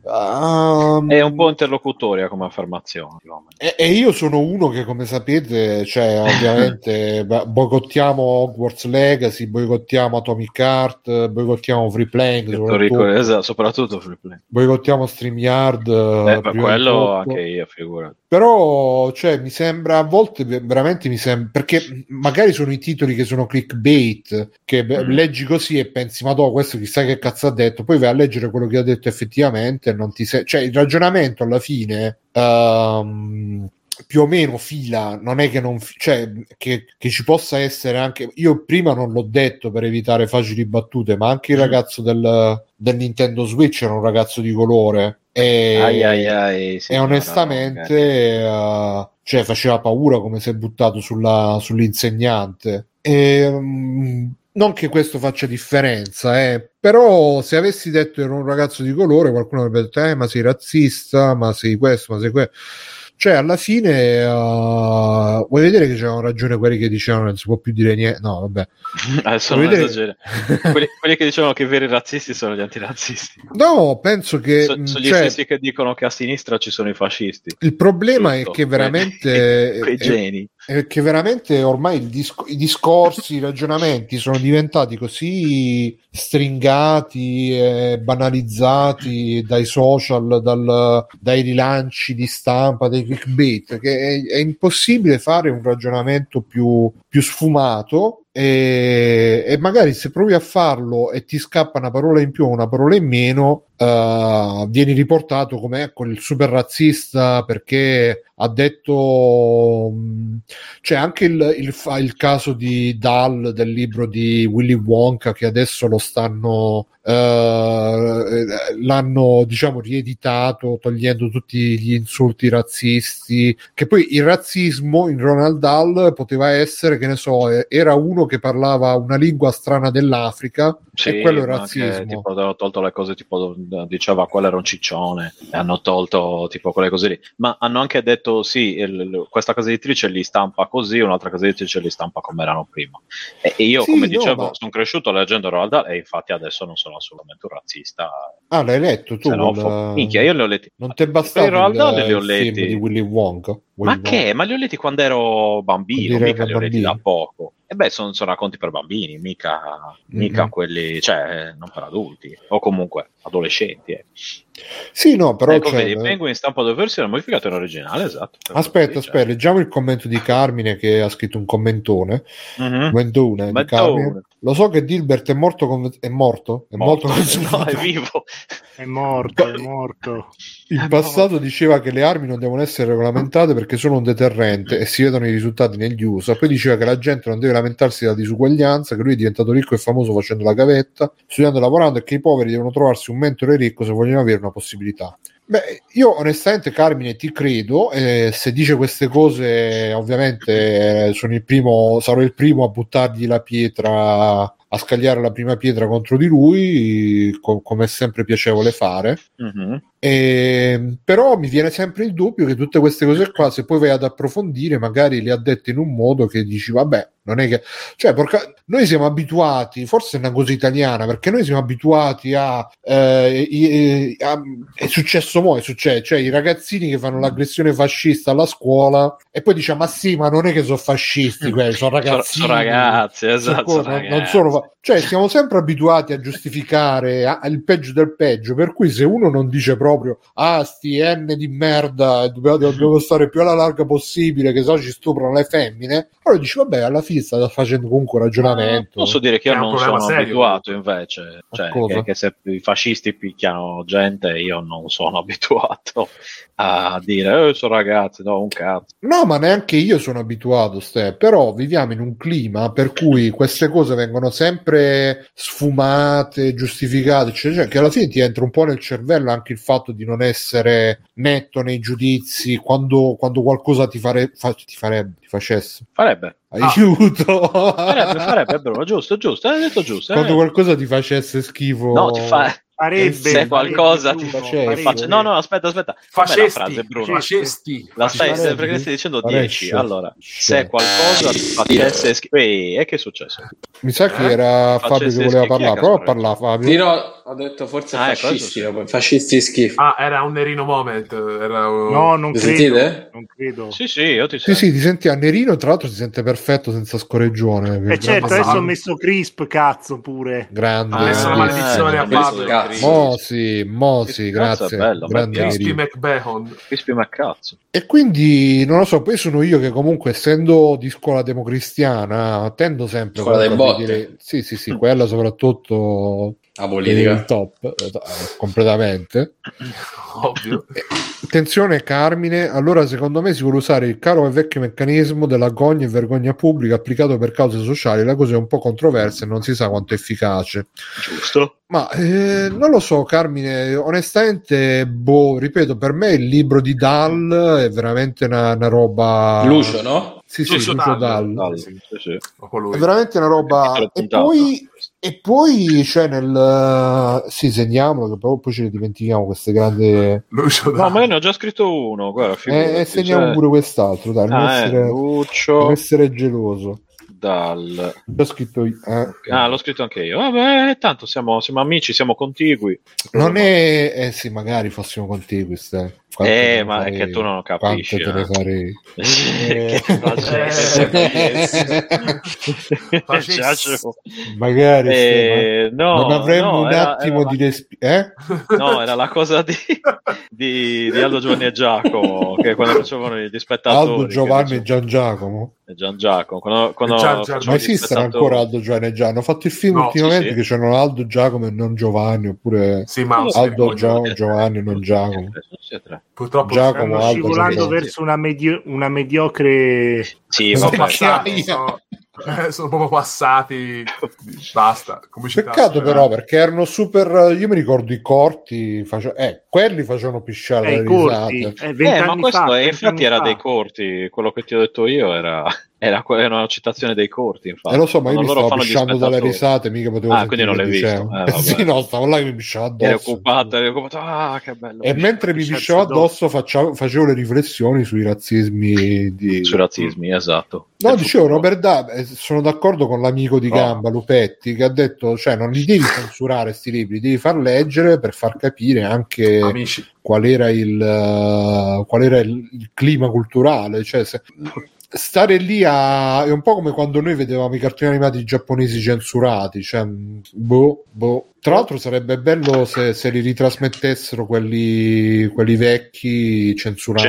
ehm, È un po' interlocutoria come affermazione. e, e io sono uno che, come sapete, cioè, ovviamente boicottiamo Hogwarts Legacy, boicottiamo Atomic Heart, boicottiamo Free Playing, soprattutto, esatto, soprattutto free play. boicottiamo StreamYard. Eh, eh, quello anche io, figurati. Però, cioè, mi sembra a volte ve- veramente mi sembra perché magari sono i titoli che sono clickbait che Mm. leggi così e pensi, ma no, questo chissà che cazzo ha detto. Poi vai a leggere quello che ha detto effettivamente e non ti sei, cioè, il ragionamento alla fine. ehm, più o meno fila, non è che non cioè, che, che ci possa essere anche io prima non l'ho detto per evitare facili battute, ma anche il Mm. ragazzo del, del Nintendo Switch era un ragazzo di colore. E, Ai, ai, ai, sì, e no, onestamente no, eh, cioè, faceva paura come si è buttato sulla- sull'insegnante. E, mm, non che questo faccia differenza eh, però se avessi detto ero un ragazzo di colore qualcuno avrebbe detto eh, ma sei razzista ma sei questo ma sei questo cioè alla fine eh, vuoi vedere che c'erano ragione quelli che dicevano non si può più dire niente no vabbè Adesso Vuoi non vedere- quelli, quelli che dicevano che i veri razzisti sono gli antirazzisti. no penso che So- sono gli cioè, stessi che dicono che a sinistra ci sono i fascisti. il problema Giusto. è che veramente quei geni. È che veramente ormai disco- i discorsi, i ragionamenti sono diventati così stringati e banalizzati dai social, dal- dai rilanci di stampa, dai clickbait, che è, è impossibile fare un ragionamento più, più sfumato e, e magari se provi a farlo e ti scappa una parola in più o una parola in meno, uh, vieni riportato come ecco il super razzista perché ha detto c'è anche il, il, il caso di Dal del libro di Willy Wonka che adesso lo stanno l'hanno diciamo rieditato togliendo tutti gli insulti razzisti che poi il razzismo in Ronald Dahl poteva essere che ne so era uno che parlava una lingua strana dell'Africa Sì, e quello è razzismo che, tipo, hanno tolto le cose tipo diceva quello era un ciccione e hanno tolto tipo quelle cose lì. Ma hanno anche detto sì il- questa casa editrice li stampa così un'altra casa editrice li stampa come erano prima. E, e io Sì, come no, dicevo ma- sono cresciuto leggendo Roald Dahl e infatti adesso non sono assolutamente un razzista ah l'hai letto tu quel- minchia io li ho letti non ti è bastato Per Roald Dahl il, li ho letti. di Willy Wonka Ma Willy che? Ma li ho letti quando ero bambino, mica li ho letti da poco. E beh, sono, sono racconti per bambini, mica, mica Mhm. quelli, cioè, non per adulti, o comunque adolescenti. eh. sì no però ecco, cioè, vedi, Penguin stampa due versioni, modificato in originale, esatto. aspetta Sì, aspetta leggiamo il commento di Carmine che ha scritto un commentone cioè. Mhm. Commentone di Mentone. Carmine. lo so che Dilbert è morto con... è morto? È morto, Morto. con- No, è vivo. È morto, è morto. In passato diceva che le armi non devono essere regolamentate perché sono un deterrente e si vedono i risultati negli USA. Poi diceva che la gente non deve lamentarsi della disuguaglianza, che lui è diventato ricco e famoso facendo la gavetta, studiando e lavorando e che i poveri devono trovarsi un mentore ricco se vogliono avere una possibilità. Beh, io onestamente Carmine ti credo, e se dice queste cose ovviamente eh, il primo, sarò il primo a buttargli la pietra, a scagliare la prima pietra contro di lui, co- come è sempre piacevole fare. Mhm. E, però mi viene sempre il dubbio che tutte queste cose qua, se poi vai ad approfondire, magari le ha dette in un modo che dici, vabbè, non è che. Cioè, porca- noi siamo abituati, forse è una cosa italiana, perché noi siamo abituati a. eh, i- a- è successo mo', è successo, cioè i ragazzini che fanno l'aggressione fascista alla scuola e poi dice, ma sì, ma non è che sono fascisti quelli, sono ragazzini. sono ragazzi, esatto. sono non- non ragazzi. sono fa- cioè siamo sempre abituati a giustificare ah, il peggio del peggio per cui se uno non dice proprio ah sti N di merda dobbiamo, dobbiamo stare più alla larga possibile che so ci stuprano le femmine allora dici vabbè alla fine sta facendo comunque un ragionamento Posso dire che io non sono serio. abituato invece, A cioè che, che se i fascisti picchiano gente io non sono abituato a dire eh, sono ragazzi, no un cazzo. No, ma neanche io sono abituato, Ste, però viviamo in un clima per cui queste cose vengono sempre sfumate, giustificate, cioè, cioè, che alla fine ti entra un po' nel cervello anche il fatto di non essere netto nei giudizi quando, quando qualcosa ti, fare, fa- ti farebbe, ti facesse. Farebbe, Aiuto! farebbe, farebbe Bruno, giusto, giusto, hai detto giusto. quando eh. qualcosa ti facesse schifo. No, ti fa... Farebbe, Se farebbe qualcosa tutto, ti facesse. farebbe. No, no, aspetta, aspetta. Com'è la Facesti, frase, Bruno? facesti. La stai, Farebbe. perché stai dicendo Farebbe. 10. Allora, se qualcosa ti facesse schifo... E che è successo? Mi sa che Eh? era Fabio che voleva parlare. Prova a parlare, Fabio. Sì, no, ho detto forse Ah, ecco, fascisti, sì. fascisti schifo. Ah, era un Nerino Moment. Era un... No, non Mi credo. sentite? Non credo. Sì, sì, io ti Sì, sento. sì, ti senti a Nerino, tra l'altro si sente perfetto senza scorreggione. E Eh, certo, adesso ho messo crisp, cazzo pure. Grande. Ha messo la Ah, maledizione eh, a non Fabio. cazzo. Mo sì, mo sì, Che cazzo grazie. bello, Grande. Crispy. McBahon. Crispy McCazzo. E quindi non lo so, poi sono io che comunque essendo di scuola democristiana tendo sempre Scuola dei a botte. vedere- sì, sì, sì, quella soprattutto La il politica. top eh, completamente. Ovvio. Attenzione Carmine, allora secondo me si vuole usare il caro e vecchio meccanismo della gogna e vergogna pubblica applicato per cause sociali, la cosa è un po' controversa e non si sa quanto efficace. Giusto? Ma eh, non lo so, Carmine, onestamente, boh, ripeto, per me il libro di Dal è veramente una, una roba... Lucio, no? Sì, sì, Lucio Lucio Dal. Dal. Dal, sì, sì. È veramente una roba... E poi, e poi c'è nel... Sì, segniamolo, che poi poi ce le dimentichiamo queste grandi... Lucio No, ma io ne ho già scritto uno, guarda, E figurati, eh, segniamo cioè- pure quest'altro, dai, non, Ah, eh, essere, non Lucio essere geloso. Dal. L'ho scritto io. eh. Ah, l'ho scritto anche io. Vabbè, tanto siamo, siamo amici, siamo contigui. Non è... Eh sì, magari fossimo contigui, ste. Quante te Eh, ma è farei? che tu non capisci. Quante te ne eh. farei? Eh. Magari Eh, Stefano. no, non avremmo no, un era- attimo era di la- respiro. Eh? No, era la cosa di, di, di Aldo Giovanni e Giacomo, che quando facevano gli spettatori. Aldo Giovanni e Gian Giacomo. e Gian Giacomo. Quando, quando Gian Giacomo. facevano Ma esistono ancora Aldo Giovanni e Gian? Hanno fatto il film No, ultimamente sì, sì. che c'erano Aldo Giacomo e non Giovanni, oppure Sì, ma Aldo. Gio- Giovanni e non Giacomo. Sì, sì, tre. Purtroppo Giacomo, Stanno scivolando verso una, medio- una mediocre Sì, sono passati, sono, sono proprio passati. Basta. Comicità. Peccato però perché erano super. Io mi ricordo i corti, face- eh, quelli facevano pisciare eh, le i corti. risate. Eh, Eh, ma questo fa, è- infatti era fa. dei corti, quello che ti ho detto io era, era, era una citazione dei corti, infatti. Eh, lo so, ma io Quando mi stavo pisciando dalle risate, mica potevo Ah, quindi non l'hai visto. Eh, sì, no, stavo là che mi pisciavo Eri addosso. occupato, eri occupato, ah, che bello. E mentre mi pisciavo addosso. facciavo- facevo le riflessioni sui razzismi di... Sui razzismi, esatto. No, dicevo, futuro. Robert Da, eh, sono d'accordo con l'amico di No. Gamba, Lupetti, che ha detto, cioè, non li devi censurare sti libri, li devi far leggere per far capire anche Amici. qual era il, eh, qual era il, il clima culturale. Cioè, se- stare lì a, è un po' come quando noi vedevamo i cartoni animati giapponesi censurati, cioè, boh, boh. Tra l'altro sarebbe bello se, se li ritrasmettessero quelli, quelli vecchi Censurati.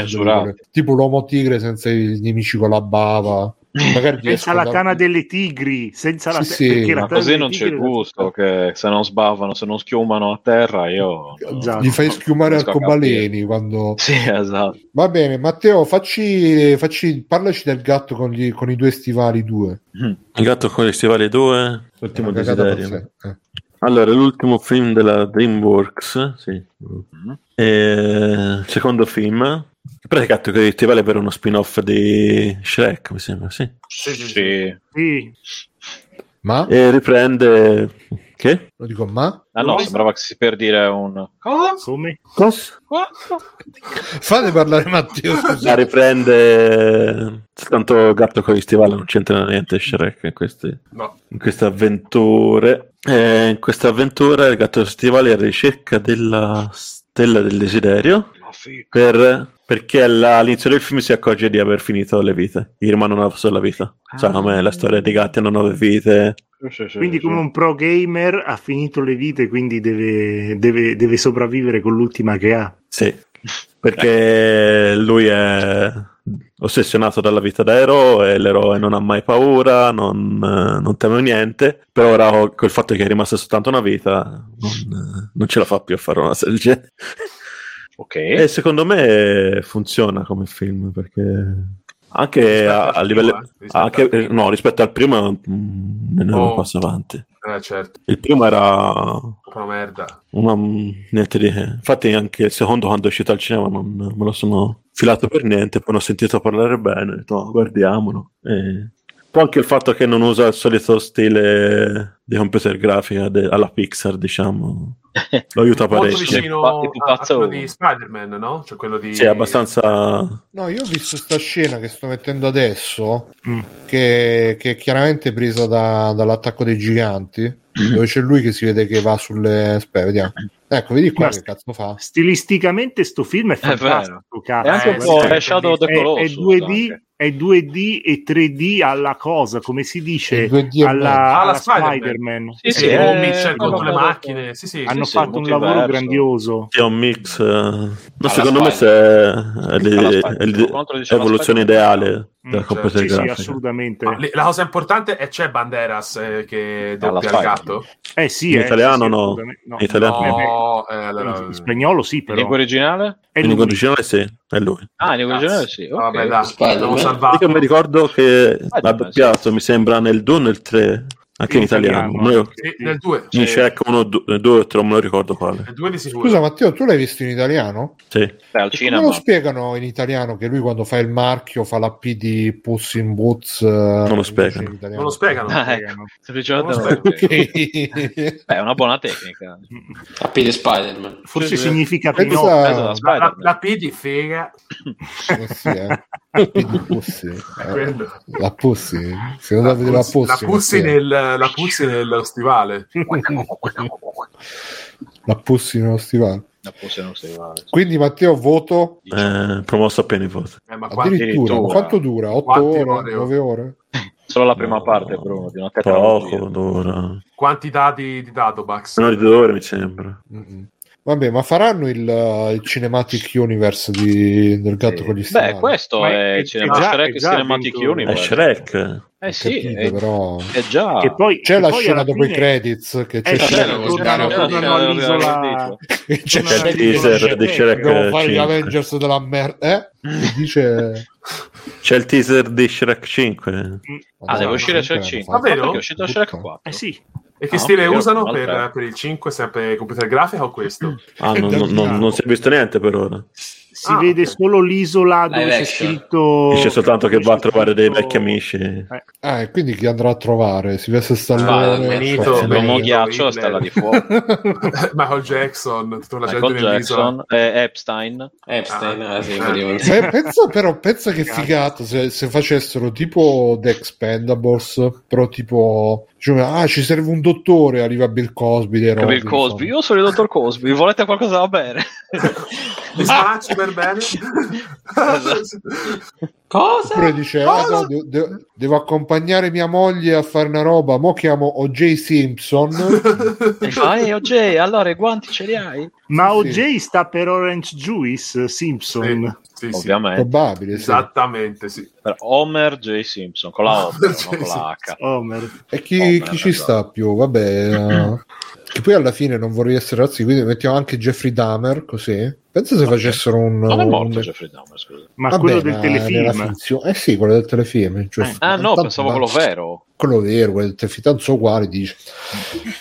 tipo l'uomo tigre senza i nemici con la bava. Magari senza la tana delle tigri senza la Sì, sì, perché la così non c'è gusto, che se non sbavano, se non schiumano a terra, io... Esatto. Gli fai schiumare arcobaleni quando... Sì, esatto. Va bene, Matteo, facci, facci, parlaci del gatto con, gli- con i due stivali due. Mm. Il gatto con gli stivali 2, l'ultimo Una cagata desiderio. Eh. Allora, l'ultimo film della DreamWorks, sì. Mm. E il secondo film, in pratica Gatto con gli stivali per uno spin-off di Shrek, mi sembra, sì. Sì, sì, sì. Ma? E riprende... Che? Lo dico, ma? Ah no, sembrava che si per dire un... come Cosa? Fate parlare Matteo, La riprende soltanto Gatto con gli stivali, non c'entra niente Shrek in queste, No. in queste avventure. E in questa avventura il Gatto stivali è alla ricerca della stella del desiderio figo. per- perché all'inizio del film si accorge di aver finito le vite. Gli rimane una sola vita. Sai come la storia dei gatti hanno nove vite. Sì, sì, quindi sì. come un pro gamer ha finito le vite quindi deve, deve- deve sopravvivere con l'ultima che ha Sì, perché lui è ossessionato dalla vita da eroe, l'eroe non ha mai paura, non, eh, non teme niente, però ora col fatto che è rimasta soltanto una vita non, eh, non ce la fa più a fare una cosa del genere. Ok. E secondo me funziona come film perché anche a, a livello primo, eh, rispetto anche- al no, rispetto al primo mm, ne Oh. un passo avanti. Eh, certo. Il primo era Una merda. una, niente di. Infatti, anche il secondo, quando è uscito al cinema, non me lo sono filato per niente. Poi ne ho sentito parlare bene. Ho detto, "Oh, guardiamolo. E... Poi anche il fatto che non usa il solito stile di computer grafica de- alla Pixar, diciamo, lo aiuta Molto parecchio. vicino Tipo a, a quello di Spider-Man, no? Cioè quello di... Sì, è abbastanza. No, io ho visto sta scena che sto mettendo adesso, Mm. che, che è chiaramente presa da- dall'attacco dei giganti, dove c'è lui che si vede che va sulle... Aspetta, vediamo. Ecco, vedi qua Ma- che cazzo fa. stilisticamente sto film è fantastico cazzo. È anche un Eh, po' sì, è Shadow of the è, è Colossus. 2D, anche. È 2D e 3D alla cosa, come si dice, Il 2D alla, mezzo. Alla Spider-Man. Spider-Man. Sì, Sì, sì, con è- Mitchell quello contro le macchine. Sì, sì. Hanno sì, fatto un lavoro grandioso. È un mix. eh, No, Alla secondo me se Spider- è, è l'evoluzione Spider-Man. ideale Mm, della certo. Sì, sì, assolutamente. Ma la cosa importante è c'è Banderas eh, che doppia il Spider-Man. gatto? Eh sì, In eh, italiano sì, no. assolutamente. In italiano Eh, No, eh, allora... in spagnolo sì, In però. lingua originale? È In lingua originale sì, è lui. Ah, in lingua originale sì. Ah, ok. Vabbè, dai, Spider-Man. L'abbiamo Io salvato. mi ricordo che Spider-Man, l'ha doppiato, mi sembra nel 2 o nel 3, anche in, In italiano. italiano, Noi- Sì, nel 2. in check 1, 2 o 3, non me lo ricordo quale. Nel 2 di sicuro. Scusa Matteo, tu l'hai visto in italiano? Sì. Beh, al E come cinema. lo spiegano in italiano che lui quando fa il marchio fa la P di Puss in Boots? Non lo spiegano. Non lo spiegano. Ah, ecco. Semplicemente Non lo. Ok. Beh, è una buona tecnica. A Peter Spider-Man. Forse Sì, sì. significa Pensa- Pinocchio. Preso da La, la, la P di fega. Eh sì, eh. La Pussy. Eh, quello. La Pussy. Secondo me la Puzzi- Pussy. la Pussy nel, la Pussy nello stivale. La Pussy nello stivale. La non. Quindi Matteo voto Eh, promosso appena i voti. Eh, ma addirittura. Ma quanto dura? 8 Quante ore? ore? 9 ore? Solo la prima No. parte, Bruno, di una tetralogia. Poco, dura. quanti dati di Datobax? Meno di due ore mi sembra. Mm-mm. Vabbè, ma faranno il, uh, il Cinematic Universe di- del gatto Sì. con gli stivali? Beh, questo è, è- il cinema è già- Shrek è già Cinematic vinto- È Universe. Shrek. Eh sì, Capito, è, però... è già. Che poi, C'è che la poi scena dopo i credits che c'è Eh, certo, lo tornano, all'isola c'è C'è c'è il teaser di Shrek Devo fare gli 5. Avengers della merda. Eh? Dice... C'è il teaser di Shrek 5. Ah, deve uscire Shrek Shrek 5. Davvero? Perché è uscito Shrek Puttana. 4. Eh sì, E che Ah, stile ok, usano per, per il 5? Sempre computer grafica o questo? Ah, non, non- non- non si è visto niente per ora. Si Ah, vede ok. solo l'isola Live dove c'è action. scritto Dice soltanto che va a trovare dei vecchi amici. Eh, Ah, e quindi chi andrà a trovare? Si veste Ah, Stallone? Benito, Schwarzenegger. L'uomo Benito, ghiaccio Hitler. stella di fuoco. Michael Jackson, tutta la Michael gente. Jackson, eh, Epstein. Epstein, Ah. eh, sì, Ah. praticamente. Beh, pensa però, pensa che figata se, se facessero tipo The Expendables, però tipo, diciamo, ah, ci serve un dottore, arriva Bill Cosby. dei Bill. Cosby. Io sono il dottor Cosby. Volete qualcosa da bere? Mi spacci per bene? Cosa? Oppure dice, ah, no, de- de- devo accompagnare mia moglie a fare una roba, mo chiamo O.J. Simpson. E fa, ehi, OJ, allora i guanti ce li hai? Ma Sì, OJ sta per Orange Juice Simpson. Sì, sì, sì. Ovviamente. Probabile, sì. Esattamente, sì. Per Homer J. Simpson, con la O, però, non con la H. Homer. E chi, Oh, chi ci esatto. sta più? Vabbè, eh, che poi alla fine non vorrei essere razzi, quindi mettiamo anche Jeffrey Dahmer così. Pensa se facessero un... Non è un- morto Jeffrey Dahmer, scusa. Ma Vabbè, quello del telefilm. Eh sì, quello del telefilm. cioè- Ah no, tanto pensavo quello vero. Quello vero, quello del telefilm, tanto sono uguali, dice.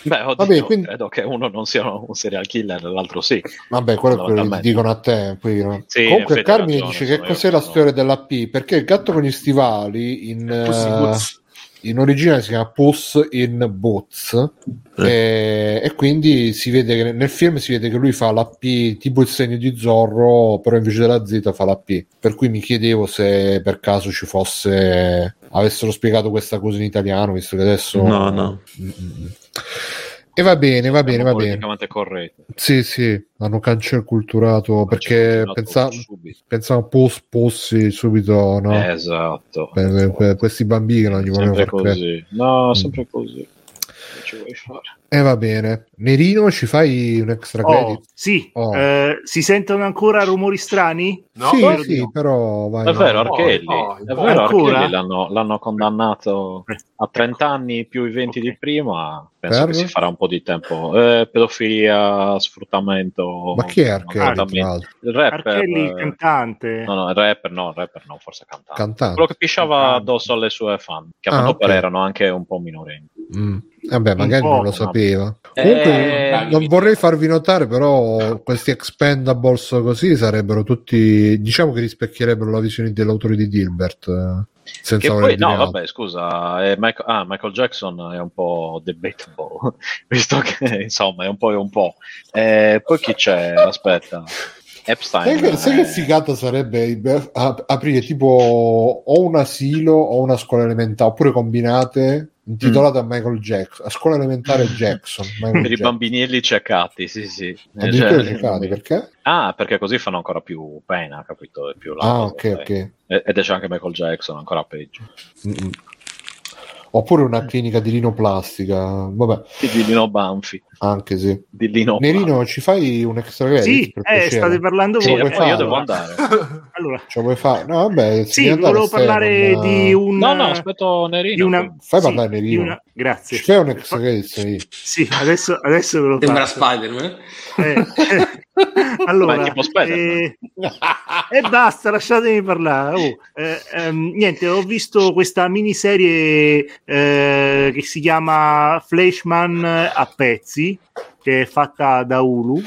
Beh, oddio, Vabbè, quindi- credo che uno non sia un serial killer l'altro sì. Vabbè, quello è quello che dicono a te. poi, no? Sì, Comunque Carmine ragione, dice che cos'è la storia della P? Perché il gatto con gli stivali in, Pussy eh, Boots. In originale si chiama Puss in Boots e, e quindi si vede che nel film si vede che lui fa la P tipo il segno di Zorro però invece della Z fa la P per cui mi chiedevo se per caso ci fosse avessero spiegato questa cosa in italiano visto che adesso No, no. Mm-mm. E va bene va bene va bene sì sì hanno cancelculturato perché Cancellati pensa- pensavo Puss Pussi subito no Esatto. per, per- per questi bambini non gli volevano far così. No, sempre così. Che ci vuoi fare? E va bene Nerino ci fai un extra Oh, credit sì, Oh. eh, si sentono ancora rumori strani? No? sì di sì no. però vai È vero, no, Archelli. no, è vero? Archelli l'hanno, l'hanno condannato Eh. a 30 anni più i 20 di Ok. prima. Penso Per? che si farà un po' di tempo. Eh, pedofilia, sfruttamento. ma chi è Archelli tra maltrattamento. l'altro Il rapper. Archelli, il eh, cantante. No, no, il rapper no, il rapper no, forse cantante. cantante Quello che pisciava Cantante. addosso alle sue fan, che a Ah, quanto ok. pare erano anche un po' minorenni. Mm. Vabbè magari non lo sapeva Eh, comunque bravi. non vorrei farvi notare però questi expendables così sarebbero tutti diciamo che rispecchierebbero la visione dell'autore di Dilbert eh, senza poi, no, altro. vabbè, scusa, è Michael, ah, Michael Jackson è un po' debatable, visto che insomma è un po' e un po'. Eh, poi chi c'è? Aspetta, Epstein. Sai che, sai che eh, figata sarebbe ap- aprire tipo o un asilo o una scuola elementare oppure combinate intitolate a Michael Jackson a scuola elementare Jackson Michael per i Jackson. bambinelli ceccati, sì, sì. Eh, addirittura cioè, giocati perché? Ah, perché così fanno ancora più pena, capito? È più la ah cosa, ok ok Ed c'è anche Michael Jackson, ancora peggio. Mm-mm. Oppure una clinica di rinoplastica vabbè Di Lino Banfi. anche sì Di Lino Nerino ci fai un extra credit Sì, eh, state parlando Sì, voi. e poi io devo andare. Allora, lo vuoi fare? No, vabbè, sì, volevo parlare non- di un No, no, aspetto Nerino. di una, Fai sì, parlare di Nerino. una- grazie. Ci fai un extra credit? Sì. Sì, adesso, adesso ve lo Sembra. Spider-Man. Eh, allora, Spider-Man. eh, e basta, lasciatemi parlare. Oh, eh, ehm, niente, ho visto questa miniserie eh, che si chiama Flashman a pezzi, che è fatta da Hulu.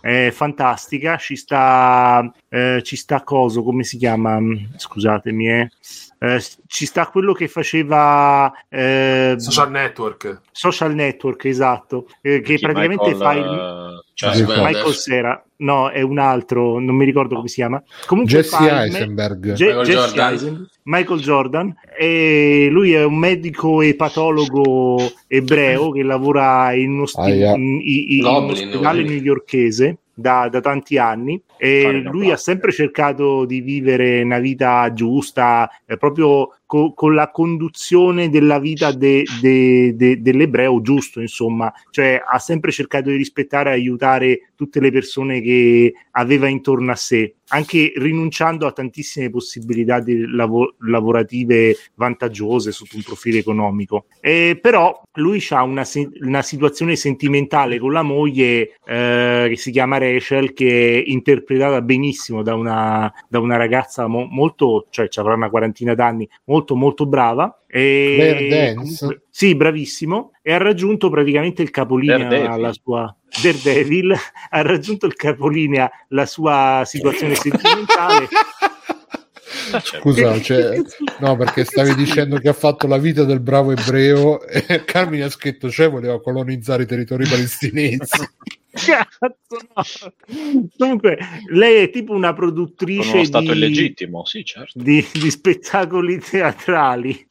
È fantastica, ci sta, eh, ci sta coso, come si chiama? Scusatemi, eh. Eh, ci sta quello che faceva eh, Social Network. Social Network, esatto, eh, che Chi, praticamente Michael, fa il, eh, Cioè, Michael Sera, no, è un altro, non mi ricordo come si chiama. Comunque Jesse fa Eisenberg. Je- Michael Jesse Jordan. Eisen- Michael Jordan, e lui è un medico epatologo ebreo che lavora in, uno sti- in- in- in un ospedale volevi. Da, da tanti anni e lui ha sempre cercato di vivere una vita giusta, eh, proprio co- con la conduzione della vita de- de- de- dell'ebreo giusto, insomma, cioè ha sempre cercato di rispettare e aiutare tutte le persone che aveva intorno a sé, anche rinunciando a tantissime possibilità di lavo- lavorative vantaggiose sotto un profilo economico. Eh, però lui ha una, se- una situazione sentimentale con la moglie eh, che si chiama Rachel, che è interpretata benissimo da una, da una ragazza mo- molto, cioè ci avrà una quarantina d'anni, molto molto brava. E comunque- sì, bravissimo. E ha raggiunto praticamente il capolinea Daredevil. alla sua Daredevil, ha raggiunto il capolinea la sua situazione sentimentale. Scusa, cioè, no, perché stavi dicendo che ha fatto la vita del bravo ebreo e Carmine ha scritto, cioè voleva colonizzare i territori palestinesi. Cazzo, no. Comunque, lei è tipo una Con produttrice uno stato di, illegittimo, sì, certo. di, di spettacoli teatrali,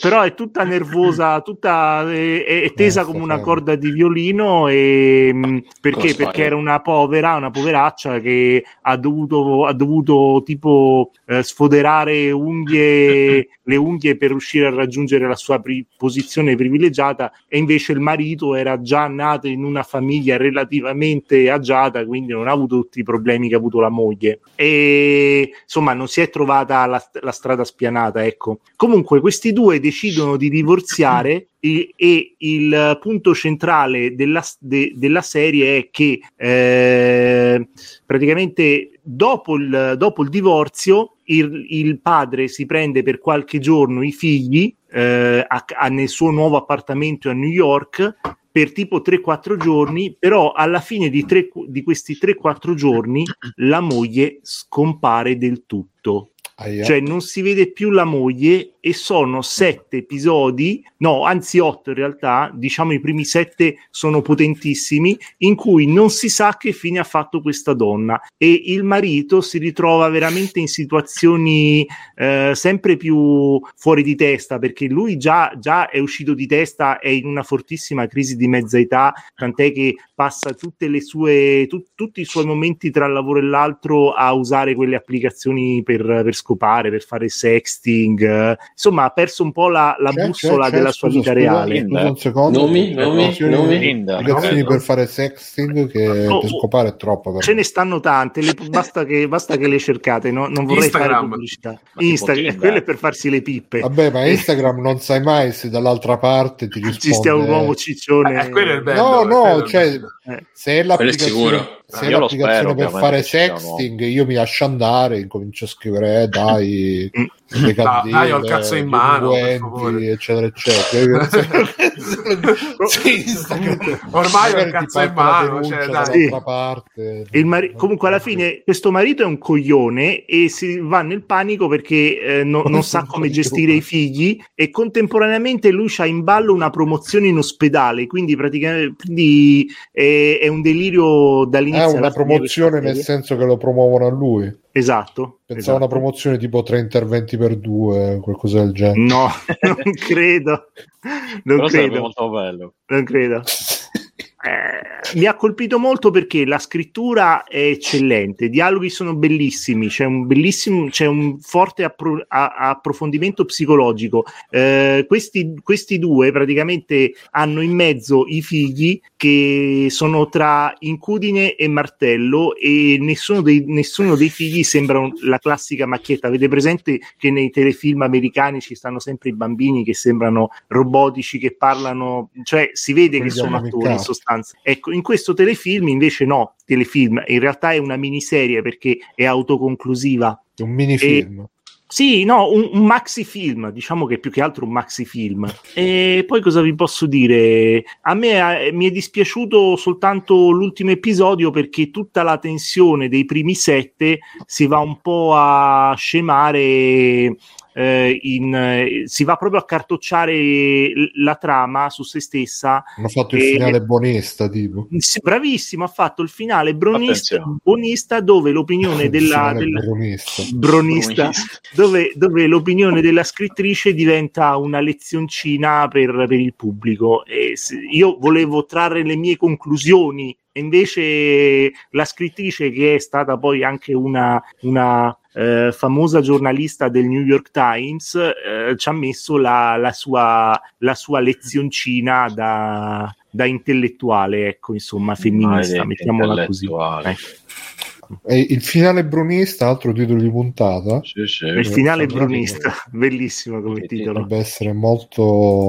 però è tutta nervosa, tutta è, è tesa Eh, come sta una corda di violino. E, mh, perché? Crossfire. Perché era una povera, una poveraccia che ha dovuto, ha dovuto tipo eh, sfoderare unghie, le unghie per riuscire a raggiungere la sua pri- posizione privilegiata, e invece il marito era già nato in una famiglia relativamente agiata, quindi non ha avuto tutti i problemi che ha avuto la moglie. E insomma, non si è trovata la, la strada spianata. Ecco. Comunque, questi due decidono di divorziare. E, il punto centrale della, de- della serie è che eh, praticamente dopo il, dopo il divorzio il, il padre si prende per qualche giorno i figli eh, a- a- nel suo nuovo appartamento a New York per tipo 3-4 giorni, però alla fine di, tre- di questi 3-4 giorni la moglie scompare del tutto. Aia. Cioè non si vede più la moglie e sono sette episodi, no, anzi otto in realtà, diciamo i primi sette sono potentissimi, in cui non si sa che fine ha fatto questa donna. E il marito si ritrova veramente in situazioni eh, sempre più fuori di testa perché lui già, già è uscito di testa, è in una fortissima crisi di mezza età, tant'è che passa tutte le sue, tu- tutti i suoi momenti tra il lavoro e l'altro a usare quelle applicazioni per, per scopare, per fare sexting, insomma ha perso un po' la, la C'è, bussola c'è, c'è, della sua scusa, vita scusa, reale. scusa un secondo. Nomi, nomi, nomi. Applicazioni per fare sexting che Oh, per scopare è troppo per Ce me. ne stanno tante, le- basta, che, basta che le cercate, no? non vorrei fare Instagram. pubblicità. Ma tipo Instagram, quello è per farsi le pippe. Vabbè, ma Instagram non sai mai se dall'altra parte ti risponde. Ci stia un uomo ciccione. Eh, quello è il bello. No, eh, no, cioè, bello. Eh. se è l'applicazione, se Ah, è l'applicazione spero, per fare sexting, io mi lascio andare, incomincio a scrivere, eh, dai, Mm. le candele, dai, ho il cazzo in mano, favore. eccetera, eccetera. sì. Ormai ho il cazzo in mano, cioè, dai. parte. Il mari- comunque alla fine questo marito è un coglione e si va nel panico perché eh, no- non sa come gestire i figli e contemporaneamente lui ha in ballo una promozione in ospedale quindi praticamente quindi è, è un delirio È dall'inizio una alla fine promozione nel senso che lo promuovono a lui. esatto, Pensavo esatto. una promozione tipo tre interventi per due, qualcosa del genere. no non credo non Però credo molto bello. non credo Eh, mi ha colpito molto perché la scrittura è eccellente, i dialoghi sono bellissimi, c'è un bellissimo, c'è un forte appro- a- approfondimento psicologico. Eh, questi, questi due praticamente hanno in mezzo i figli che sono tra incudine e martello e nessuno dei, nessuno dei figli sembra un- la classica macchietta. Avete presente che nei telefilm americani ci stanno sempre i bambini che sembrano robotici, che parlano, cioè si vede che sono attori in miccato. Sostanza. Ecco, in questo telefilm invece no, telefilm, in realtà è una miniserie perché è autoconclusiva. È un minifilm. Sì, no, un, un maxi film, diciamo che più che altro un maxi film. E poi cosa vi posso dire? A me eh, mi è dispiaciuto soltanto l'ultimo episodio perché tutta la tensione dei primi sette si va un po' a scemare. Eh, in, eh, si va proprio a cartocciare la trama su se stessa Hanno fatto il E- finale buonista, tipo. sì, bravissimo, ha fatto il finale bronista, buonista dove l'opinione Il della, della- bronista. bronista, Bronista. dove, dove l'opinione della scrittrice diventa una lezioncina per, per il pubblico. E se- io volevo trarre le mie conclusioni e invece la scrittrice che è stata poi anche una, una eh, famosa giornalista del New York Times eh, ci ha messo la, la, sua, la sua lezioncina da, da intellettuale, ecco, insomma, femminista, mettiamola così. Eh. Il finale brunista, altro titolo di puntata. Sì, sì. Il finale brunista, bellissimo come Sì, titolo. Potrebbe essere molto,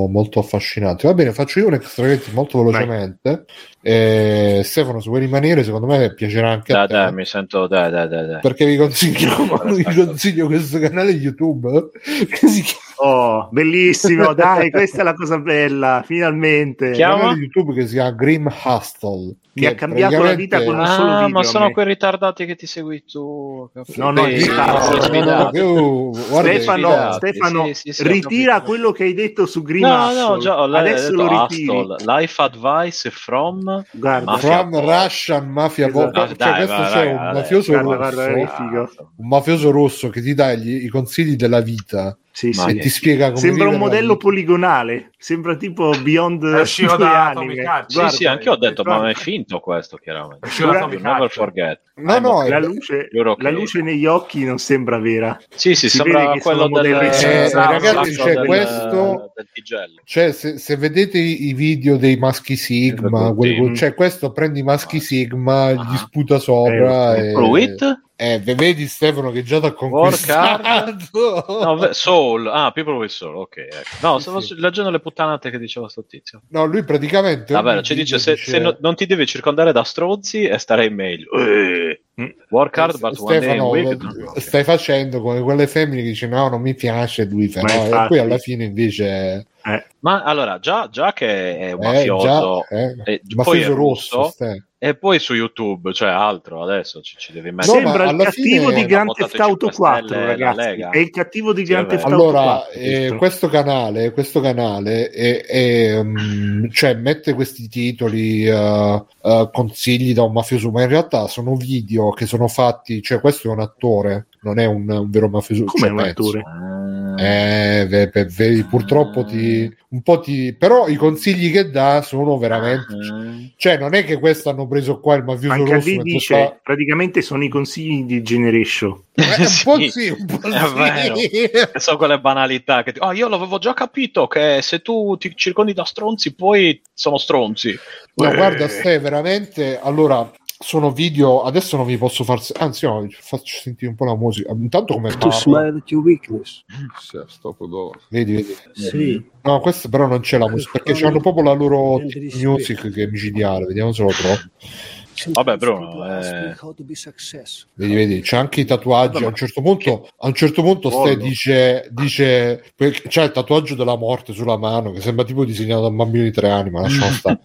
molto affascinante. Va bene, faccio io un extra credit molto velocemente. Eh, Stefano, se vuoi rimanere, secondo me piacerà anche a Dai, te. dai, mi sento. Dai, dai, dai. dai. Perché vi consiglio, vi consiglio questo canale YouTube che si chiama Oh, bellissimo, dai, questa è la cosa bella, finalmente. Chiama? YouTube che si chiama Grim Hustle. Mi ha cambiato la vita con un praticamente- solo Ah, video ma sono me. quei ritardati che ti segui tu. No, no, sono no, no, Stefano, Stefano sì, sì, sì, ritira quello che hai detto su Green No, Hustle. no, già, adesso lo ritiri. Hustle, Life advice from Guarda, Mafia From. Russian Mafia Esatto. Cioè, dai, questo vai, c'è un mafioso guarda, rosso. guarda. Un mafioso rosso che ti dà gli- i consigli della vita Sì, sì. ti spiega come Sembra un la modello poligonale, sembra tipo Beyond È uscito da. Atomic. Sì, sì, anche io ho detto, ma è finto questo, chiaramente. È uscito da never forget. No, no, la luce, la luce negli occhi non sembra vera. Sì, sì, si sembra quello sono del, Eh, esatto, ragazzi, c'è del- questo- del. Cioè, se, se vedete i, video dei maschi Sigma, Eh, sì. cioè questo prende i maschi Ah. Sigma, gli Ah. sputa sopra Eh, e, Fruit? Eh, ve- vedi Stefano che già ti ha Work hard. conquistato. No, Soul. Ah, People with Soul, ok. ecco. No, stavo sì. leggendo le puttanate che diceva sto tizio. No, lui praticamente Vabbè, ci dice, se, se no- non ti devi circondare da stronzi e starei meglio. Eh. Mm. Work hard, but one day Stefano, lo- stai facendo come quelle femmine che dicono no, non mi piace lui no, e poi alla fine invece Eh, Ma allora, già, già che è un eh, mafioso, già, eh, e mafioso poi è rosso, russo, e poi su YouTube, cioè altro, adesso ci, ci devi mettere. No, sembra il cattivo di Grand Theft Auto i 5 4, Stelle, la ragazzi. È il cattivo di Grand. Theft Auto Allora, 4. eh, questo. canale, questo canale è, è, mm, cioè, mette questi titoli, eh, eh, consigli da un mafioso, ma in realtà sono video che sono fatti, cioè questo è un attore, non è un, un vero mafioso. Come cioè, un penso. attore? Ah. Eh, ve- ve- vedi, purtroppo ti, un po' ti, però i consigli che dà sono veramente, Ah. cioè non è che questo hanno preso qua il mafioso Anche rosso, dice, sta- praticamente sono i consigli di Generation. Eh, un po' Sì, sì, un po' è vero. sì. So quelle banalità che ti- oh, io l'avevo già capito che se tu ti circondi da stronzi poi sono stronzi No, Eh. guarda, stai veramente. Allora, sono video. Adesso non vi posso far. Anzi, no, vi faccio sentire un po' la musica. Intanto come to parlo. smile at your weakness. Sì. Vedi, vedi. Sì. No, questo però non c'è la musica perché hanno proprio la loro music che è micidiale. Vediamo se lo trovo. Vabbè, Bruno, eh. Vedi, vedi, c'è anche i tatuaggi. A un certo punto, a un certo punto Ste Pollo. dice, dice c'è il tatuaggio della morte sulla mano che sembra tipo disegnato da un bambino di tre anni, ma lasciamo stare.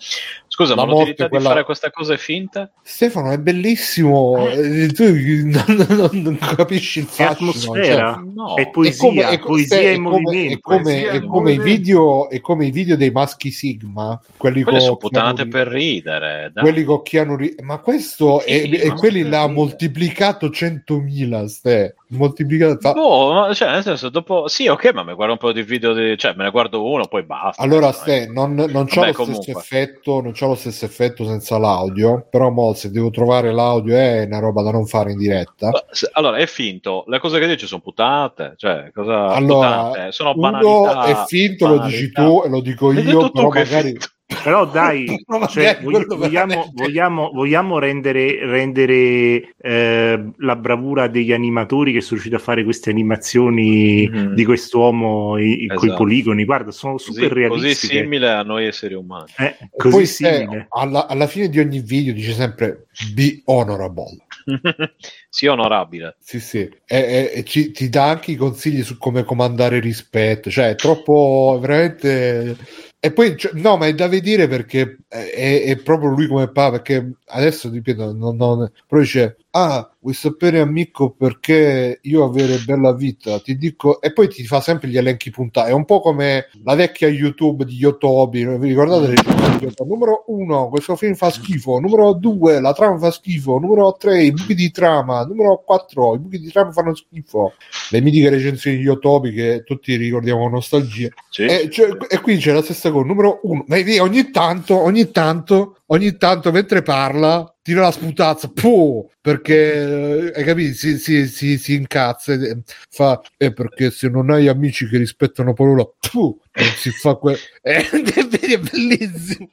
Scusa La ma l'utilità quella- di fare queste cose finte Stefano è bellissimo, eh, tu non, non- non capisci il Che fascino. atmosfera. cioè, no È poesia, è co- poesia è in come- movimento. È come, è come i video, è come i video dei maschi Sigma, quelli quelle con sono per ridere dai. quelli con Keanu Reeves. ma questo Sì, è, è ma quelli l'ha ridere. moltiplicato 100.000 ste moltiplicato fa- Boh, ma, cioè, nel senso, dopo sì, ok, ma mi guardo un po' di video, di... cioè, me ne guardo uno, poi basta. allora Dai. ste non, non c'ha Vabbè, lo comunque. stesso effetto non c'ha lo stesso effetto senza l'audio però mo, se devo trovare l'audio è una roba da non fare in diretta Allora, è finto, le cose che dici sono puttate, cioè, cosa allora puttanate? sono uno banalità. è finto lo dici banalità. tu e lo dico io però magari finto. Però dai, cioè, vogliamo, vogliamo, vogliamo rendere, rendere eh, la bravura degli animatori che sono riusciti a fare queste animazioni Mhm. di quest'uomo i, con i Esatto. poligoni. Guarda, sono Così, super così realistiche. simile a noi esseri umani. Eh, così poi se- simile. alla, alla fine di ogni video dice sempre be honorable sì, onorabile. Sì, sì, e, e- e ci- ti dà anche i consigli su come comandare rispetto, cioè è troppo veramente. E poi, cioè, no, ma è da vedere perché è, è proprio lui come fa. Perché adesso ripeto, non, non- però dice ah, vuoi sapere amico perché io avere bella vita? Ti dico, e poi ti fa sempre gli elenchi puntati. È un po' come la vecchia YouTube di Yotobi. Vi ricordate le recensioni di Yotobi? Numero uno, questo film fa schifo. Numero due, la trama fa schifo. Numero tre, i buchi di trama. Numero quattro, i buchi di trama fanno schifo. Le mitiche recensioni di Yotobi che tutti ricordiamo con nostalgia. Sì. E, cioè, e qui c'è la stessa cosa. Numero uno, vedi, ogni tanto, ogni tanto, ogni tanto mentre parla tira la sputazza, puh, perché eh, hai capito? Si, si, si, si incazza e fa eh, perché se non hai amici che rispettano parola, puh, non si fa quel eh, è bellissimo.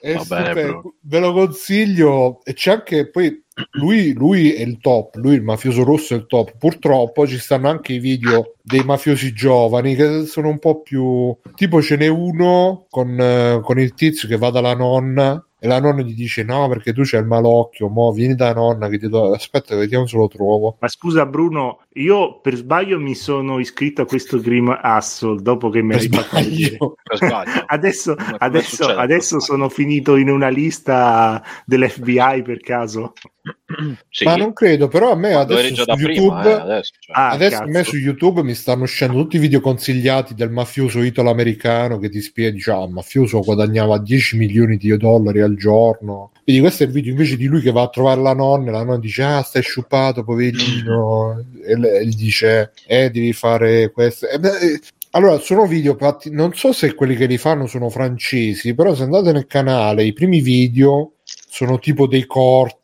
È Va bene, stupendo. bro. ve lo consiglio e c'è anche poi lui, lui è il top lui il mafioso rosso è il top purtroppo ci stanno anche i video dei mafiosi giovani che sono un po' più tipo ce n'è uno con, eh, con il tizio che va dalla nonna e la nonna gli dice no perché tu c'hai il malocchio mo vieni da nonna che ti do... aspetta vediamo se lo trovo. Ma scusa Bruno, io per sbaglio mi sono iscritto a questo Grim Hustle dopo che per l'hai fatto. Adesso, adesso, adesso sono finito in una lista dell'FBI per caso. Sì, ma non credo però a me adesso su da YouTube prima, eh, adesso. cioè. Ah, Adesso a me su YouTube mi stanno uscendo tutti i video consigliati del mafioso italo-americano che ti spiega, dice, ah, il mafioso guadagnava 10 milioni di dollari al giorno. Quindi questo è il video invece di lui che va a trovare la nonna e la nonna dice, ah, stai sciupato, poverino. E gli dice, eh, devi fare questo. Beh, eh, allora, sono video fatti, non so se quelli che li fanno sono francesi, però se andate nel canale, i primi video sono tipo dei corti,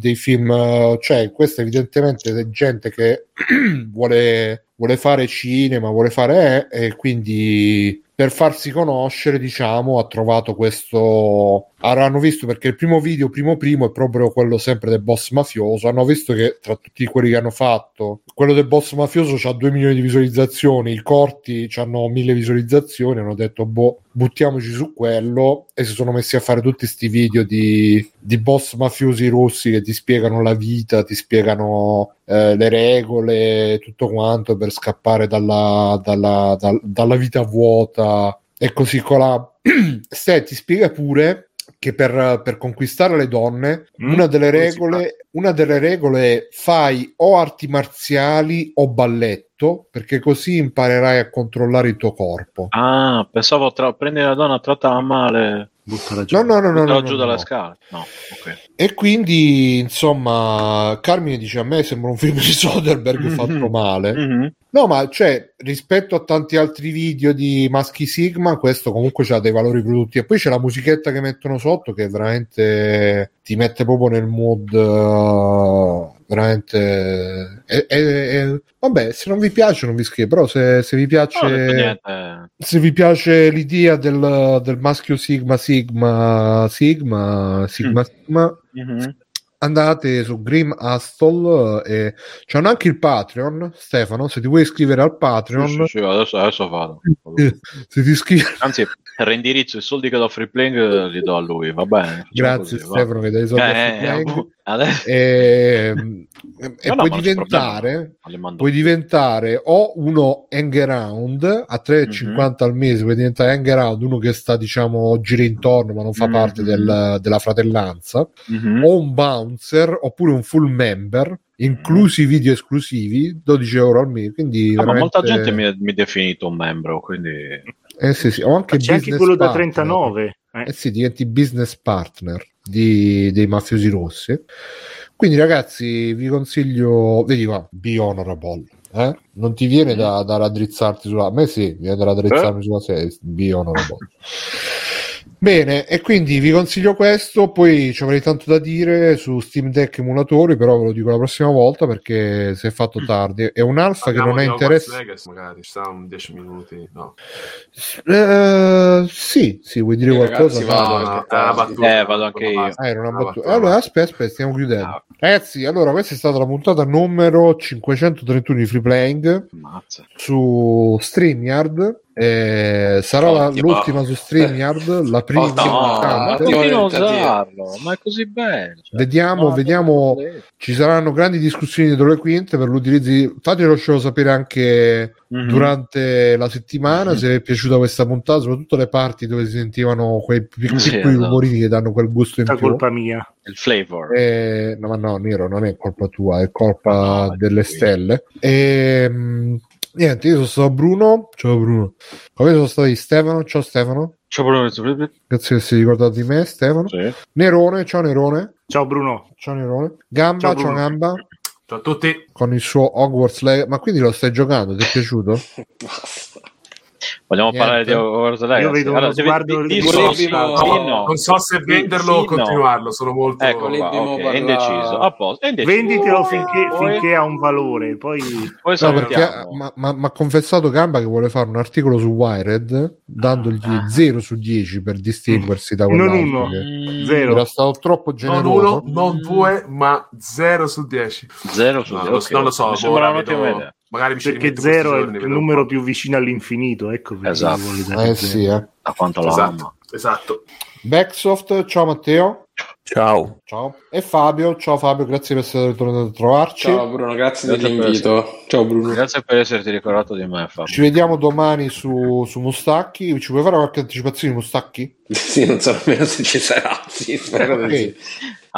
dei film, cioè questo evidentemente è gente che vuole, vuole fare cinema, vuole fare eh, e quindi per farsi conoscere, diciamo, ha trovato questo. Avranno visto perché il primo video, primo primo, è proprio quello sempre del boss mafioso. Hanno visto che tra tutti quelli che hanno fatto, quello del boss mafioso ha 2 milioni di visualizzazioni, i corti hanno 1000 visualizzazioni. Hanno detto, boh, buttiamoci su quello. E si sono messi a fare tutti questi video di, di boss mafiosi russi che ti spiegano la vita, ti spiegano eh, le regole, tutto quanto per scappare dalla, dalla, dal- dalla vita vuota e così colà. Se ti spiega pure che per, per conquistare le donne Mm, una, delle regole, una delle regole fai o arti marziali o balletto perché così imparerai a controllare il tuo corpo. Ah, pensavo tra... prendi la donna, trattala male, Buttala giù. No, no, no, no, no, giù no, dalle no. scale. No, ok. E quindi, insomma, Carmine dice: A me sembra un film di Soderbergh fatto male. Mhm. No, ma cioè, rispetto a tanti altri video di Maschi Sigma, questo comunque ha dei valori produttivi. E poi c'è la musichetta che mettono sotto che veramente ti mette proprio nel mood. eh, veramente. è- è- è- Vabbè, se non vi piace, non vi scrive. Però, se, se vi piace. No, niente. Se vi piace l'idea del, del maschio Sigma Sigma Sigma Sigma Sigma, Mhm. andate su Grim Hustle e c'hanno anche il Patreon, Stefano, se ti vuoi iscrivere al Patreon, Sì, sì, sì, adesso, adesso vado. eh, se ti iscrivi Anzi, reindirizzo i soldi che do a Free Playing li do a lui, va bene. Grazie così, va. Stefano che dai soldi a Eh, Free Playing. eh, adesso... e, e No, no, puoi ma c'è diventare puoi diventare o uno hang around a 3,50 al mese puoi diventare hang around uno che sta diciamo gira intorno ma non fa Mhm. parte del- della fratellanza Mhm. o un bouncer oppure un full member inclusi video esclusivi 12 euro al mese quindi Ah, ma veramente- molta gente mi ha definito un membro, quindi... eh sì, sì. o anche C'è anche quello da partner. 39. eh. eh sì diventi business partner di- dei mafiosi rossi quindi ragazzi vi consiglio vedi qua be honorable eh? non ti viene da, da raddrizzarti sulla a me sì viene da raddrizzarmi sulla sedia be honorable Bene, e quindi vi consiglio questo, poi ci avrei tanto da dire su Steam Deck emulatori, però ve lo dico la prossima volta perché si è fatto tardi. È un alfa che non ha di interesse. Legacy, magari ci sta un 10 minuti. No. Eh, sì, sì, vuoi dire Eh, qualcosa? ragazzi, No? vado. No, anche è una battuta. Eh, vado anche io. Ah, era una Una battuta. Allora, aspetta, aspetta, stiamo chiudendo. Ah. Ragazzi, allora, questa è stata la puntata numero 531 di Free Playing Ammazza. su StreamYard. Eh, sarà la- Ottimo. l'ultima su StreamYard, la prima. Ottimo. No, a usarlo, ma è così bello. cioè. Vediamo, No, vediamo. no, Ci saranno grandi discussioni dietro le quinte per l'utilizzo. Fatelo sapere anche Mhm. durante la settimana Mhm. se vi è piaciuta questa puntata, soprattutto le parti dove si sentivano quei pic- Sì, piccoli esatto. rumorini che danno quel gusto in È più. colpa mia. Il flavor. Eh, no, ma no, Nero, non è colpa tua, è colpa No, delle lui. stelle. E, mh, niente, io sono stato Bruno. Ciao Bruno. Come sono stati Stefano? Ciao Stefano. Ciao, Bruno. Grazie che sei ricordato di me, Stefano. Sì. Nerone, ciao Nerone. Ciao Bruno. Ciao Nerone. Gamba, Ciao, ciao. Gamba. Ciao a tutti. Con il suo Hogwarts Legacy. Ma quindi lo stai giocando? Ti è piaciuto? Vogliamo Niente. parlare di Legacy? Io vedo uno Allora, devi- sguardo di- di- di- di- sì, di- sì, no, No, no. Non so se venderlo o no. continuarlo, sono molto... Ecco qua, dobbiamo ok, è indeciso. A posto, è indeciso. Venditelo finché, Poi- finché ha un valore. Poi Poi No, perché salutiamo. mi ha confessato Gamba che vuole fare un articolo su Wired dandogli Ah. 0 su 10 per distinguersi da Non quell'altro. uno. che Mm, Zero. Era stato troppo Non generoso. uno, non due, ma zero su dieci. Zero su No, zero. lo- ok. non lo so, Mi sembra un'ottima idea. Magari mi perché zero è il numero po'. più vicino all'infinito. Ecco perché Esatto. Eh sì, eh. Da quanto la ama. Esatto, esatto. Backsoft, ciao Matteo. Ciao. Ciao. E Fabio, ciao Fabio, grazie per essere tornato a trovarci. Ciao Bruno, grazie, Grazie per dell'invito. Ciao Bruno. Grazie per esserti ricordato di me, Fabio. Ci vediamo domani su, su Mustacchi. Ci puoi fare qualche anticipazione di Mustacchi? Sì, non so nemmeno se ci sarà. Sì, spero di Ok. sì.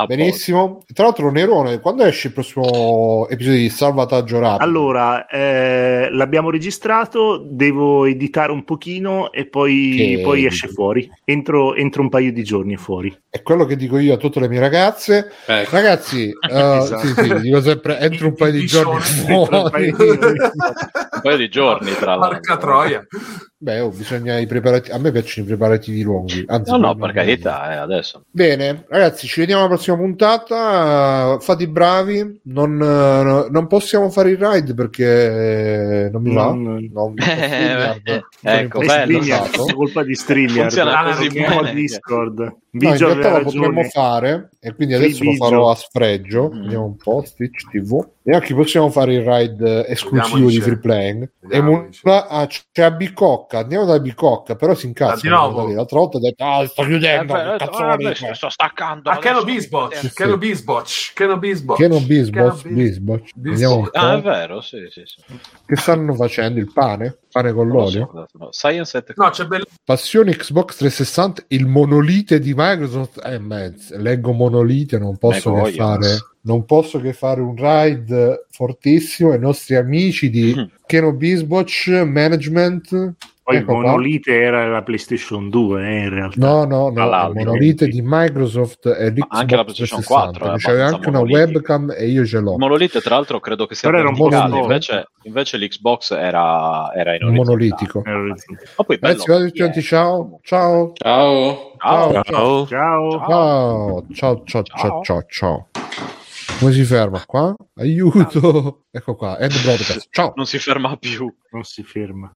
Benissimo. Tra l'altro, Nerone, quando esce il prossimo episodio di Salvataggio Rapido? Allora, eh, l'abbiamo registrato, devo editare un pochino e poi, Che- poi esce fuori. Entro, entro un paio di giorni è fuori. È quello che dico io a tutte le mie ragazze. Ecco. Ragazzi, eh, Esatto. sì, sì, dico sempre entro un paio di giorni Entro un paio fuori. di giorni. Un paio di giorni, tra l'altro. Porca troia. Beh, oh, bisogna i preparativi. A me piacciono i preparativi lunghi. Anzi, No, no, per carità, eh, adesso. Bene, ragazzi, ci vediamo alla prossima puntata. Fate i bravi. Non, eh, non possiamo fare il ride perché non mi va. Non- Non, Eh, eh, ecco, bello, è colpa di StreamYard. Funziona Non così bene. Discord. No, in Biggio realtà lo potremmo fare e quindi Free adesso lo Biggio. farò a sfregio. Mm. Vediamo un po'. Stitch TV. Vediamo chi possiamo fare il ride eh, esclusivo di dice. free playing. Vediamo, ah, c'è a Bicocca. Andiamo da Bicocca, però si incazza. Ah, di nuovo? L'altra volta ha detto: Ah, sto Eh, chiudendo. eh, cazzo eh, fare?" sto staccando. A Keno Sì, Keno. Bisbot, Keno bisbot, Keno un po'. Ah, è vero, sì, sì, sì. Che stanno facendo? Il pane? Pane con Non l'olio? so, no. Science No, c'è bello. Passione Xbox 360, il monolite di Microsoft. Eh, mezz, leggo monolite, non posso che fare. Non posso che fare un ride fortissimo ai nostri amici di Mm. Keno Bisboch Management. Poi Ecco il qua. monolite era la PlayStation 2, eh, in realtà. No, no, no, l'altro. monolite di Microsoft e l'Xbox anche la PlayStation 360. 4 è C'è abbastanza anche una monolitico. webcam e io ce l'ho. Monolite, tra l'altro, credo che sia Però era un po' invece, invece l'Xbox era, era in monolitico. Ma poi bello, Ragazzi, ciao. Ciao. Ciao. Ciao. Ciao. Ciao. Ciao. Ciao, ciao, ciao, ciao, Ciao. ciao, ciao. Come si ferma qua? Aiuto! Ecco qua, end broadcast. Ciao. Non si ferma più. Non si ferma.